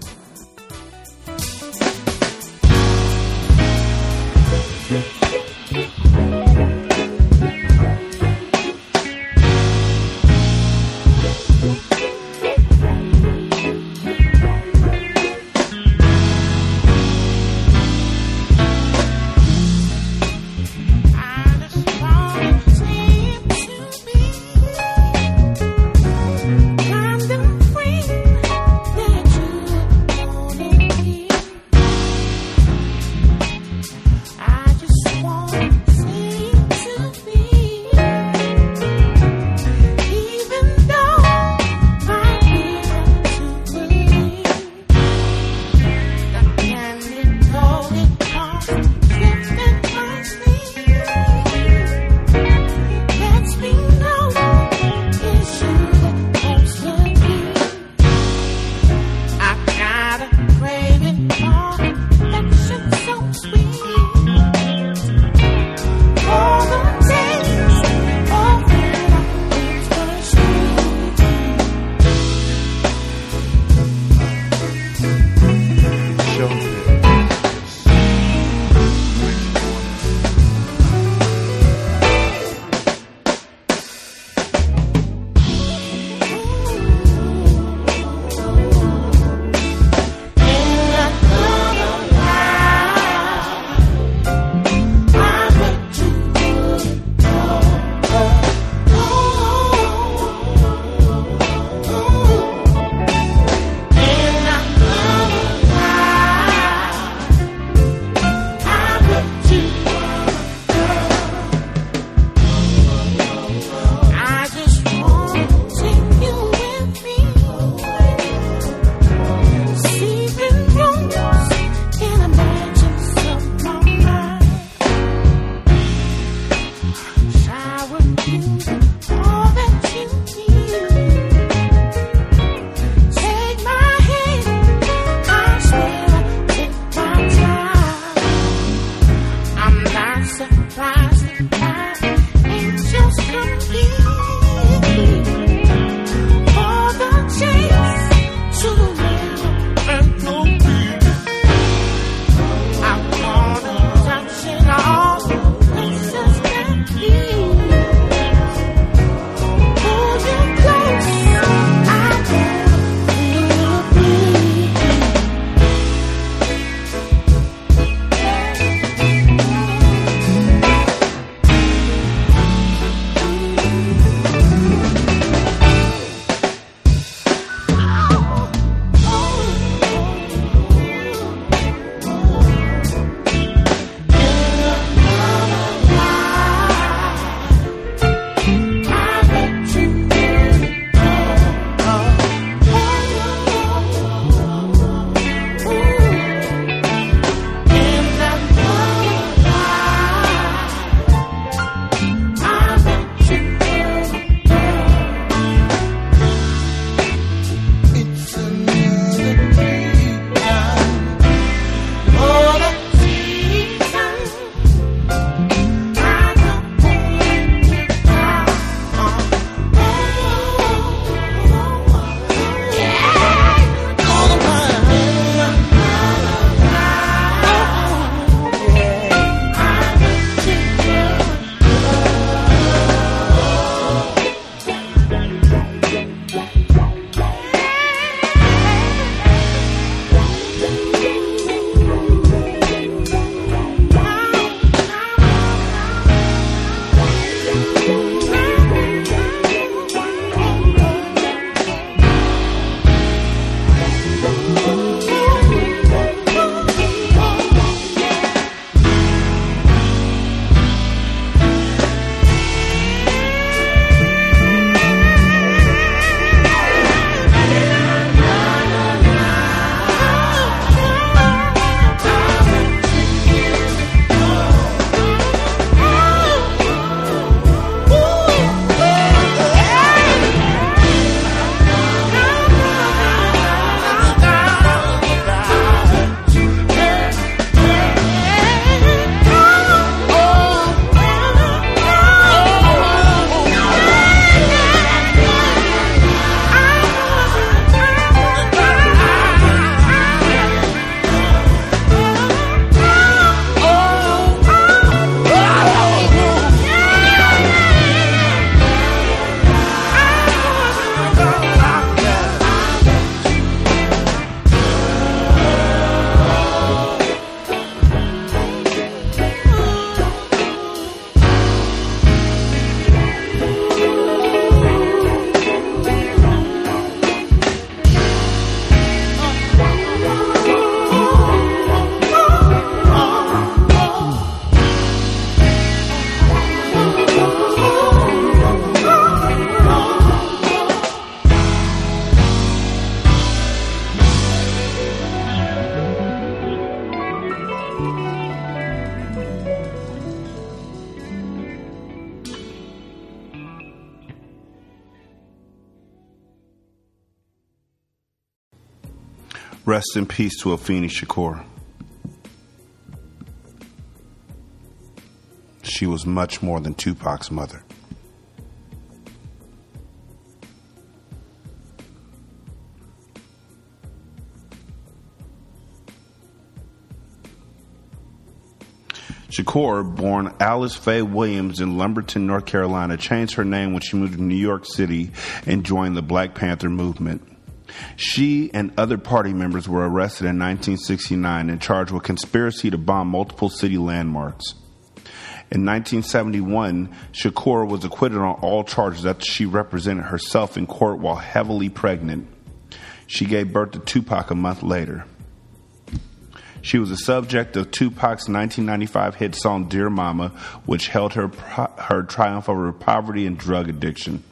Rest in peace to Afeni Shakur. She was much more than Tupac's mother. Shakur, born Alice Faye Williams in Lumberton, North Carolina, changed her name when she moved to New York City and joined the Black Panther movement. She and other party members were arrested in 1969 and charged with conspiracy to bomb multiple city landmarks. In 1971, Shakur was acquitted on all charges after she represented herself in court while heavily pregnant. She gave birth to Tupac a month later. She was the subject of Tupac's 1995 hit song Dear Mama, which held her, her triumph over poverty and drug addiction.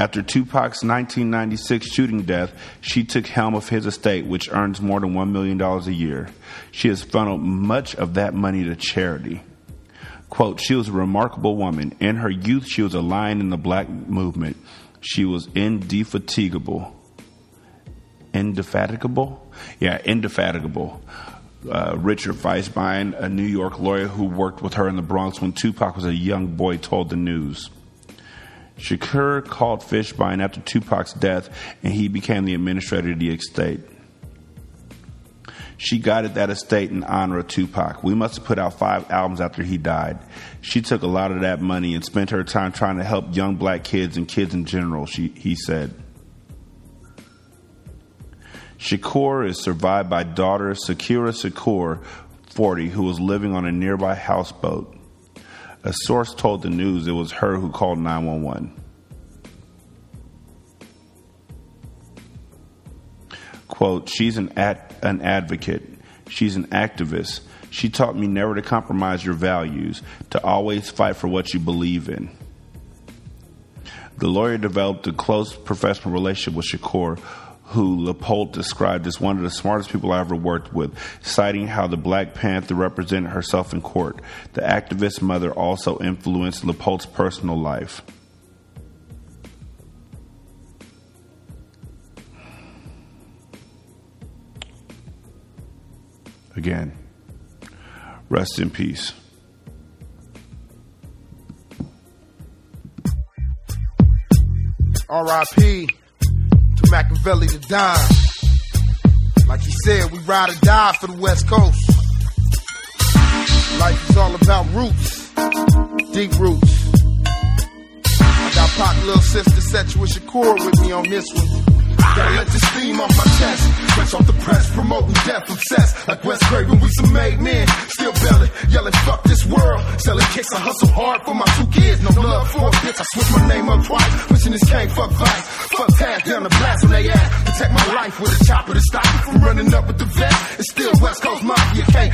After Tupac's 1996 shooting death, she took helm of his estate, which earns more than $1 million a year. She has funneled much of that money to charity. Quote, she was a remarkable woman. In her youth, she was a lion in the black movement. She was indefatigable. Indefatigable? Yeah, indefatigable. Uh, Richard Fischbein, a New York lawyer who worked with her in the Bronx when Tupac was a young boy, told the news. Shakur called Fischbein after Tupac's death, and he became the administrator of the estate. She guided that estate in honor of Tupac. We must have put out five albums after he died. She took a lot of that money and spent her time trying to help young black kids and kids in general, she, he said. Shakur is survived by daughter Sekyiwa Shakur, 40, who was living on a nearby houseboat. A source told the news it was her who called 911. Quote, she's an, ad- an advocate. She's an activist. She taught me never to compromise your values, to always fight for what you believe in. The lawyer developed a close professional relationship with Shakur, who LaPolt described as one of the smartest people I ever worked with, citing how the Black Panther represented herself in court. The activist mother also influenced LaPolt's personal life. Again, rest in peace. R.I.P. to Makaveli the Dime. Like he said, we ride or die for the West Coast. Life is all about roots, deep roots. I got Pac, little sister, set you with Shakur with me on this one. Gotta let this steam off my chest. Fresh off the press, promoting death, obsessed. Like Wes Craven, we some made men. Still belly, yelling, fuck this world. Selling kicks, I hustle hard for my two kids. No love for a bitch, I switch my name up twice. Pushing this cane, fuck vice. Fuck tag down the blast on they ass. Protect my life with a chopper to stop me from running up with the vest. It's still West Coast Mafia, can't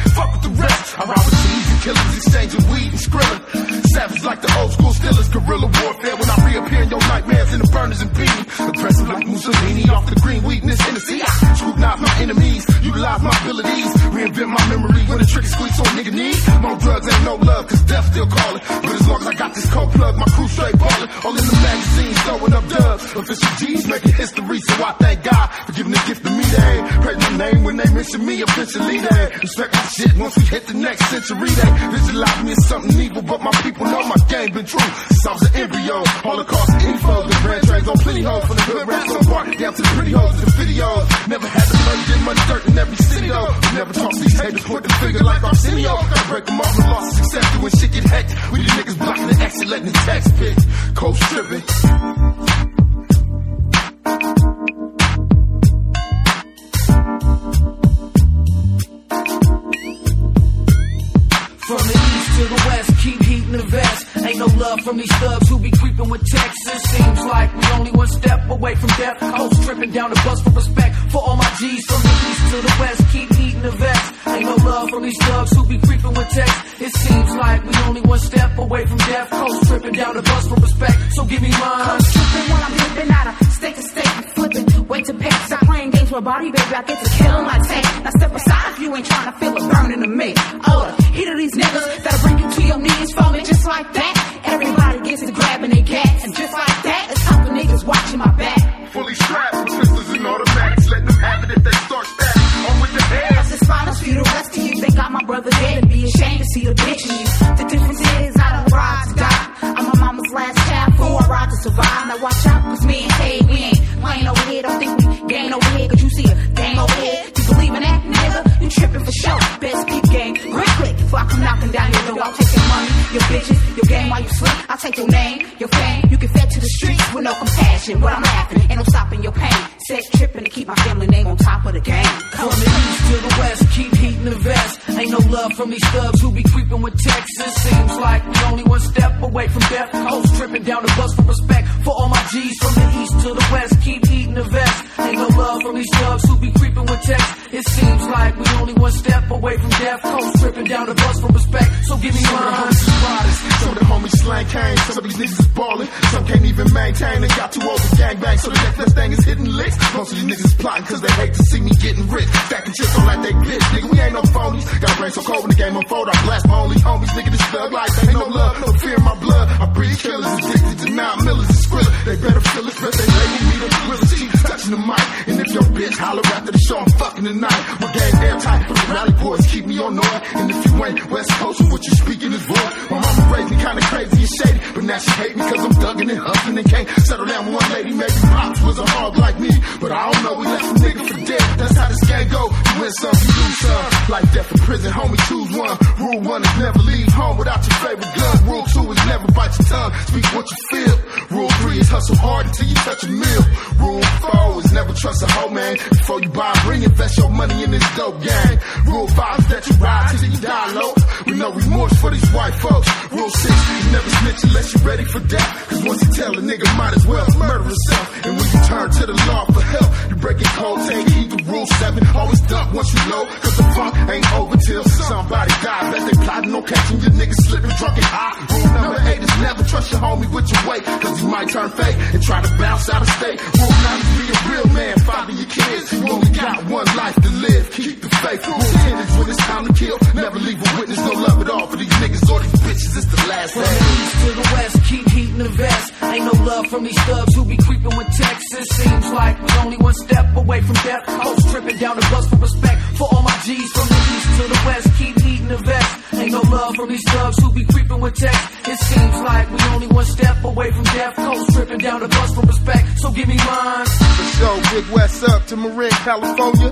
California,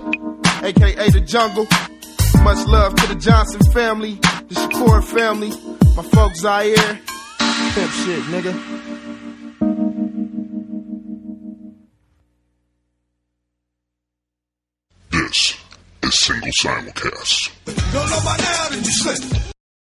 aka the jungle. Much love to the Johnson family, the Shakur family, my folks Zaire. Pimp shit, nigga.